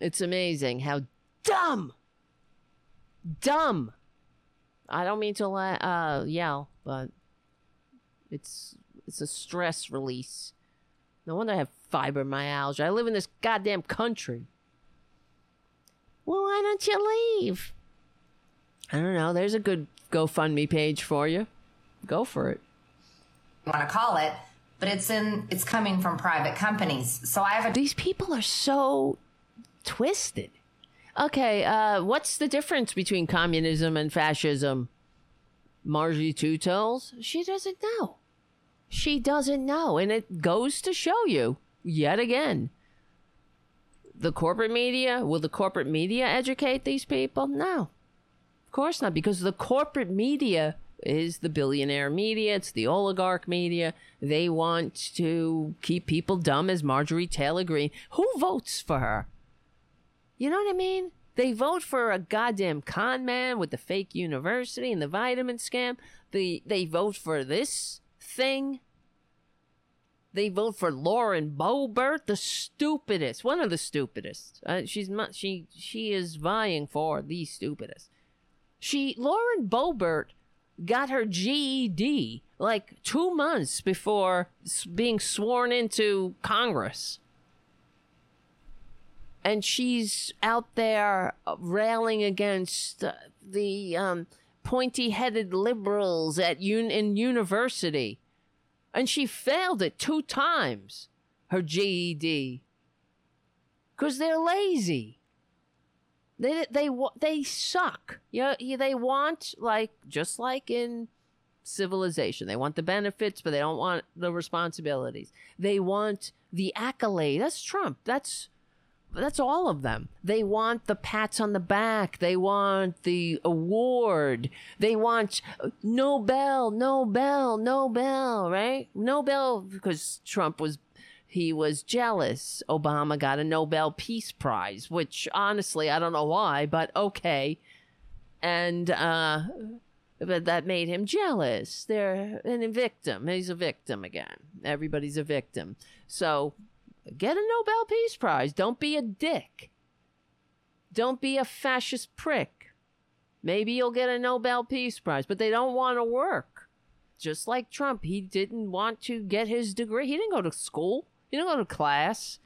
It's amazing how dumb Dumb. I don't mean to la- uh, yell, but it's it's a stress release. No wonder I have fibromyalgia. I live in this goddamn country. Well, why don't you leave? I don't know. There's a good GoFundMe page for you. Go for it. want to call it, but it's in it's coming from private companies. So I have a These people are so twisted. Okay, uh, what's the difference between communism and fascism? Margie Two Toes? She doesn't know. She doesn't know. And it goes to show you, yet again, the corporate media, will the corporate media educate these people? No. Of course not, because the corporate media is the billionaire media, it's the oligarch media. They want to keep people dumb as Marjorie Taylor Greene. Who votes for her? You know what I mean? They vote for a goddamn con man with the fake university and the vitamin scam. They they vote for this thing. They vote for Lauren Boebert, the stupidest, one of the stupidest. Uh, she's not, she she is vying for the stupidest. She Lauren Boebert got her GED like two months before being sworn into Congress and she's out there railing against the um, pointy-headed liberals at un- in university, and she failed it two times. Her GED, because they're lazy. They they they suck. Yeah, yeah, they want like just like in civilization. They want the benefits, but they don't want the responsibilities. They want the accolade. That's Trump. That's that's all of them. They want the pats on the back. They want the award. They want uh, Nobel, Nobel, Nobel, right? Nobel because Trump was he was jealous. Obama got a Nobel Peace Prize, which honestly I don't know why, but okay. And uh but that made him jealous. They're a victim. He's a victim again. Everybody's a victim. So get a Nobel Peace Prize. Don't be a dick. Don't be a fascist prick. Maybe you'll get a Nobel Peace Prize, but they don't want to work. Just like Trump, he didn't want to get his degree. He didn't go to school, he didn't go to class.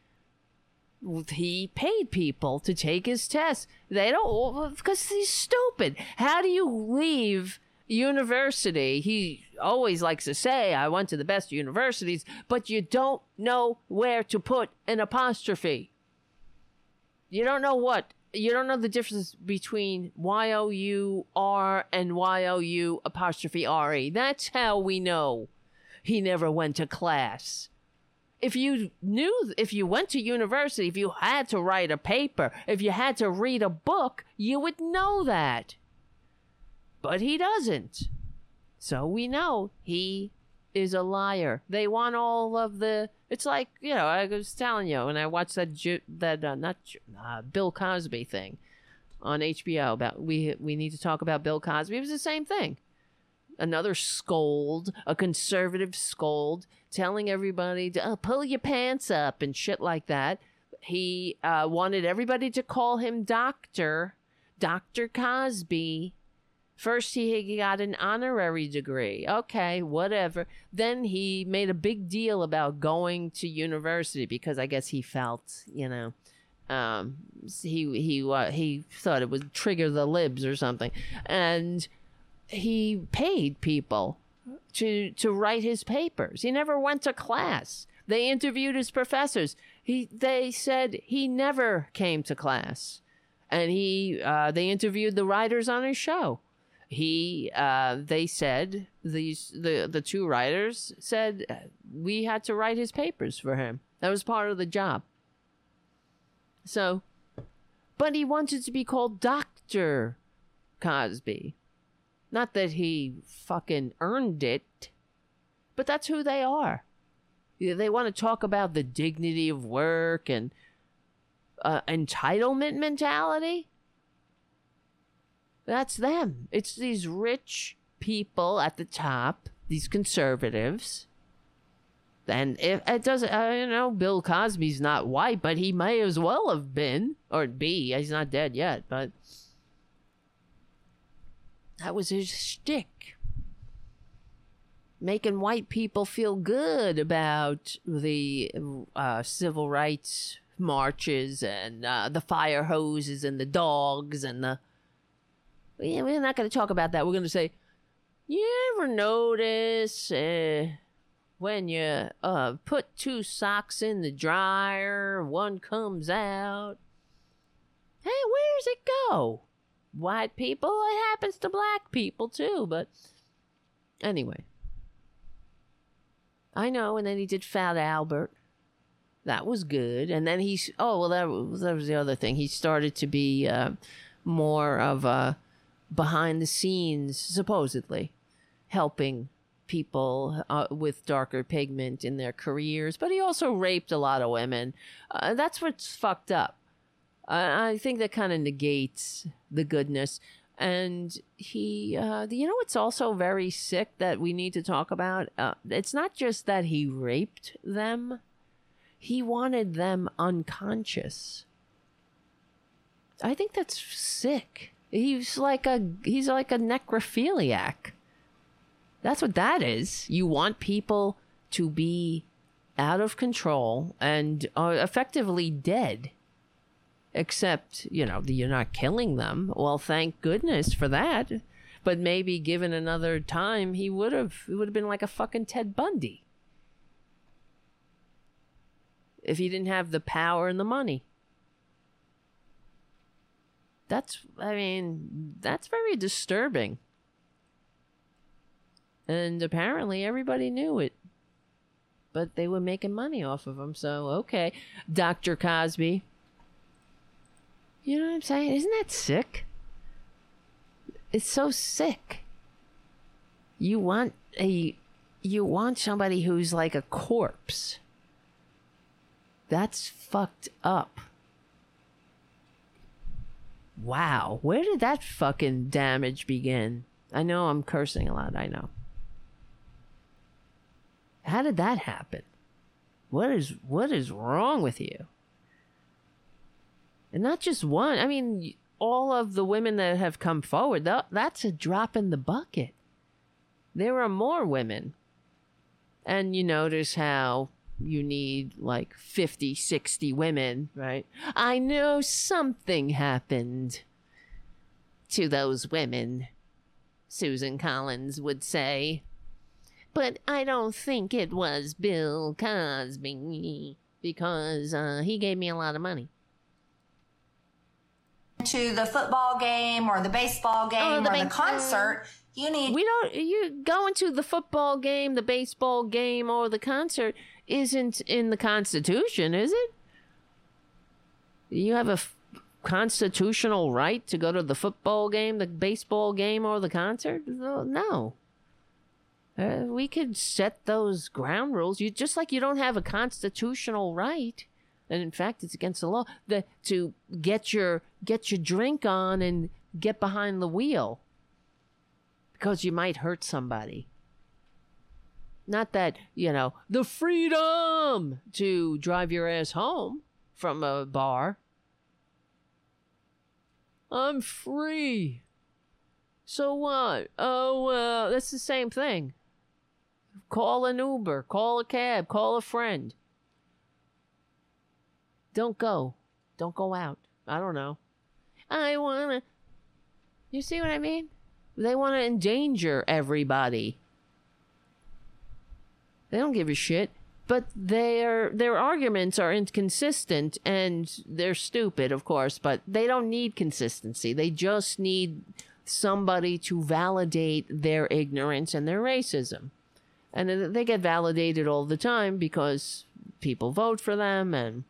He paid people to take his test. They don't, because he's stupid. How do you leave university? He always likes to say, I went to the best universities, but you don't know where to put an apostrophe. You don't know what. You don't know the difference between Y O U R and Y O U apostrophe R E. That's how we know he never went to class. If you knew, if you went to university, if you had to write a paper, if you had to read a book, you would know that. But he doesn't. So we know he is a liar. They want all of the. It's like you know. I was telling you when I watched that Ju- that uh, not Ju- uh, Bill Cosby thing on HBO about we we need to talk about Bill Cosby. It was the same thing. Another scold, a conservative scold, telling everybody to uh, pull your pants up and shit like that. He uh, wanted everybody to call him Doctor, Doctor Cosby. First, he got an honorary degree. Okay, whatever. Then he made a big deal about going to university because I guess he felt, you know, um, he he uh, he thought it would trigger the libs or something, and he paid people to to write his papers. He never went to class. They interviewed his professors. He they said he never came to class, and he uh, they interviewed the writers on his show he uh, they said these the the two writers said uh, we had to write his papers for him. That was part of the job. So but he wanted to be called dr cosby. Not that he fucking earned it but that's who they are. They want to talk about the dignity of work and uh, entitlement mentality that's them. It's these rich people at the top, these conservatives. And if it doesn't, uh, you know, Bill Cosby's not white, but he may as well have been, or be. He's not dead yet, but That was his shtick. Making white people feel good about the uh, civil rights marches and uh, the fire hoses and the dogs and the. Yeah, we're not going to talk about that. We're going to say, you ever notice uh, when you uh, put two socks in the dryer, one comes out? Hey, where's it go? White people, it happens to black people too, but anyway. I know, and then he did Fat Albert. That was good. And then he's, oh, well, that, was- that was the other thing. He started to be uh, more of a behind the scenes, supposedly, helping people uh, with darker pigment in their careers. But he also raped a lot of women. Uh, that's what's fucked up. I I think that kind of negates the goodness. And he, uh, you know, it's also very sick that we need to talk about. Uh, it's not just that he raped them; he wanted them unconscious. I think that's sick. He's like a he's like a necrophiliac. That's what that is. You want people to be out of control and are effectively dead. Except you know you're not killing them. Well thank goodness for that. But maybe given another time he would have it would have been like a fucking ted bundy. If he didn't have the power and the money that's i mean that's very disturbing and apparently everybody knew it but they were making money off of him so okay dr cosby you know what I'm saying? Isn't that sick? It's so sick. You want a you want somebody who's like a corpse. That's fucked up. Wow, where did that fucking damage begin? I know I'm cursing a lot, I know. How did that happen? What is what is wrong with you? And not just one. I mean, all of the women that have come forward, tha- that's a drop in the bucket. There are more women. And you notice how you need like 50, 60 women, right? I know something happened to those women, Susan Collins would say. But I don't think it was Bill Cosby because uh, he gave me a lot of money. To the football game or the baseball game Oh, the or the concert, you need We don't. You going to the football game, the baseball game, or the concert isn't in the Constitution, is it? You have a f- constitutional right to go to the football game, the baseball game, or the concert. No. Uh, we could set those ground rules. You just like you don't have a constitutional right, and in fact, it's against the law the, to get your get your drink on and get behind the wheel because you might hurt somebody. Not that, you know, the freedom to drive your ass home from a bar. I'm free. So what? Oh, uh, that's the same thing. Call an Uber, call a cab, call a friend. Don't go. Don't go out. I don't know. I wanna. You see what I mean? They want to endanger everybody. They don't give a shit. But their their arguments are inconsistent and they're stupid, of course, but they don't need consistency. They just need somebody to validate their ignorance and their racism. And they get validated all the time because people vote for them and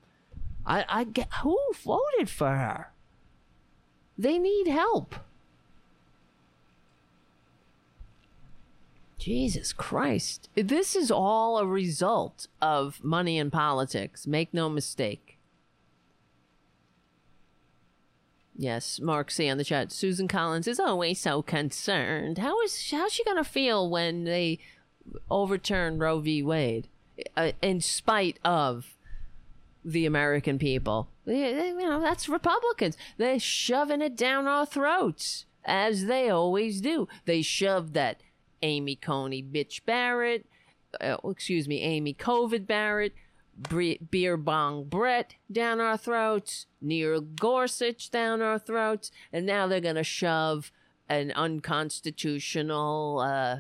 I, I get who voted for her? They need help. Jesus Christ. This is all a result of money in politics. Make no mistake. Yes, Mark C on the chat. Susan Collins is always so concerned. How is how's she gonna feel when they overturn Roe v. Wade, uh, in spite of the American people? You know, that's Republicans. They're shoving it down our throats as they always do. They shoved that Amy Coney bitch Barrett, uh, excuse me, Amy COVID Barrett, Bre- Beer Bong Brett down our throats, Neil Gorsuch down our throats, and now they're going to shove an unconstitutional uh,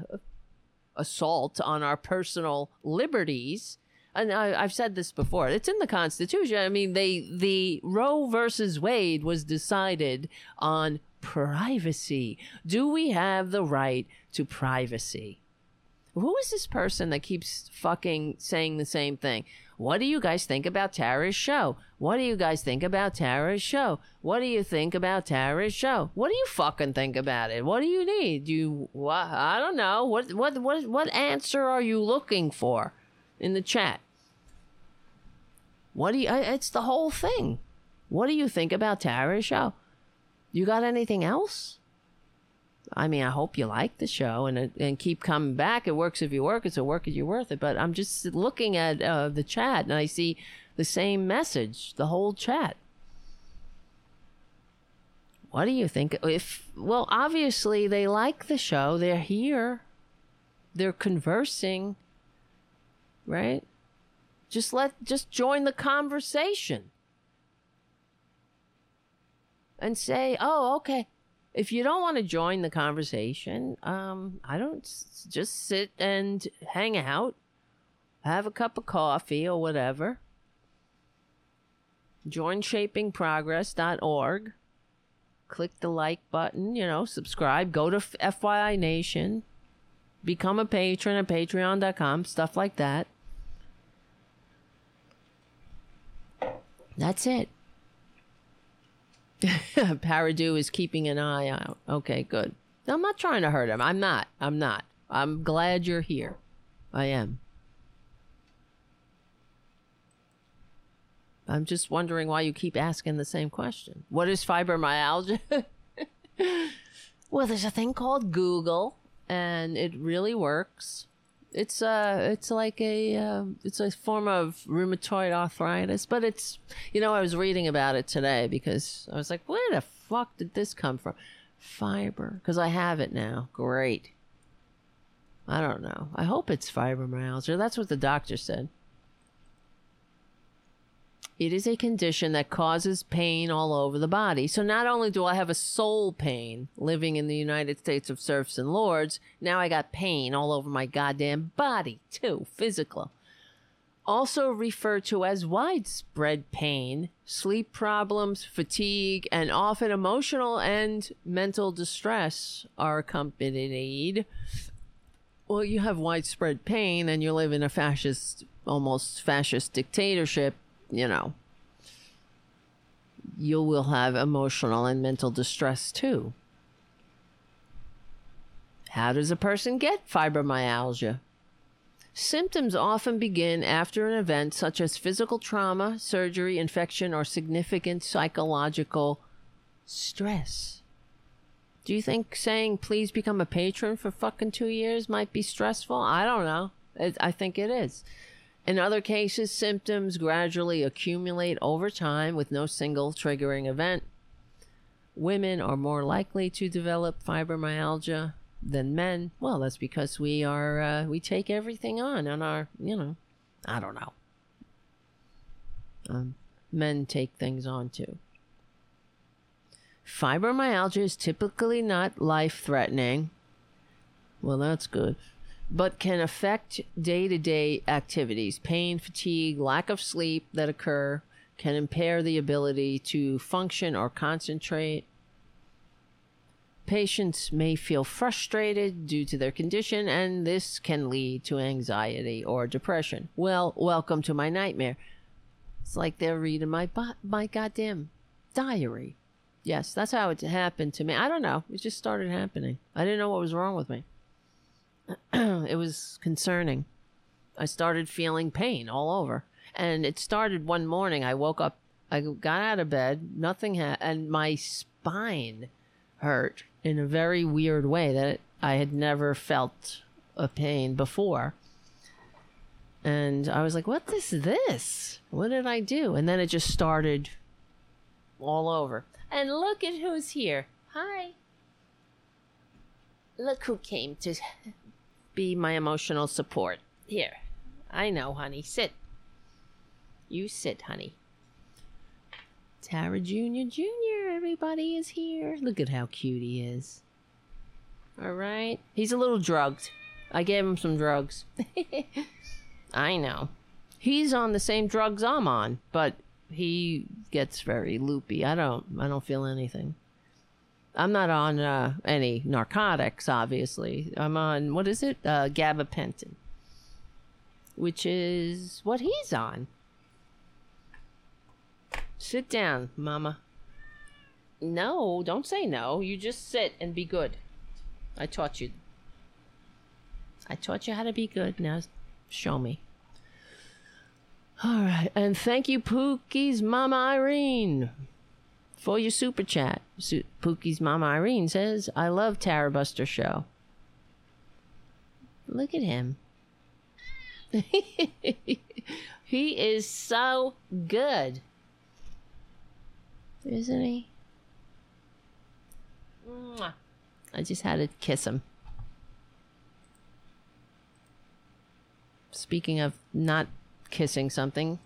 assault on our personal liberties. And I, I've said this before. It's in the Constitution. I mean, they the Roe versus Wade was decided on privacy. Do we have the right to privacy? Who is this person that keeps fucking saying the same thing? What do you guys think about Tara's show? What do you guys think about Tara's show? What do you think about Tara's show? What do you fucking think about it? What do you need? You what? I don't know. What what what what answer are you looking for in the chat? What do you? It's the whole thing. What do you think about Tara's show? You got anything else? I mean, I hope you like the show and and keep coming back. It works if you work. It's a work if you're worth it. But I'm just looking at uh, the chat and I see the same message, the whole chat. What do you think? If well, obviously they like the show. They're here. They're conversing. Right? Just let just join the conversation. And say, "Oh, okay if you don't want to join the conversation, um, I don't just sit and hang out, have a cup of coffee or whatever. Join shapingprogress.org. Click the like button, you know, subscribe, go to FYI Nation, become a patron at patreon.com, stuff like that. That's it. Paradu is keeping an eye out. Okay, good. I'm not trying to hurt him. I'm not. I'm not. I'm glad you're here. I am. I'm just wondering why you keep asking the same question. What is fibromyalgia? well, there's a thing called Google, and it really works it's uh it's like a uh, it's a form of rheumatoid arthritis but it's you know i was reading about it today because i was like where the fuck did this come from? Fiber because i have it now. Great. I don't know. I hope it's fibromyalgia. That's what the doctor said it is a condition that causes pain all over the body. So not only do I have a soul pain living in the United States of serfs and lords, now I got pain all over my goddamn body too, physical. Also referred to as widespread pain, sleep problems, fatigue, and often emotional and mental distress are accompanied. Well, you have widespread pain and you live in a fascist, almost fascist dictatorship you know, you will have emotional and mental distress too. How does a person get fibromyalgia? Symptoms often begin after an event such as physical trauma, surgery, infection, or significant psychological stress. Do you think saying please become a patron for fucking two years might be stressful? I don't know. It, I think it is. In other cases, symptoms gradually accumulate over time with no single triggering event. Women are more likely to develop fibromyalgia than men. Well, that's because we are uh, we take everything on on our, you know, I don't know. Um, men take things on too. Fibromyalgia is typically not life threatening. Well, that's good but can affect day to day activities. Pain, fatigue, lack of sleep that occur can impair the ability to function or concentrate. Patients may feel frustrated due to their condition, and this can lead to anxiety or depression. Well, welcome to my nightmare. It's like they're reading my my goddamn diary. Yes, that's how it happened to me. I don't know. It just started happening. I didn't know what was wrong with me. it was concerning. I started feeling pain all over. And it started one morning. I woke up, I got out of bed, nothing and my spine hurt in a very weird way that I had never felt a pain before. And I was like, what is this? What did I do? And then it just started all over. And look at who's here. Hi. look who came to be my emotional support. Here. I know, honey. Sit. You sit, honey. Tara Jr. Jr., everybody is here. Look at how cute he is. All right. He's a little drugged. I gave him some drugs. I know. He's on the same drugs I'm on, but he gets very loopy. I don't I don't feel anything. I'm not on uh, any narcotics, obviously. I'm on what is it? Uh, gabapentin, which is what he's on. Sit down, Mama. No, don't say no. You just sit and be good. I taught you. I taught you how to be good. Now, show me. All right, and thank you, Pookie's Mama Irene, for your super chat. Pookie's Mama Irene says, "I love Tara Buster show." Look at him. he is so good, isn't he? Mwah. I just had to kiss him. Speaking of not kissing something,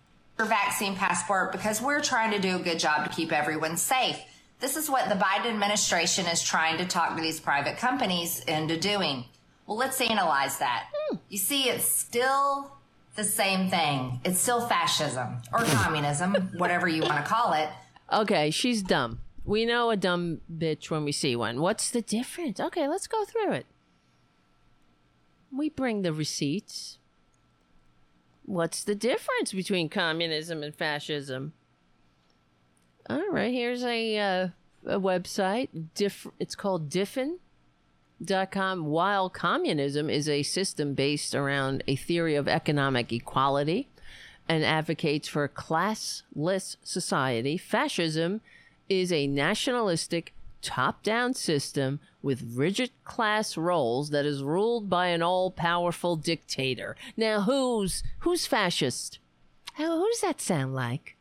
your vaccine passport because we're trying to do a good job to keep everyone safe. This is what the Biden administration is trying to talk to these private companies into doing. Well, let's analyze that. Hmm. You see, it's still the same thing. It's still fascism or hmm. communism, whatever you want to call it. Okay, she's dumb. We know a dumb bitch when we see one. What's the difference? Okay, let's go through it. We bring the receipts. What's the difference between communism and fascism? All right, here's a uh, a website. Diff- it's called Diffen.com. While communism is a system based around a theory of economic equality and advocates for a classless society, fascism is a nationalistic, top down system with rigid class roles that is ruled by an all powerful dictator. Now, who's, who's fascist? Who does that sound like?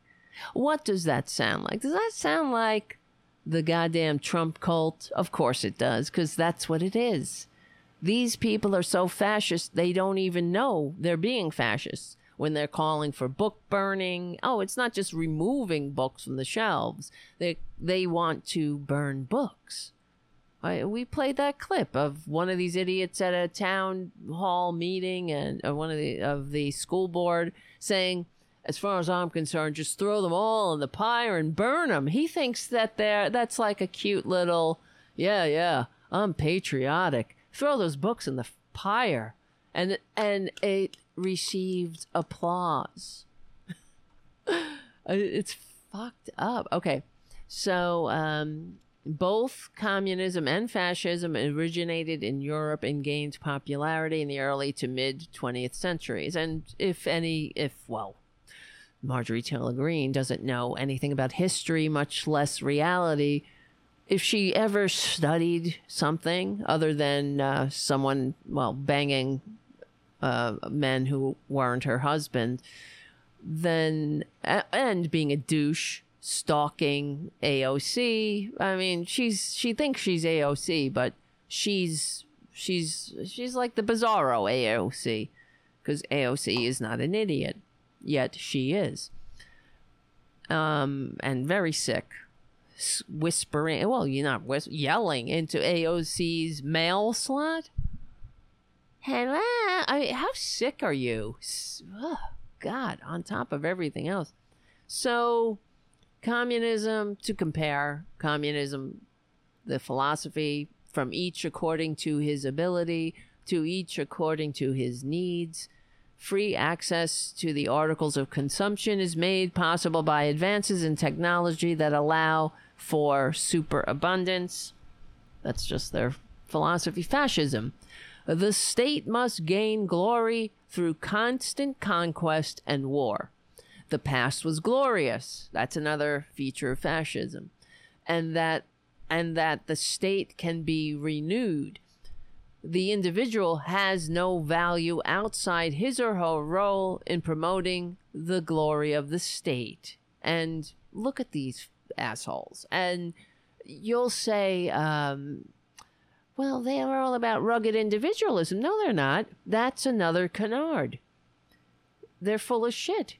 What does that sound like? Does that sound like the goddamn Trump cult? Of course it does, because that's what it is. These people are so fascist, they don't even know they're being fascists when they're calling for book burning. Oh, it's not just removing books from the shelves. They they want to burn books. I, we played that clip of one of these idiots at a town hall meeting and uh, one of the of the school board saying, "As far as I'm concerned, just throw them all in the pyre and burn them." He thinks that they're that's like a cute little, yeah, yeah, I'm patriotic. Throw those books in the pyre, and and it received applause. it's fucked up. Okay, so um, both communism and fascism originated in Europe and gained popularity in the early to mid 20th centuries. And if any, if, well, Marjorie Taylor Greene doesn't know anything about history, much less reality. If she ever studied something other than uh, someone, well, banging uh, men who weren't her husband, then, and being a douche, stalking AOC. I mean, she's she thinks she's AOC, but she's she's she's like the bizarro AOC because AOC is not an idiot, yet she is. Um, and very sick, whispering. Well, you're not whis- yelling into AOC's mail slot. Hello, I mean, how sick are you? Oh, God, on top of everything else. So communism to compare communism the philosophy from each according to his ability to each according to his needs. Free access to the articles of consumption is made possible by advances in technology that allow for superabundance. That's just their philosophy. Fascism the state must gain glory through constant conquest and war the past was glorious. That's another feature of fascism. And that and that the state can be renewed. The individual has no value outside his or her role in promoting the glory of the state. And look at these assholes. And you'll say, um, Well, they are all about rugged individualism. No, they're not. That's another canard. They're full of shit.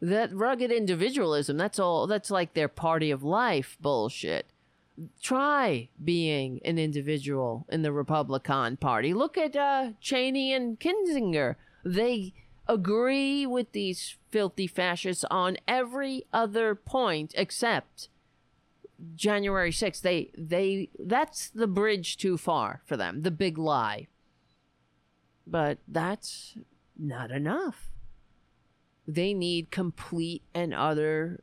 That rugged individualism, that's all, that's like their party of life bullshit. Try being an individual in the Republican Party. Look at uh, Cheney and Kinzinger. They agree with these filthy fascists on every other point except January 6th. They they that's the bridge too far for them. The big lie. But that's not enough. They need complete and utter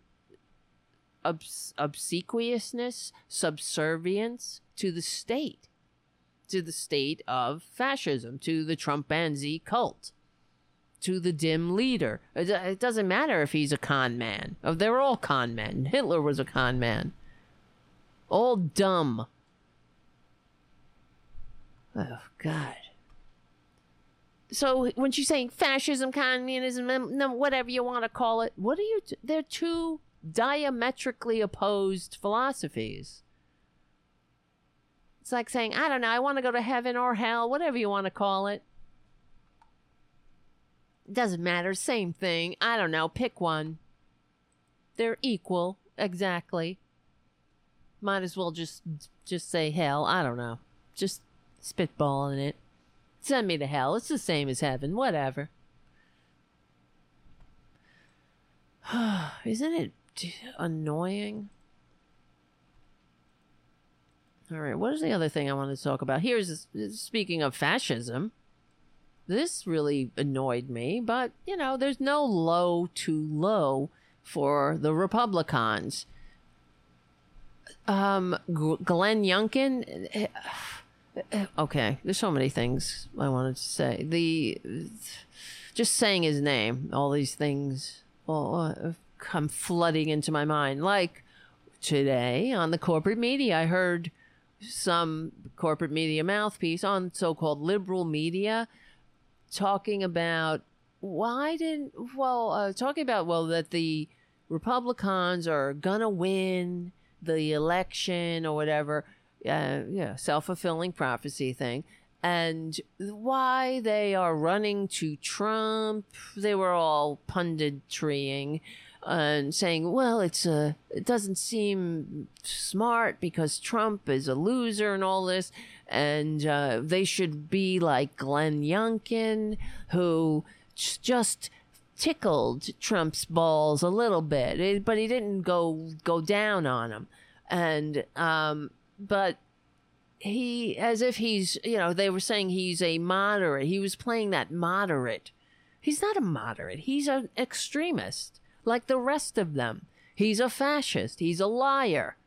obs- obsequiousness, subservience to the state, to the state of fascism, to the Trumpanzee cult, to the dim leader. It, it doesn't matter if he's a con man. Oh, they're all con men. Hitler was a con man. All dumb. Oh, God. So when she's saying fascism, communism, whatever you want to call it, what are you? T- they're two diametrically opposed philosophies. It's like saying, I don't know, I want to go to heaven or hell, whatever you want to call it. Doesn't matter, same thing. I don't know, pick one. They're equal, exactly. Might as well just just say hell, I don't know. Just spitballing it. Send me to hell. It's the same as heaven, whatever. Isn't it annoying. All right, what is the other thing I wanted to talk about? Here's speaking of fascism. This really annoyed me, but you know, there's no low too low for the Republicans. Um, Glenn Youngkin. Eh, eh, okay, there's so many things I wanted to say. The just saying his name, all these things. Well, uh, come flooding into my mind. Like today on the corporate media, I heard some corporate media mouthpiece on so called liberal media talking about why didn't, well, uh, talking about, well, that the Republicans are gonna win the election or whatever. Uh, yeah, self fulfilling prophecy thing and why they are running to Trump. They were all punditrying and saying, "Well, it's a it doesn't seem smart because Trump is a loser and all this, and uh, they should be like Glenn Youngkin, who just." Tickled Trump's balls a little bit, but he didn't go go down on him. And um, but he, as if he's, you know, they were saying he's a moderate. He was playing that moderate. He's not a moderate. He's an extremist like the rest of them. He's a fascist. He's a liar.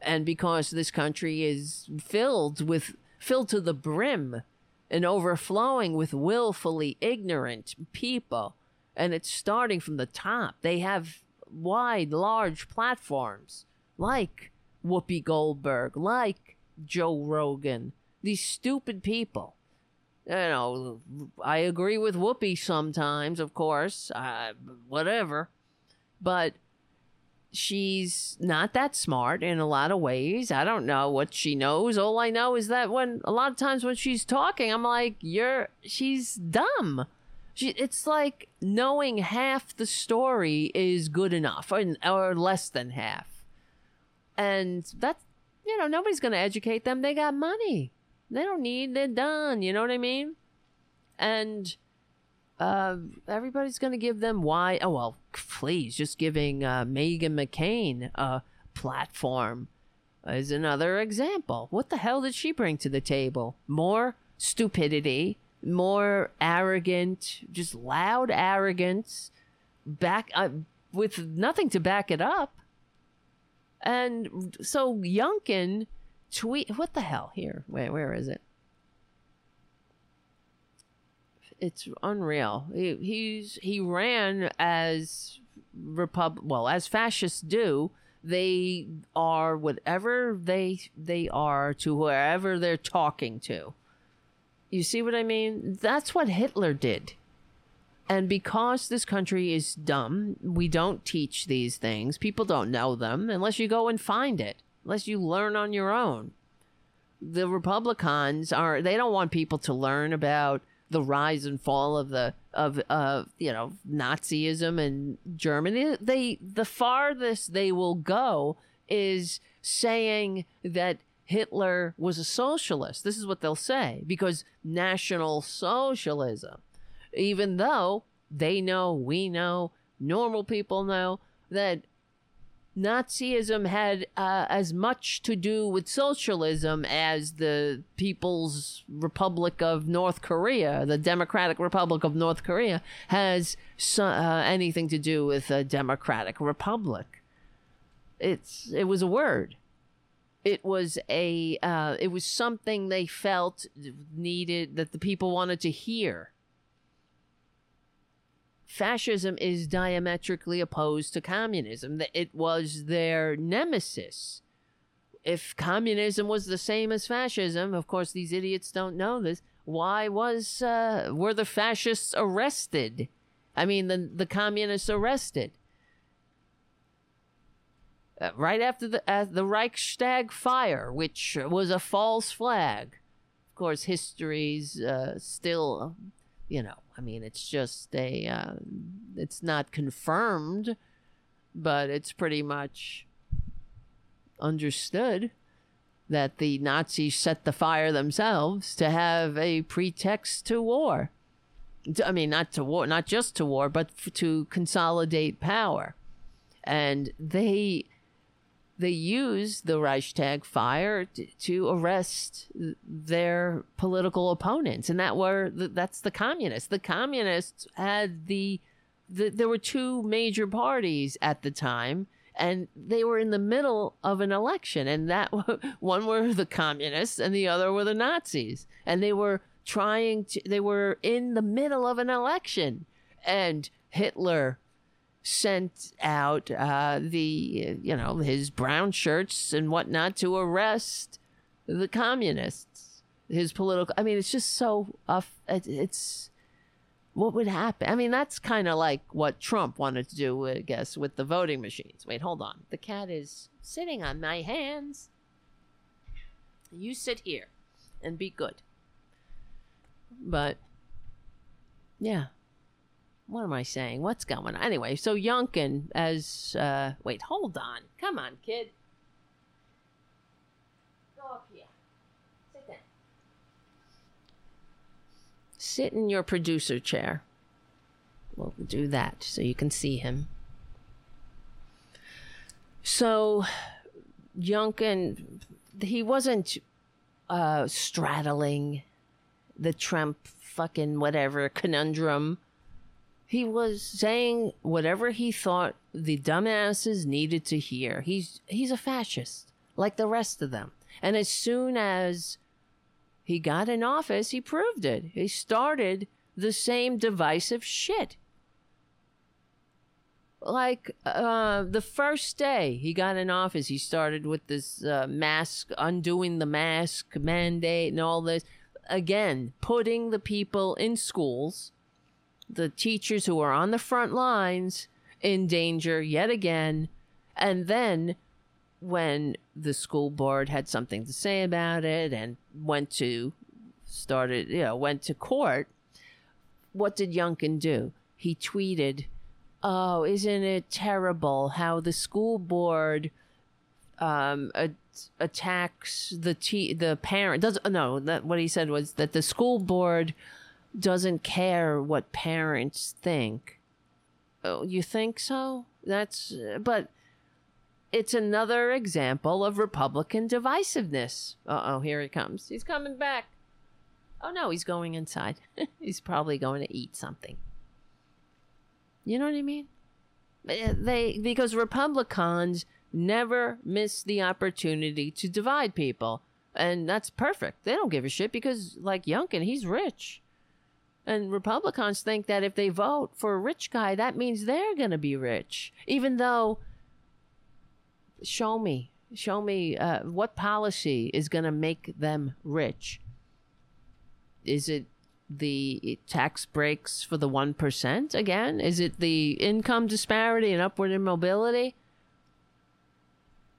And because this country is filled with, filled to the brim and overflowing with willfully ignorant people, and it's starting from the top, they have wide, large platforms like Whoopi Goldberg, like Joe Rogan, these stupid people. You know, I agree with Whoopi sometimes, of course, uh, whatever but she's not that smart in a lot of ways. I don't know what she knows. All I know is that when a lot of times when she's talking, I'm like, "You're she's dumb." She, it's like knowing half the story is good enough, or, or less than half, and that's you know nobody's to educate them. They got money. They don't need. They're done. You know what I mean? And uh, everybody's to give them why. Oh, well, please, just giving uh, Meghan McCain a platform is another example. What the hell did she bring to the table? More stupidity, more arrogant, just loud arrogance, back uh, with nothing to back it up. And so Youngkin tweet, what the hell? Here, wait, where is it? it's unreal. He, he's he ran as repub well as fascists do. They are whatever they they are to whoever they're talking to. You see what I mean? That's what Hitler did. And because this country is dumb, we don't teach these things. People don't know them unless you go and find it, unless you learn on your own. the Republicans are they don't want people to learn about the rise and fall of the of uh you know Nazism and Germany. They the farthest they will go is saying that Hitler was a socialist. This is what they'll say because National Socialism, even though they know, we know, normal people know that Nazism had uh, as much to do with socialism as the People's Republic of North Korea, the Democratic Republic of North Korea, has so, uh, anything to do with a democratic republic. It's it was a word. It was a uh, it was something they felt needed that the people wanted to hear fascism is diametrically opposed to communism. It was their nemesis. If communism was the same as fascism, of course these idiots don't know this. Why was uh, were the fascists arrested? I mean, the the communists arrested uh, right after the uh, the Reichstag fire, which was a false flag. Of course, history's uh, still, you know, I mean, it's just a, uh, it's not confirmed, but it's pretty much understood that the Nazis set the fire themselves to have a pretext to war. I mean, not to war, not just to war, but f- to consolidate power. And they they used the Reichstag fire to, to arrest their political opponents, and that were that's the communists. The communists had the, the there were two major parties at the time, and they were in the middle of an election, and that one were the communists, and the other were the Nazis, and they were trying to they were in the middle of an election, and Hitler sent out uh, the you know his brown shirts and whatnot to arrest the communists. His political. I mean, it's just so. Uh, it's what would happen. I mean, that's kind of like what Trump wanted to do, I guess, with the voting machines. Wait, hold on. The cat is sitting on my hands. You sit here and be good. But yeah, what am I saying? What's going on? Anyway, so Youngkin as uh wait, hold on. Come on, kid. Go up here. Sit down. Sit in your producer chair. We'll do that so you can see him. So Youngkin he wasn't uh straddling the Trump fucking whatever conundrum he was saying whatever he thought the dumbasses needed to hear. He's he's a fascist, like the rest of them. And as soon as he got in office, he proved it. He started the same divisive shit. Like uh, the first day he got in office, he started with this uh, mask, undoing the mask mandate and all this. Again, putting the people in schools the teachers who are on the front lines in danger yet again. And then when the school board had something to say about it and went to started, you know, went to court, what did Youngkin do? He tweeted, "Oh, isn't it terrible how the school board um, a- attacks the te- the parent does no that what he said was that the school board doesn't care what parents think. Oh, you think so? That's but it's another example of Republican divisiveness. Uh oh, here he comes. He's coming back. Oh no, he's going inside. he's probably going to eat something. You know what I mean? Eh, they because Republicans never miss the opportunity to divide people. And that's perfect. They don't give a shit because like Youngkin, he's rich. And Republicans think that if they vote for a rich guy, that means they're going to be rich. Even though, show me, show me uh, what policy is going to make them rich. Is it the tax breaks for the 1% again? Is it the income disparity and upward immobility?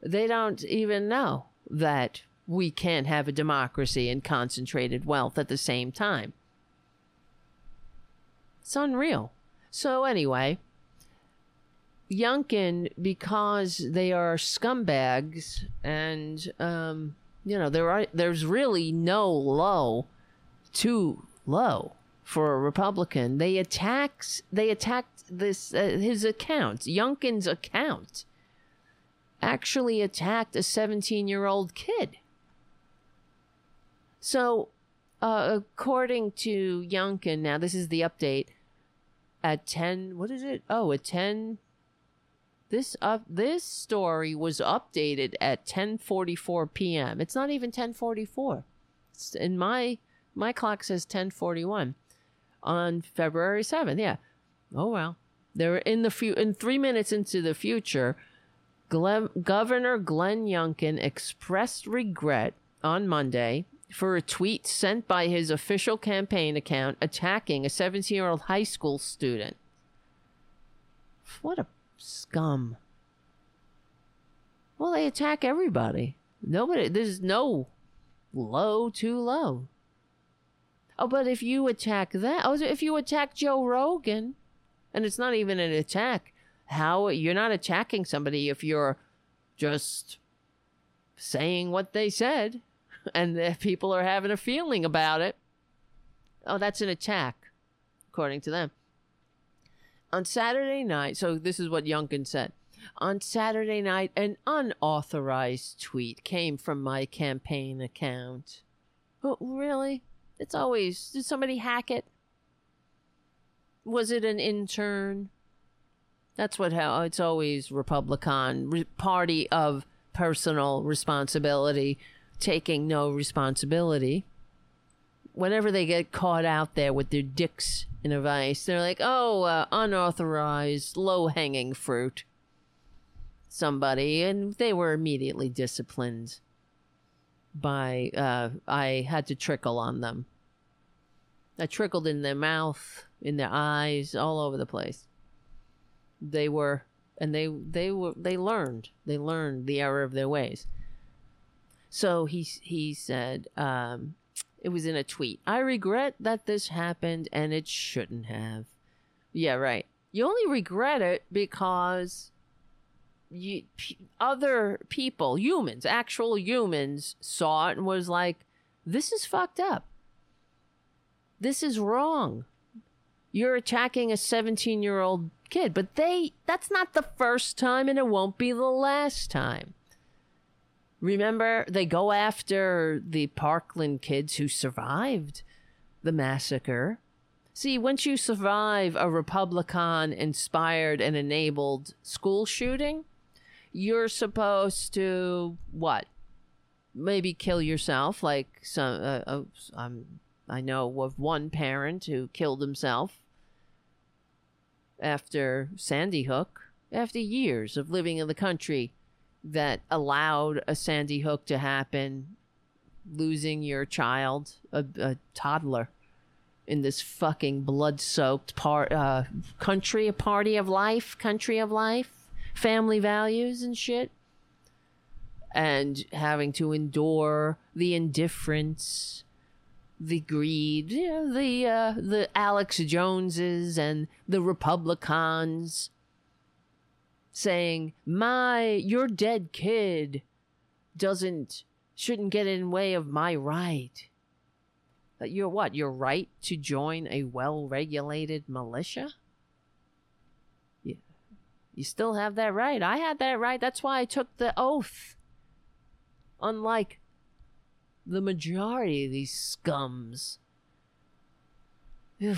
They don't even know that we can't have a democracy and concentrated wealth at the same time. It's unreal. So, anyway, Youngkin, because they are scumbags and, um, you know, there are, there's really no low too low for a Republican. They attacks they attacked this uh, his account, Youngkin's account. Actually attacked a 17-year-old kid. So, uh, according to Youngkin, now this is the update at 10 what is it? Oh, at 10 this up this story was updated at 10:44 p.m. It's not even 10:44. It's in my my clock says 10:41 on February 7th. Yeah. Oh well. They're in the few in 3 minutes into the future. Governor Glenn Youngkin expressed regret on Monday for a tweet sent by his official campaign account attacking a 17-year-old high school student. What a scum. Well, they attack everybody. Nobody there's no low too low. Oh, but if you attack that, oh, if you attack Joe Rogan, and it's not even an attack, how you're not attacking somebody if you're just saying what they said, and the people are having a feeling about it. Oh, that's an attack, according to them. On Saturday night, so this is what Youngkin said. On Saturday night, an unauthorized tweet came from my campaign account. Oh, really? It's always did somebody hack it? Was it an intern? That's what how it's always Republican re- party of personal responsibility, taking no responsibility. Whenever they get caught out there with their dicks in a vice, they're like, "Oh, uh, unauthorized, low-hanging fruit." Somebody, and they were immediately disciplined by uh, I had to trickle on them. I trickled in their mouth, in their eyes, all over the place. They were, and they they were they learned they learned the error of their ways. So he he said, um, it was in a tweet. I regret that this happened, and it shouldn't have. Yeah, right. You only regret it because you, p- other people, humans, actual humans, saw it and was like, "This is fucked up. This is wrong. You're attacking a 17 year old kid." But they—that's not the first time, and it won't be the last time. Remember, they go after the Parkland kids who survived the massacre. See, once you survive a Republican inspired and enabled school shooting, you're supposed to what? Maybe kill yourself, like some. Uh, uh, um, I know of one parent who killed himself after Sandy Hook, after years of living in the country that allowed a Sandy Hook to happen, losing your child, a, a toddler, in this fucking blood-soaked part uh, country, a party of life, country of life, family values and shit, and having to endure the indifference, the greed, you know, the uh, the Alex Joneses and the Republicans saying, "My, your dead kid doesn't shouldn't get in way of my right." That you're what? Your right to join a well-regulated militia? You, you still have that right. I had that right. That's why I took the oath. Unlike the majority of these scums. Ugh,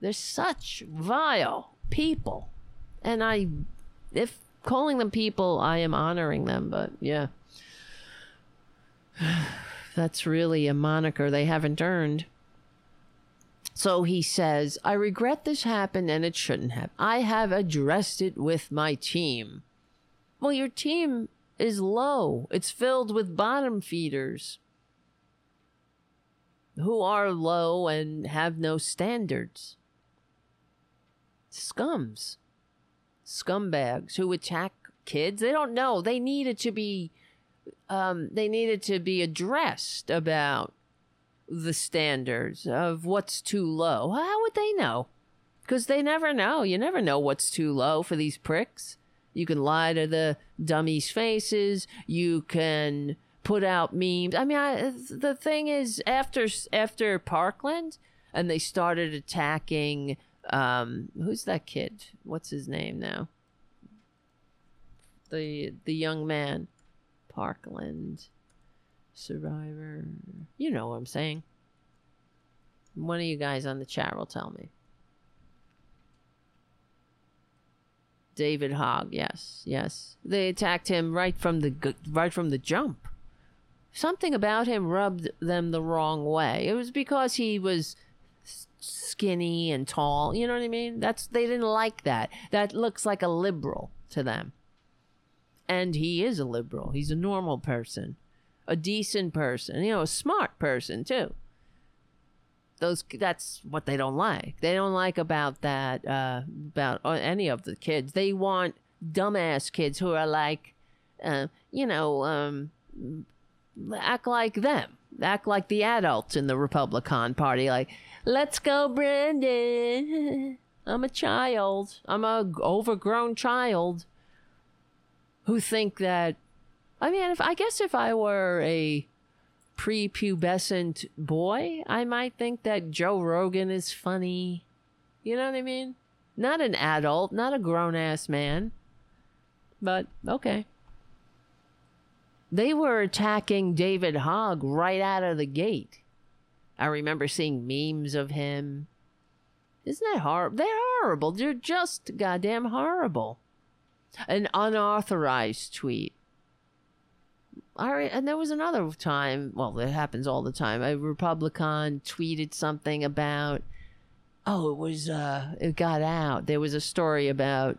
they're such vile people. And I if calling them people, I am honoring them, but yeah. That's really a moniker they haven't earned. So he says, I regret this happened and it shouldn't have. I have addressed it with my team. Well, your team is low. It's filled with bottom feeders who are low and have no standards. Scums scumbags who attack kids. They don't know. They needed to be um, they needed to be addressed about the standards of what's too low. How would they know? Because they never know. You never know what's too low for these pricks. You can lie to the dummies' faces. You can put out memes. I mean, I, the thing is, after after Parkland, and they started attacking. Um, who's that kid? What's his name now? The the young man, Parkland, Survivor. You know what I'm saying. One of you guys on the chat will tell me. David Hogg, yes, yes. They attacked him right from the right from the jump. Something about him rubbed them the wrong way. It was because he was skinny and tall. You know what I mean? That's they didn't like that. That looks like a liberal to them. And he is a liberal. He's a normal person, a decent person, you know, a smart person too those that's what they don't like they don't like about that uh about uh, any of the kids they want dumbass kids who are like uh you know um act like them act like the adults in the republican party like let's go brandon i'm a child i'm a overgrown child who think that i mean if i guess if i were a prepubescent boy, I might think that Joe Rogan is funny. You know what I mean? Not an adult, not a grown ass man. But okay. They were attacking David Hogg right out of the gate. I remember seeing memes of him. Isn't that horrible? They're horrible. They're just goddamn horrible. An unauthorized tweet. All right, and there was another time. Well, it happens all the time. A Republican tweeted something about. Oh, it was. Uh, it got out. There was a story about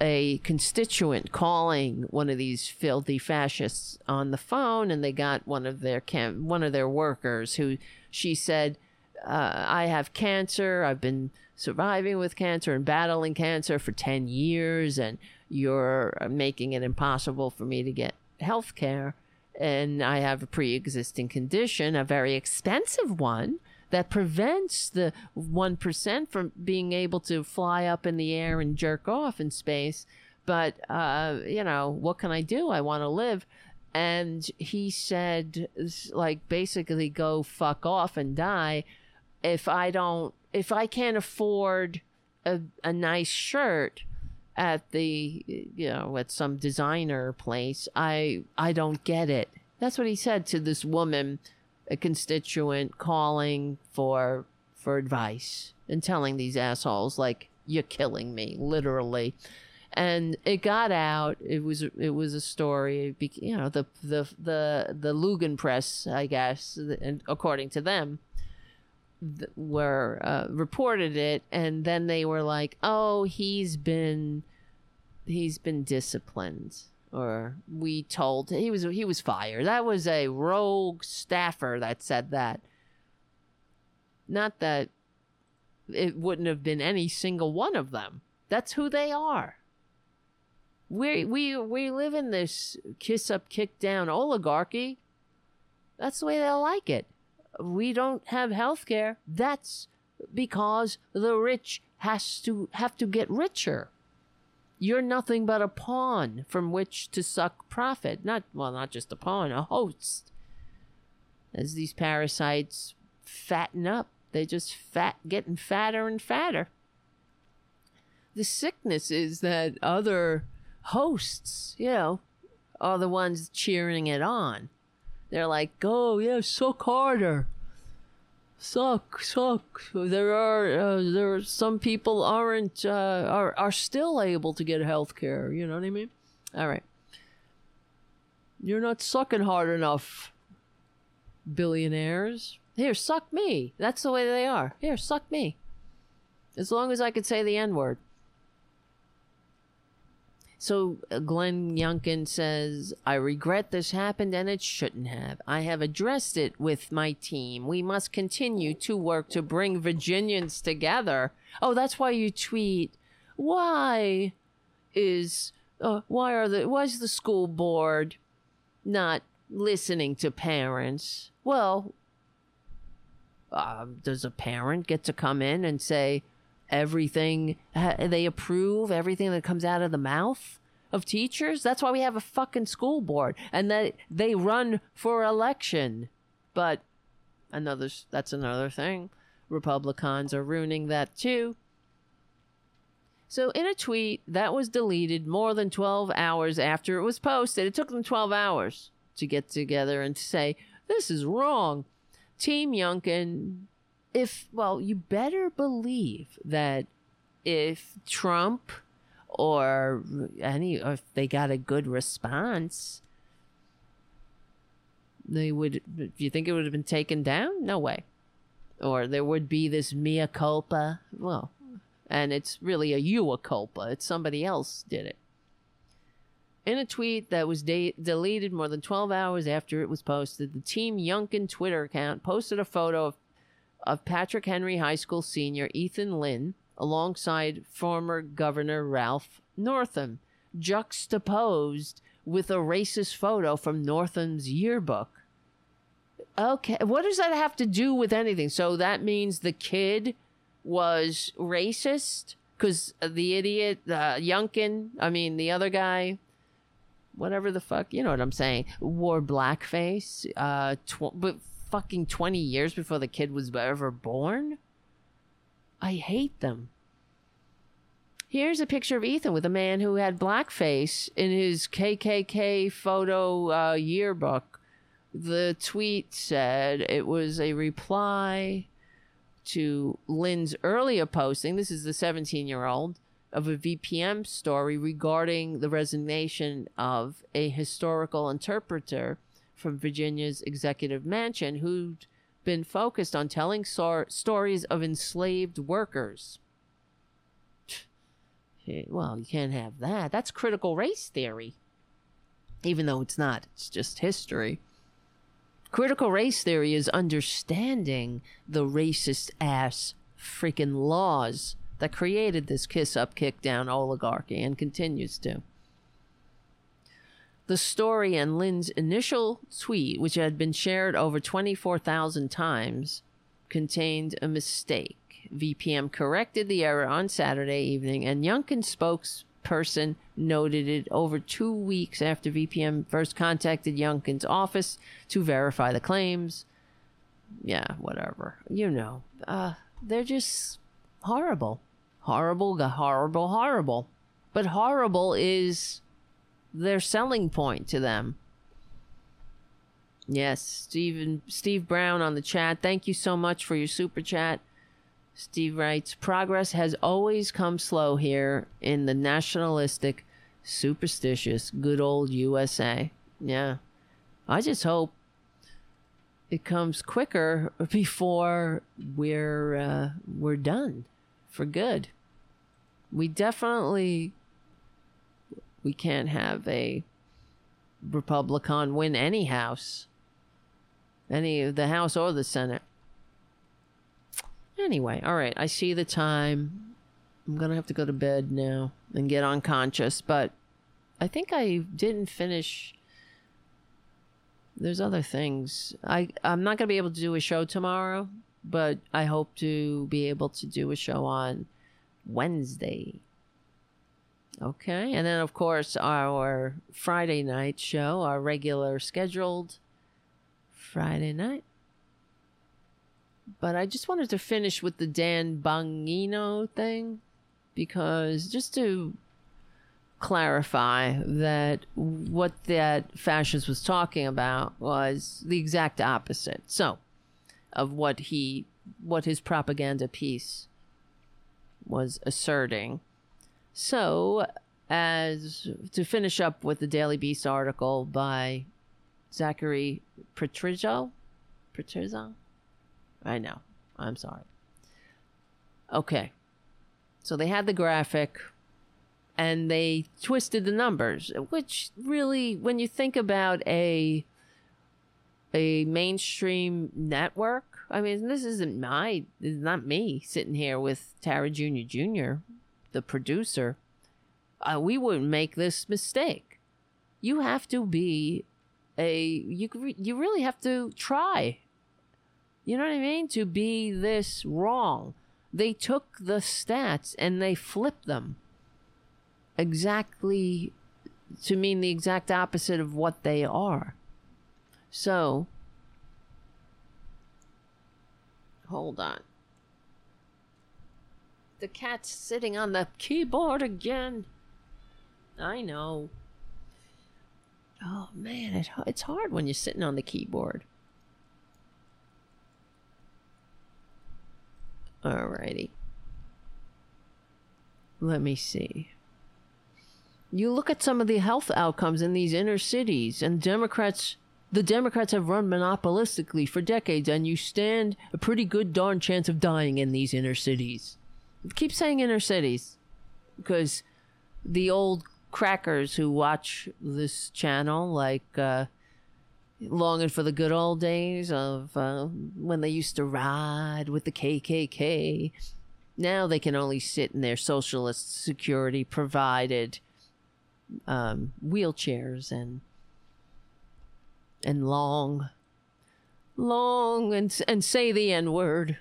a constituent calling one of these filthy fascists on the phone, and they got one of their camp, one of their workers who she said, uh, "I have cancer. I've been surviving with cancer and battling cancer for ten years, and you're making it impossible for me to get health care and I have a pre existing condition, a very expensive one that prevents the 1% from being able to fly up in the air and jerk off in space. But, uh, you know, what can I do? I want to live. And he said, like, basically, go fuck off and die if I don't, if I can't afford a, a nice shirt at the you know at some designer place i i don't get it that's what he said to this woman a constituent calling for for advice and telling these assholes like you're killing me literally. And it got out. It was it was a story you know the the the the lugan press i guess and according to them were uh, reported it. And then they were like oh he's been he's been disciplined or we told he was he was fired. That was a rogue staffer that said that. Not that it wouldn't have been any single one of them. That's who they are. We we we live in this kiss up kick down oligarchy. That's the way they like it. We don't have health care that's because the rich has to have to get richer you're nothing but a pawn from which to suck profit. Not well not just a pawn a host. As these parasites fatten up they just fat getting fatter and fatter. The sickness is that other hosts you know are the ones cheering it on. They're like, go, yeah, suck harder. Suck, suck. There are uh, there are some people aren't uh, are are still able to get health care. You know what I mean? All right. You're not sucking hard enough, billionaires. Here, suck me. That's the way they are. Here, suck me. As long as I could say the N word. So uh, Glenn Youngkin says, I regret this happened and it shouldn't have. I have addressed it with my team. We must continue to work to bring Virginians together. Oh, that's why you tweet. Why is uh, why are the why is the school board not listening to parents. Well, uh, does a parent get to come in and say everything they approve everything that comes out of the mouth of teachers? That's why we have a fucking school board and that they run for election. But another that's another thing. Republicans are ruining that too. So, in a tweet that was deleted more than 12 hours after it was posted, it took them 12 hours to get together and to say, This is wrong. Team Youngkin, if, well, you better believe that if Trump or any, or if they got a good response, they would, do you think it would have been taken down? No way. Or there would be this mea culpa. Well, and it's really a you a culpa. It's somebody else did it. In a tweet that was de- deleted more than 12 hours after it was posted, the Team Youngkin Twitter account posted a photo of, of Patrick Henry High School senior Ethan Lynn alongside former Governor Ralph Northam, juxtaposed with a racist photo from Northam's yearbook. Okay, what does that have to do with anything? So that means the kid was racist because the idiot, uh, Youngkin, I mean, the other guy, whatever the fuck, you know what I'm saying, wore blackface, uh, tw- but fucking 20 years before the kid was ever born? I hate them. Here's a picture of Ethan with a man who had blackface in his KKK photo uh, yearbook. The tweet said it was a reply to Lynn's earlier posting. This is the 17 year old of a VPM story regarding the resignation of a historical interpreter from Virginia's executive mansion who'd been focused on telling sor- stories of enslaved workers. Eh, well, you can't have that. That's critical race theory. Even though it's not, it's just history. Critical race theory is understanding the racist ass freaking laws that created this kiss up, kick down oligarchy and continues to. The story and Lynn's initial tweet, which had been shared over 24,000 times, contained a mistake. VPM corrected the error on Saturday evening, and Youngkin's spokesperson noted it over two weeks after VPM first contacted Youngkin's office to verify the claims. Yeah, whatever. You know, uh, they're just horrible. Horrible, horrible, horrible. But horrible is their selling point to them. Yes, Stephen Steve Brown on the chat. Thank you so much for your super chat. Steve writes, progress has always come slow here in the nationalistic, superstitious, good old USA. Yeah. I just hope it comes quicker before we're uh, we're done for good. We definitely we can't have a Republican win any house, any of the House or the Senate. Anyway, all right, I see the time. I'm gonna have to go to bed now and get unconscious, but I think I didn't finish. There's other things. I I'm not gonna be able to do a show tomorrow, but I hope to be able to do a show on Wednesday. Okay, and then of course our Friday night show, our regular scheduled Friday night. But I just wanted to finish with the Dan Bongino thing because just to clarify that what that fascist was talking about was the exact opposite. So, of what he what his propaganda piece was asserting. So, as to finish up with the Daily Beast article by Zachary Petrizzo, Petrizzo, I know. I'm sorry. Okay. So they had the graphic and they twisted the numbers, which really when you think about a a mainstream network, I mean, this isn't my is not me sitting here with Tara Jr. Jr., the producer. Uh, we wouldn't make this mistake. You have to be a you you really have to try. You know what I mean? To be this wrong. They took the stats and they flipped them exactly to mean the exact opposite of what they are. So, hold on. The cat's sitting on the keyboard again. I know. Oh man, it, it's hard when you're sitting on the keyboard. Alrighty. Let me see. You look at some of the health outcomes in these inner cities, and Democrats, the Democrats have run monopolistically for decades, and you stand a pretty good darn chance of dying in these inner cities. Keep saying inner cities, because the old crackers who watch this channel, like uh, longing for the good old days of uh, when they used to ride with the KKK. Now they can only sit in their socialist security provided um, wheelchairs and and long, long and and say the n word.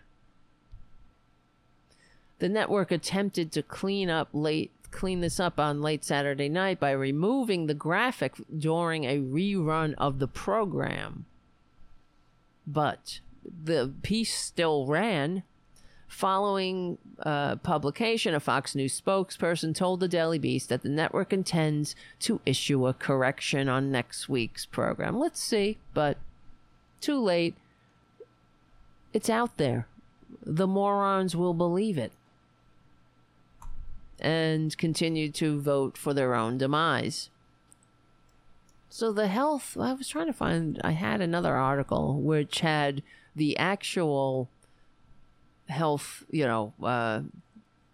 The network attempted to clean up late clean this up on late Saturday night by removing the graphic during a rerun of the program. But the piece still ran. Following uh, publication, a Fox News spokesperson told the Daily Beast that the network intends to issue a correction on next week's program. Let's see, but too late. It's out there. The morons will believe it and continue to vote for their own demise. So the health, I was trying to find, I had another article which had the actual health, you know, uh,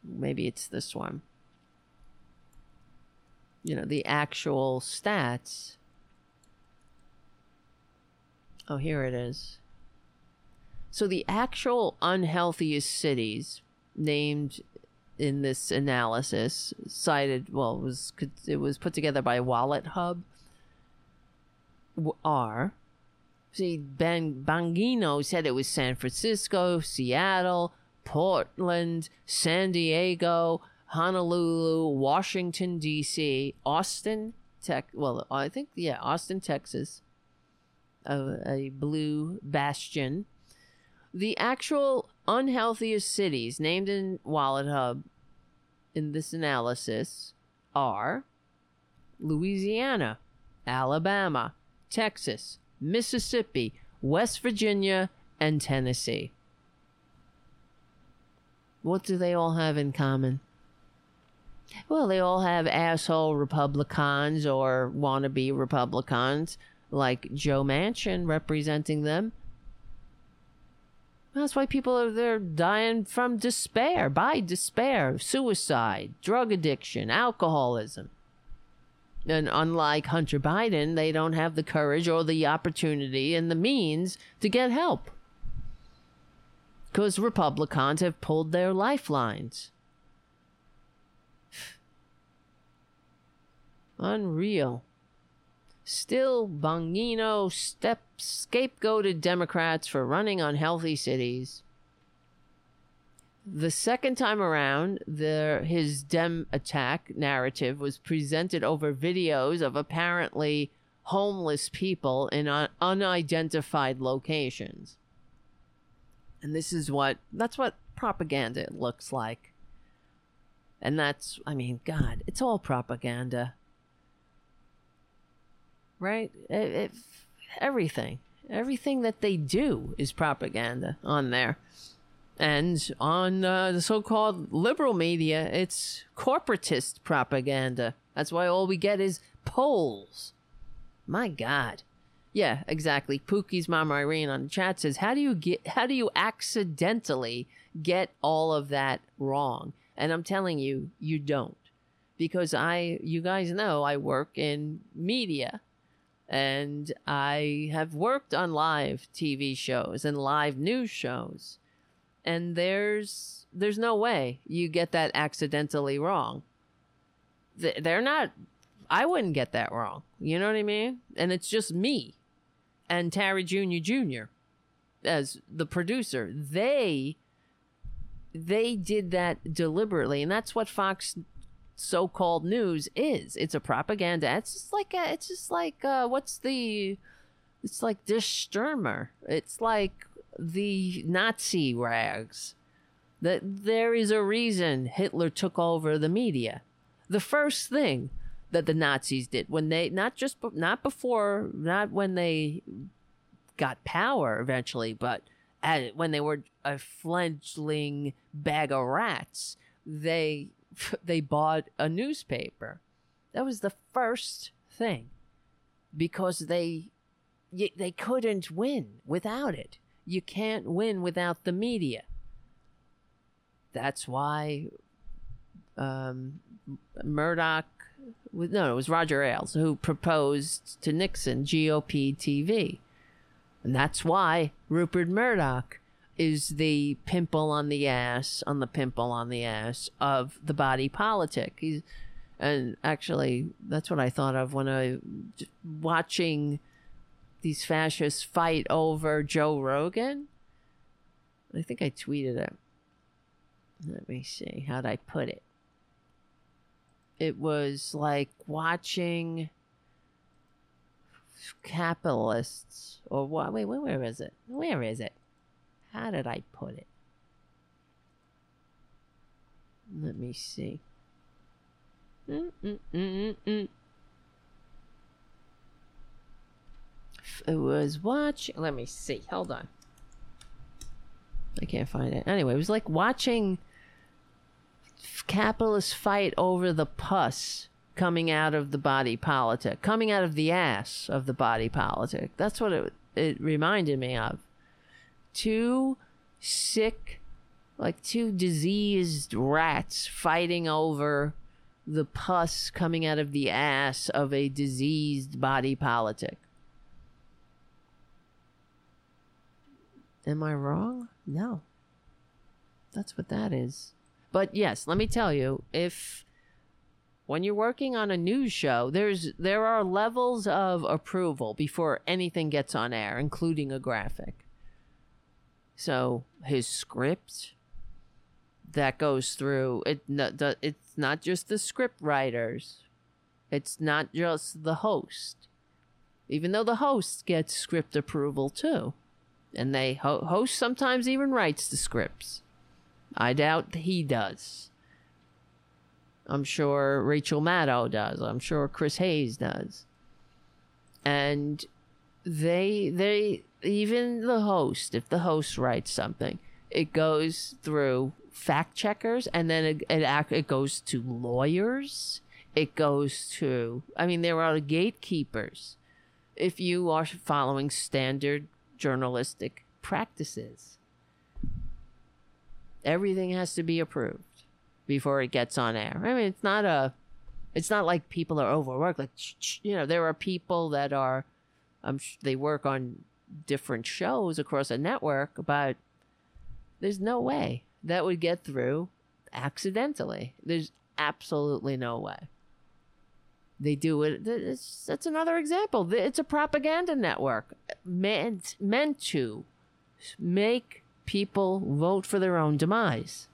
maybe it's this one. You know, the actual stats. Oh, here it is. So the actual unhealthiest cities named in this analysis cited well it was it was put together by WalletHub are see Ben Bongino said it was San Francisco, Seattle, Portland, San Diego, Honolulu, Washington D.C., Austin, Tech. Well, I think yeah, Austin, Texas, a, a blue bastion. The actual unhealthiest cities named in WalletHub in this analysis are Louisiana, Alabama, Texas, Mississippi, West Virginia, and Tennessee. What do they all have in common? Well, they all have asshole Republicans or wannabe Republicans like Joe Manchin representing them that's why people are they're dying from despair, by despair, suicide, drug addiction, alcoholism. And unlike Hunter Biden, they don't have the courage or the opportunity and the means to get help. Because Republicans have pulled their lifelines. Unreal. Still, Bongino step scapegoated Democrats for running unhealthy cities. The second time around, the, his Dem attack narrative was presented over videos of apparently homeless people in un- unidentified locations. And this is what that's what propaganda looks like. And that's I mean, God, it's all propaganda right? It, everything, everything that they do is propaganda on there. And on uh, the so called liberal media, it's corporatist propaganda. That's why all we get is polls. My God. Yeah, exactly. Pookie's mom Irene on the chat says, "How do you get? How do you accidentally get all of that wrong?" And I'm telling you, you don't, because I, you guys know, I work in media, and I have worked on live TV shows and live news shows. And there's there's no way you get that accidentally wrong. They're not I wouldn't get that wrong. You know what I mean? And it's just me and Terry Jr. Jr. as the producer. They they did that deliberately, and that's what Fox so-called news is. It's a propaganda. It's just like a, it's just like uh, what's the it's like Der Stürmer. It's like the Nazi rags. That there is a reason Hitler took over the media. The first thing that the Nazis did when they not just not before not when they got power eventually, but at, when they were a fledgling bag of rats, they they bought a newspaper. That was the first thing because they they couldn't win without it. You can't win without the media. That's why um, Murdoch, no, it was Roger Ailes who proposed to Nixon GOP TV. And that's why Rupert Murdoch is the pimple on the ass, on the pimple on the ass of the body politic. He's, and actually, that's what I thought of when I watching these fascists fight over Joe Rogan. I think I tweeted it. Let me see. How'd I put it? It was like watching capitalists or what? Wait, wait, where is it? Where is it? How did I put it? Let me see. It was watching. Let me see. Hold on. I can't find it. Anyway, it was like watching capitalists fight over the pus coming out of the body politic, coming out of the ass of the body politic. That's what it it reminded me of. Two sick, like two diseased rats fighting over the pus coming out of the ass of a diseased body politic. Am I wrong? No. That's what that is. But yes, let me tell you, if when you're working on a news show, there's there are levels of approval before anything gets on air, including a graphic. So his script that goes through it it's not just the script writers. It's not just the host. Even though the host gets script approval too and they ho- host sometimes even writes the scripts. I doubt he does. I'm sure Rachel Maddow does. I'm sure Chris Hayes does. And they they even the host, if the host writes something, it goes through fact checkers and then it it, it goes to lawyers. It goes to I mean there are gatekeepers. If you are following standard journalistic practices. Everything has to be approved before it gets on air. I mean, it's not a, it's not like people are overworked. Like, you know, there are people that are, um, they work on different shows across a network, but there's no way that would get through accidentally. There's absolutely no way they do it. It's, that's another example. It's a propaganda network meant meant to make people vote for their own demise,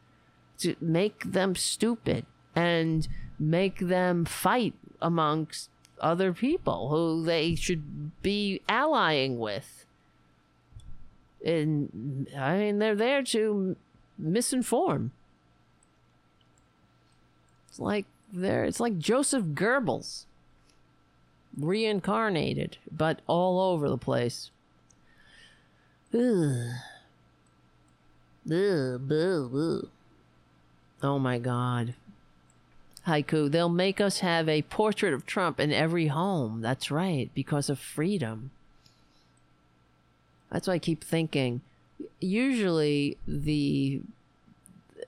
to make them stupid and make them fight amongst other people who they should be allying with. And I mean, they're there to misinform. It's like there. It's like Joseph Goebbels reincarnated, but all over the place. Ugh. Ugh. Oh my god. Haiku, they'll make us have a portrait of Trump in every home. That's right, because of freedom. That's why I keep thinking. Usually, the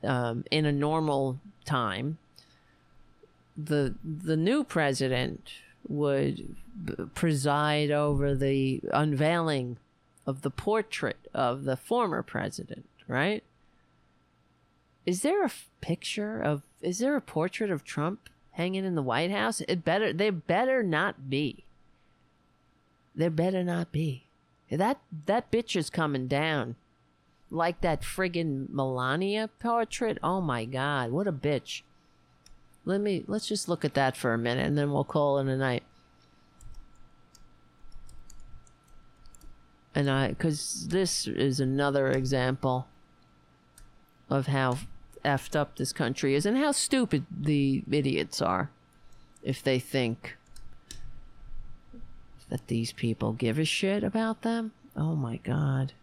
um, in a normal time, the the new president would b- preside over the unveiling of the portrait of the former president, right? Is there a f- picture of is there a portrait of Trump hanging in the White House? It better there better not be. There better not be. That that bitch is coming down. Like that friggin' Melania portrait. Oh my god, what a bitch. Let me let's just look at that for a minute and then we'll call it a night. And I cuz this is another example of how effed up this country is and how stupid the idiots are if they think that these people give a shit about them. Oh my god.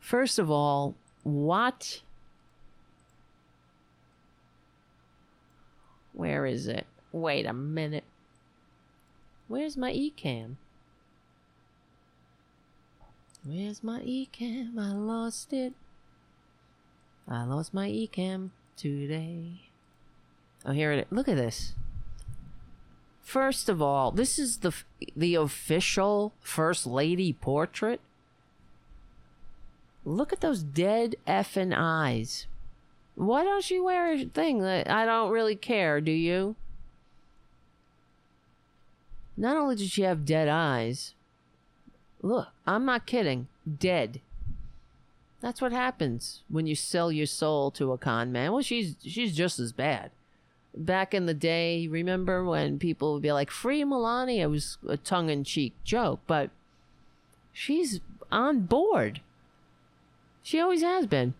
First of all, what? Where is it? Wait a minute. Where's my Ecamm? Where's my Ecamm? I lost it. I lost my Ecamm today. Oh, here it is. Look at this. First of all, this is the the official first lady portrait. Look at those dead effing eyes. Why don't you wear a thing that I don't really care, do you? Not only did she have dead eyes, look, I'm not kidding, dead. That's what happens when you sell your soul to a con man. Well, she's she's just as bad. Back in the day, remember when people would be like, "Free Melania" it was a tongue-in-cheek joke, but she's on board. She always has been.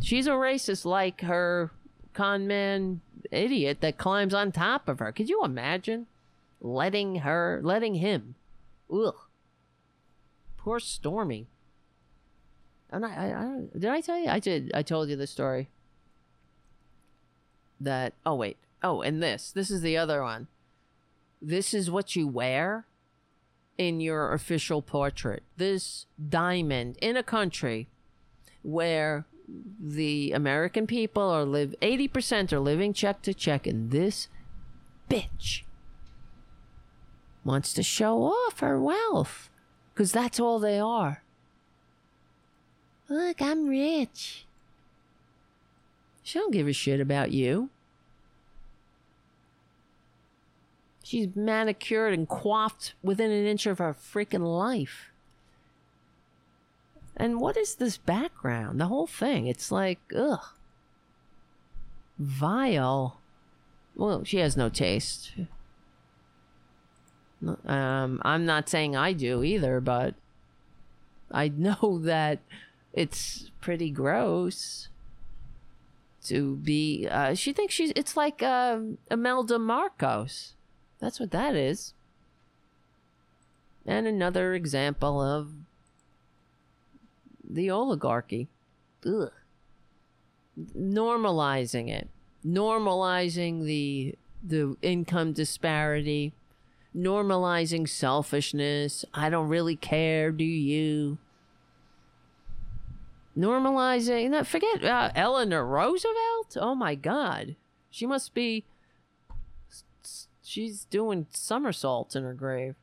She's a racist like her con man idiot that climbs on top of her. Could you imagine letting her, letting him? Ugh. Poor Stormy. I'm not, I, I, did I tell you? I did. I told you the story. That, oh, wait. Oh, and this. This is the other one. This is what you wear in your official portrait. This diamond in a country where the American people are live 80% are living check to check and this bitch wants to show off her wealth cuz that's all they are. Look, I'm rich. She don't give a shit about you. She's manicured and coiffed within an inch of her freaking life. And what is this background? The whole thing. It's like, ugh. Vile. Well, she has no taste. Um, I'm not saying I do either, but I know that it's pretty gross to be. Uh, she thinks she's. It's like uh, Imelda Marcos. That's what that is. And another example of the oligarchy. Ugh. Normalizing it. Normalizing the the income disparity. Normalizing selfishness. I don't really care, do you? Normalizing. No, forget uh, Eleanor Roosevelt. Oh my God. She must be. She's doing somersaults in her grave.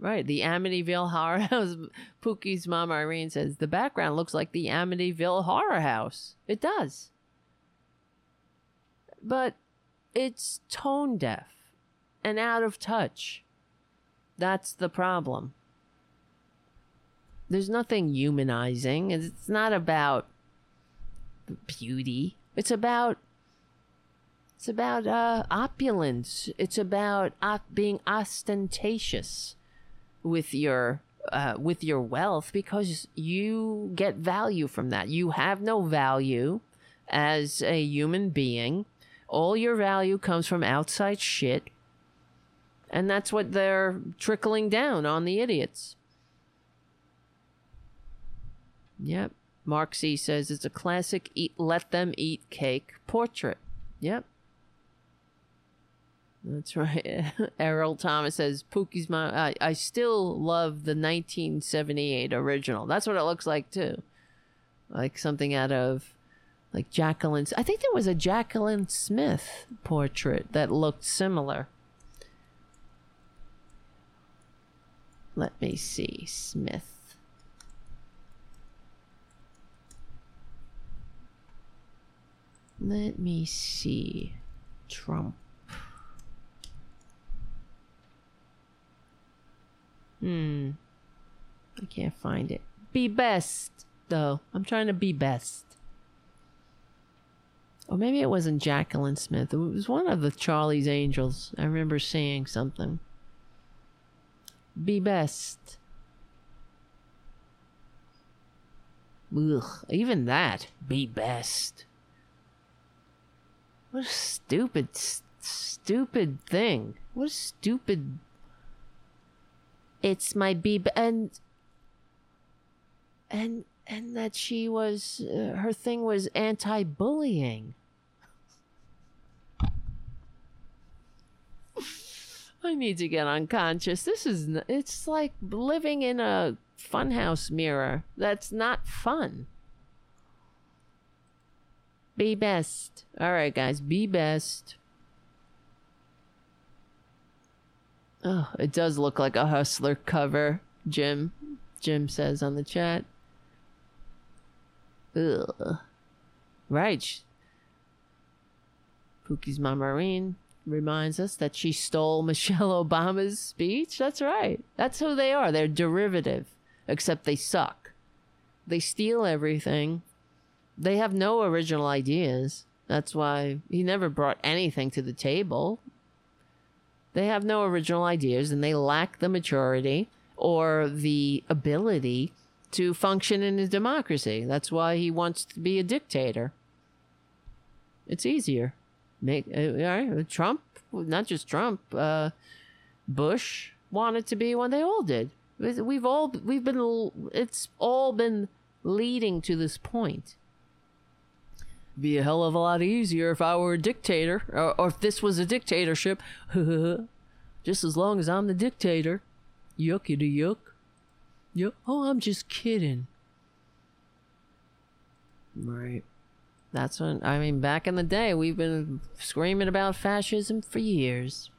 Right, the Amityville Horror House. Pookie's mom Irene says the background looks like the Amityville Horror House. It does, but it's tone deaf and out of touch. That's the problem. There's nothing humanizing. It's not about beauty. It's about it's about uh, opulence. It's about uh, being ostentatious with your uh, with your wealth because you get value from that. You have no value as a human being. All your value comes from outside shit. And that's what they're trickling down on the idiots. Yep. Mark C says it's a classic eat let them eat cake portrait. Yep. That's right. Errol Thomas says Pookie's mom. I, I still love the 1978 original. That's what it looks like too, like something out of like Jacqueline. I think there was a Jacqueline Smith portrait that looked similar. Let me see Smith. Let me see. Trump. Hmm. I can't find it. Be best, though. I'm trying to be best. Or maybe it wasn't Jacqueline Smith. It was one of the Charlie's Angels. I remember saying something. Be best. Ugh, even that. Be best. What a stupid, s- stupid thing. What a stupid. It's my be and and and that she was uh, her thing was anti-bullying. I need to get unconscious. This is it's like living in a funhouse mirror. That's not fun. Be best. All right, guys, be best. Oh, it does look like a hustler cover, Jim. Jim says on the chat. Ugh. Right. Pookie's mom, Irene reminds us that she stole Michelle Obama's speech. That's right. That's who they are. They're derivative, except they suck. They steal everything. They have no original ideas. That's why he never brought anything to the table. They have no original ideas and they lack the maturity or the ability to function in a democracy. That's why he wants to be a dictator. It's easier. Make uh, all right, Trump, not just Trump, uh, Bush wanted to be one. They all did. We've all we've been. It's all been leading to this point. Be a hell of a lot easier if I were a dictator, or, or if this was a dictatorship. just as long as I'm the dictator. Yucky to yuck. Yuck. Oh, I'm just kidding. Right. That's when, I mean, back in the day, we've been screaming about fascism for years.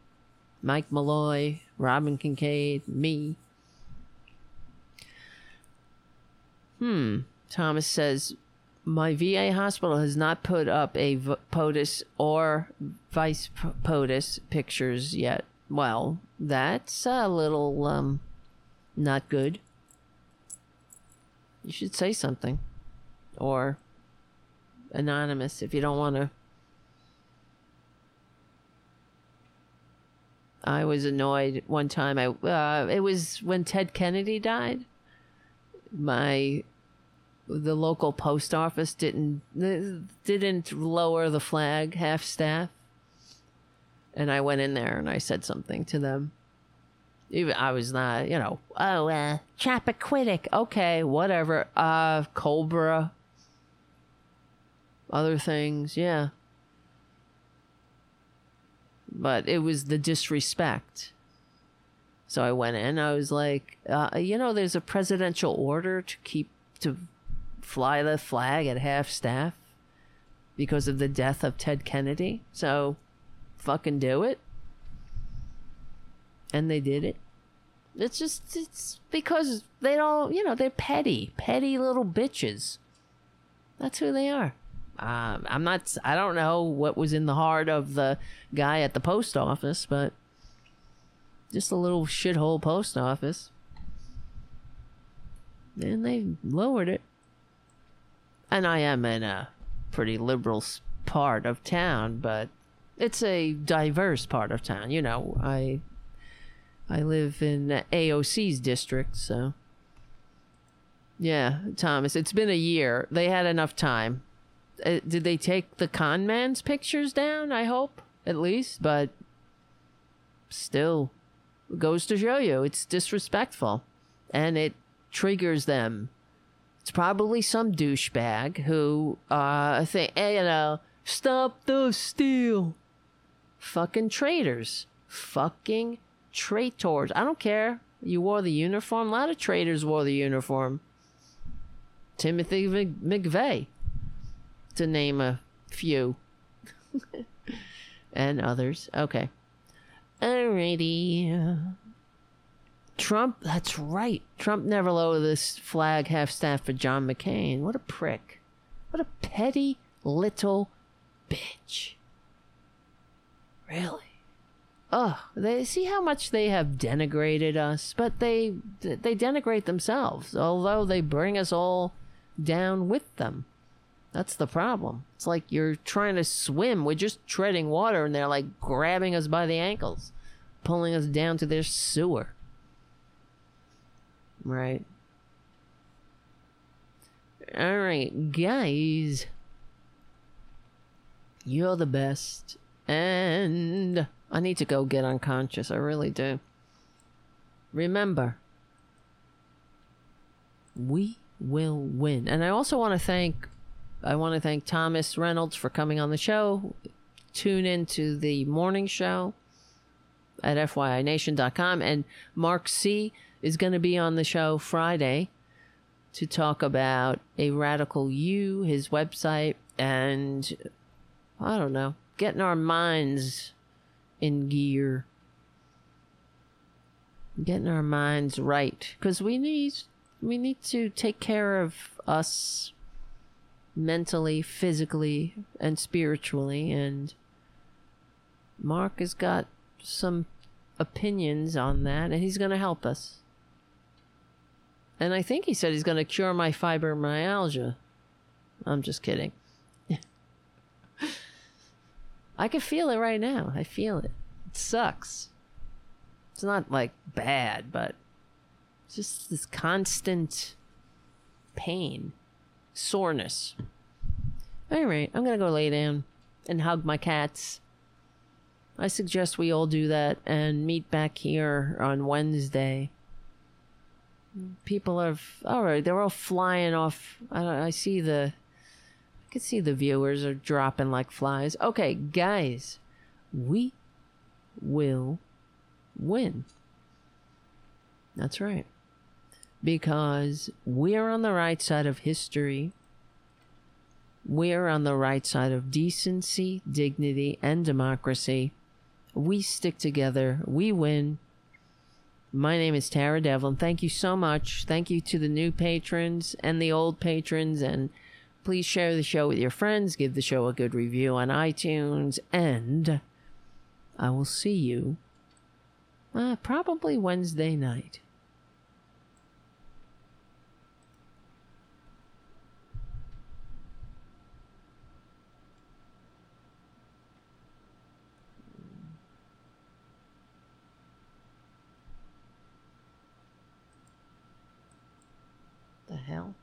Mike Malloy, Robin Kincaid, me. Hmm. Thomas says, my VA hospital has not put up a v- POTUS or vice POTUS pictures yet. Well, that's a little, um, not good. You should say something. Or anonymous if you don't want to. I was annoyed one time. I uh, it was when Ted Kennedy died. My the local post office didn't didn't lower the flag half staff, and I went in there and I said something to them. Even I was not, you know, oh, uh, Chappaquiddick, okay, whatever. Uh, Cobra, other things, yeah. But it was the disrespect. So I went in. I was like, uh, you know, there's a presidential order to keep to fly the flag at half staff because of the death of Ted Kennedy. So fucking do it. And they did it. It's just it's because they don't, you know, they're petty, petty little bitches. That's who they are. Um, I'm not. I don't know what was in the heart of the guy at the post office, but just a little shithole post office. And they lowered it. And I am in a pretty liberal part of town, but it's a diverse part of town. You know, I I live in AOC's district, so yeah, Thomas. It's been a year. They had enough time. Uh, did they take the con man's pictures down? I hope at least, but still goes to show you it's disrespectful and it triggers them. It's probably some douchebag who uh think hey, you know stop the steal. Fucking traitors. Fucking traitors. I don't care. You wore the uniform. A lot of traitors wore the uniform. Timothy Mc- McVeigh, to name a few, and others. Okay. Alrighty. Trump, that's right. Trump never lowered this flag half staff for John McCain. What a prick. What a petty little bitch. Really? Oh, they see how much they have denigrated us, but they they denigrate themselves, although they bring us all down with them. That's the problem. It's like you're trying to swim, we're just treading water, and they're like grabbing us by the ankles, pulling us down to their sewer. Right. All right, guys. You're the best. And I need to go get unconscious. I really do. Remember, we will win. And I also want to thank I want to thank Thomas Reynolds for coming on the show. Tune in to the morning show at FYINation.com. And Mark C is going to be on the show Friday to talk about a radical you, his website, and I don't know, getting our minds in gear. Getting our minds right. Because we need we need to take care of us mentally, physically, and spiritually. And Mark has got some opinions on that, and he's going to help us. And I think he said he's going to cure my fibromyalgia. I'm just kidding. I can feel it right now. I feel it. It sucks. It's not like bad, but just this constant pain soreness. All right, I'm going to go lay down and hug my cats. I suggest we all do that and meet back here on Wednesday. People are all right. They're all flying off. I, I see the. I can see the viewers are dropping like flies. Okay, guys, we will win. That's right because we're on the right side of history. We're on the right side of decency, dignity, and democracy. We stick together. We win. My name is Tara Devlin. Thank you so much. Thank you to the new patrons and the old patrons. And please share the show with your friends. Give the show a good review on iTunes. And I will see you uh, probably Wednesday night. The hell?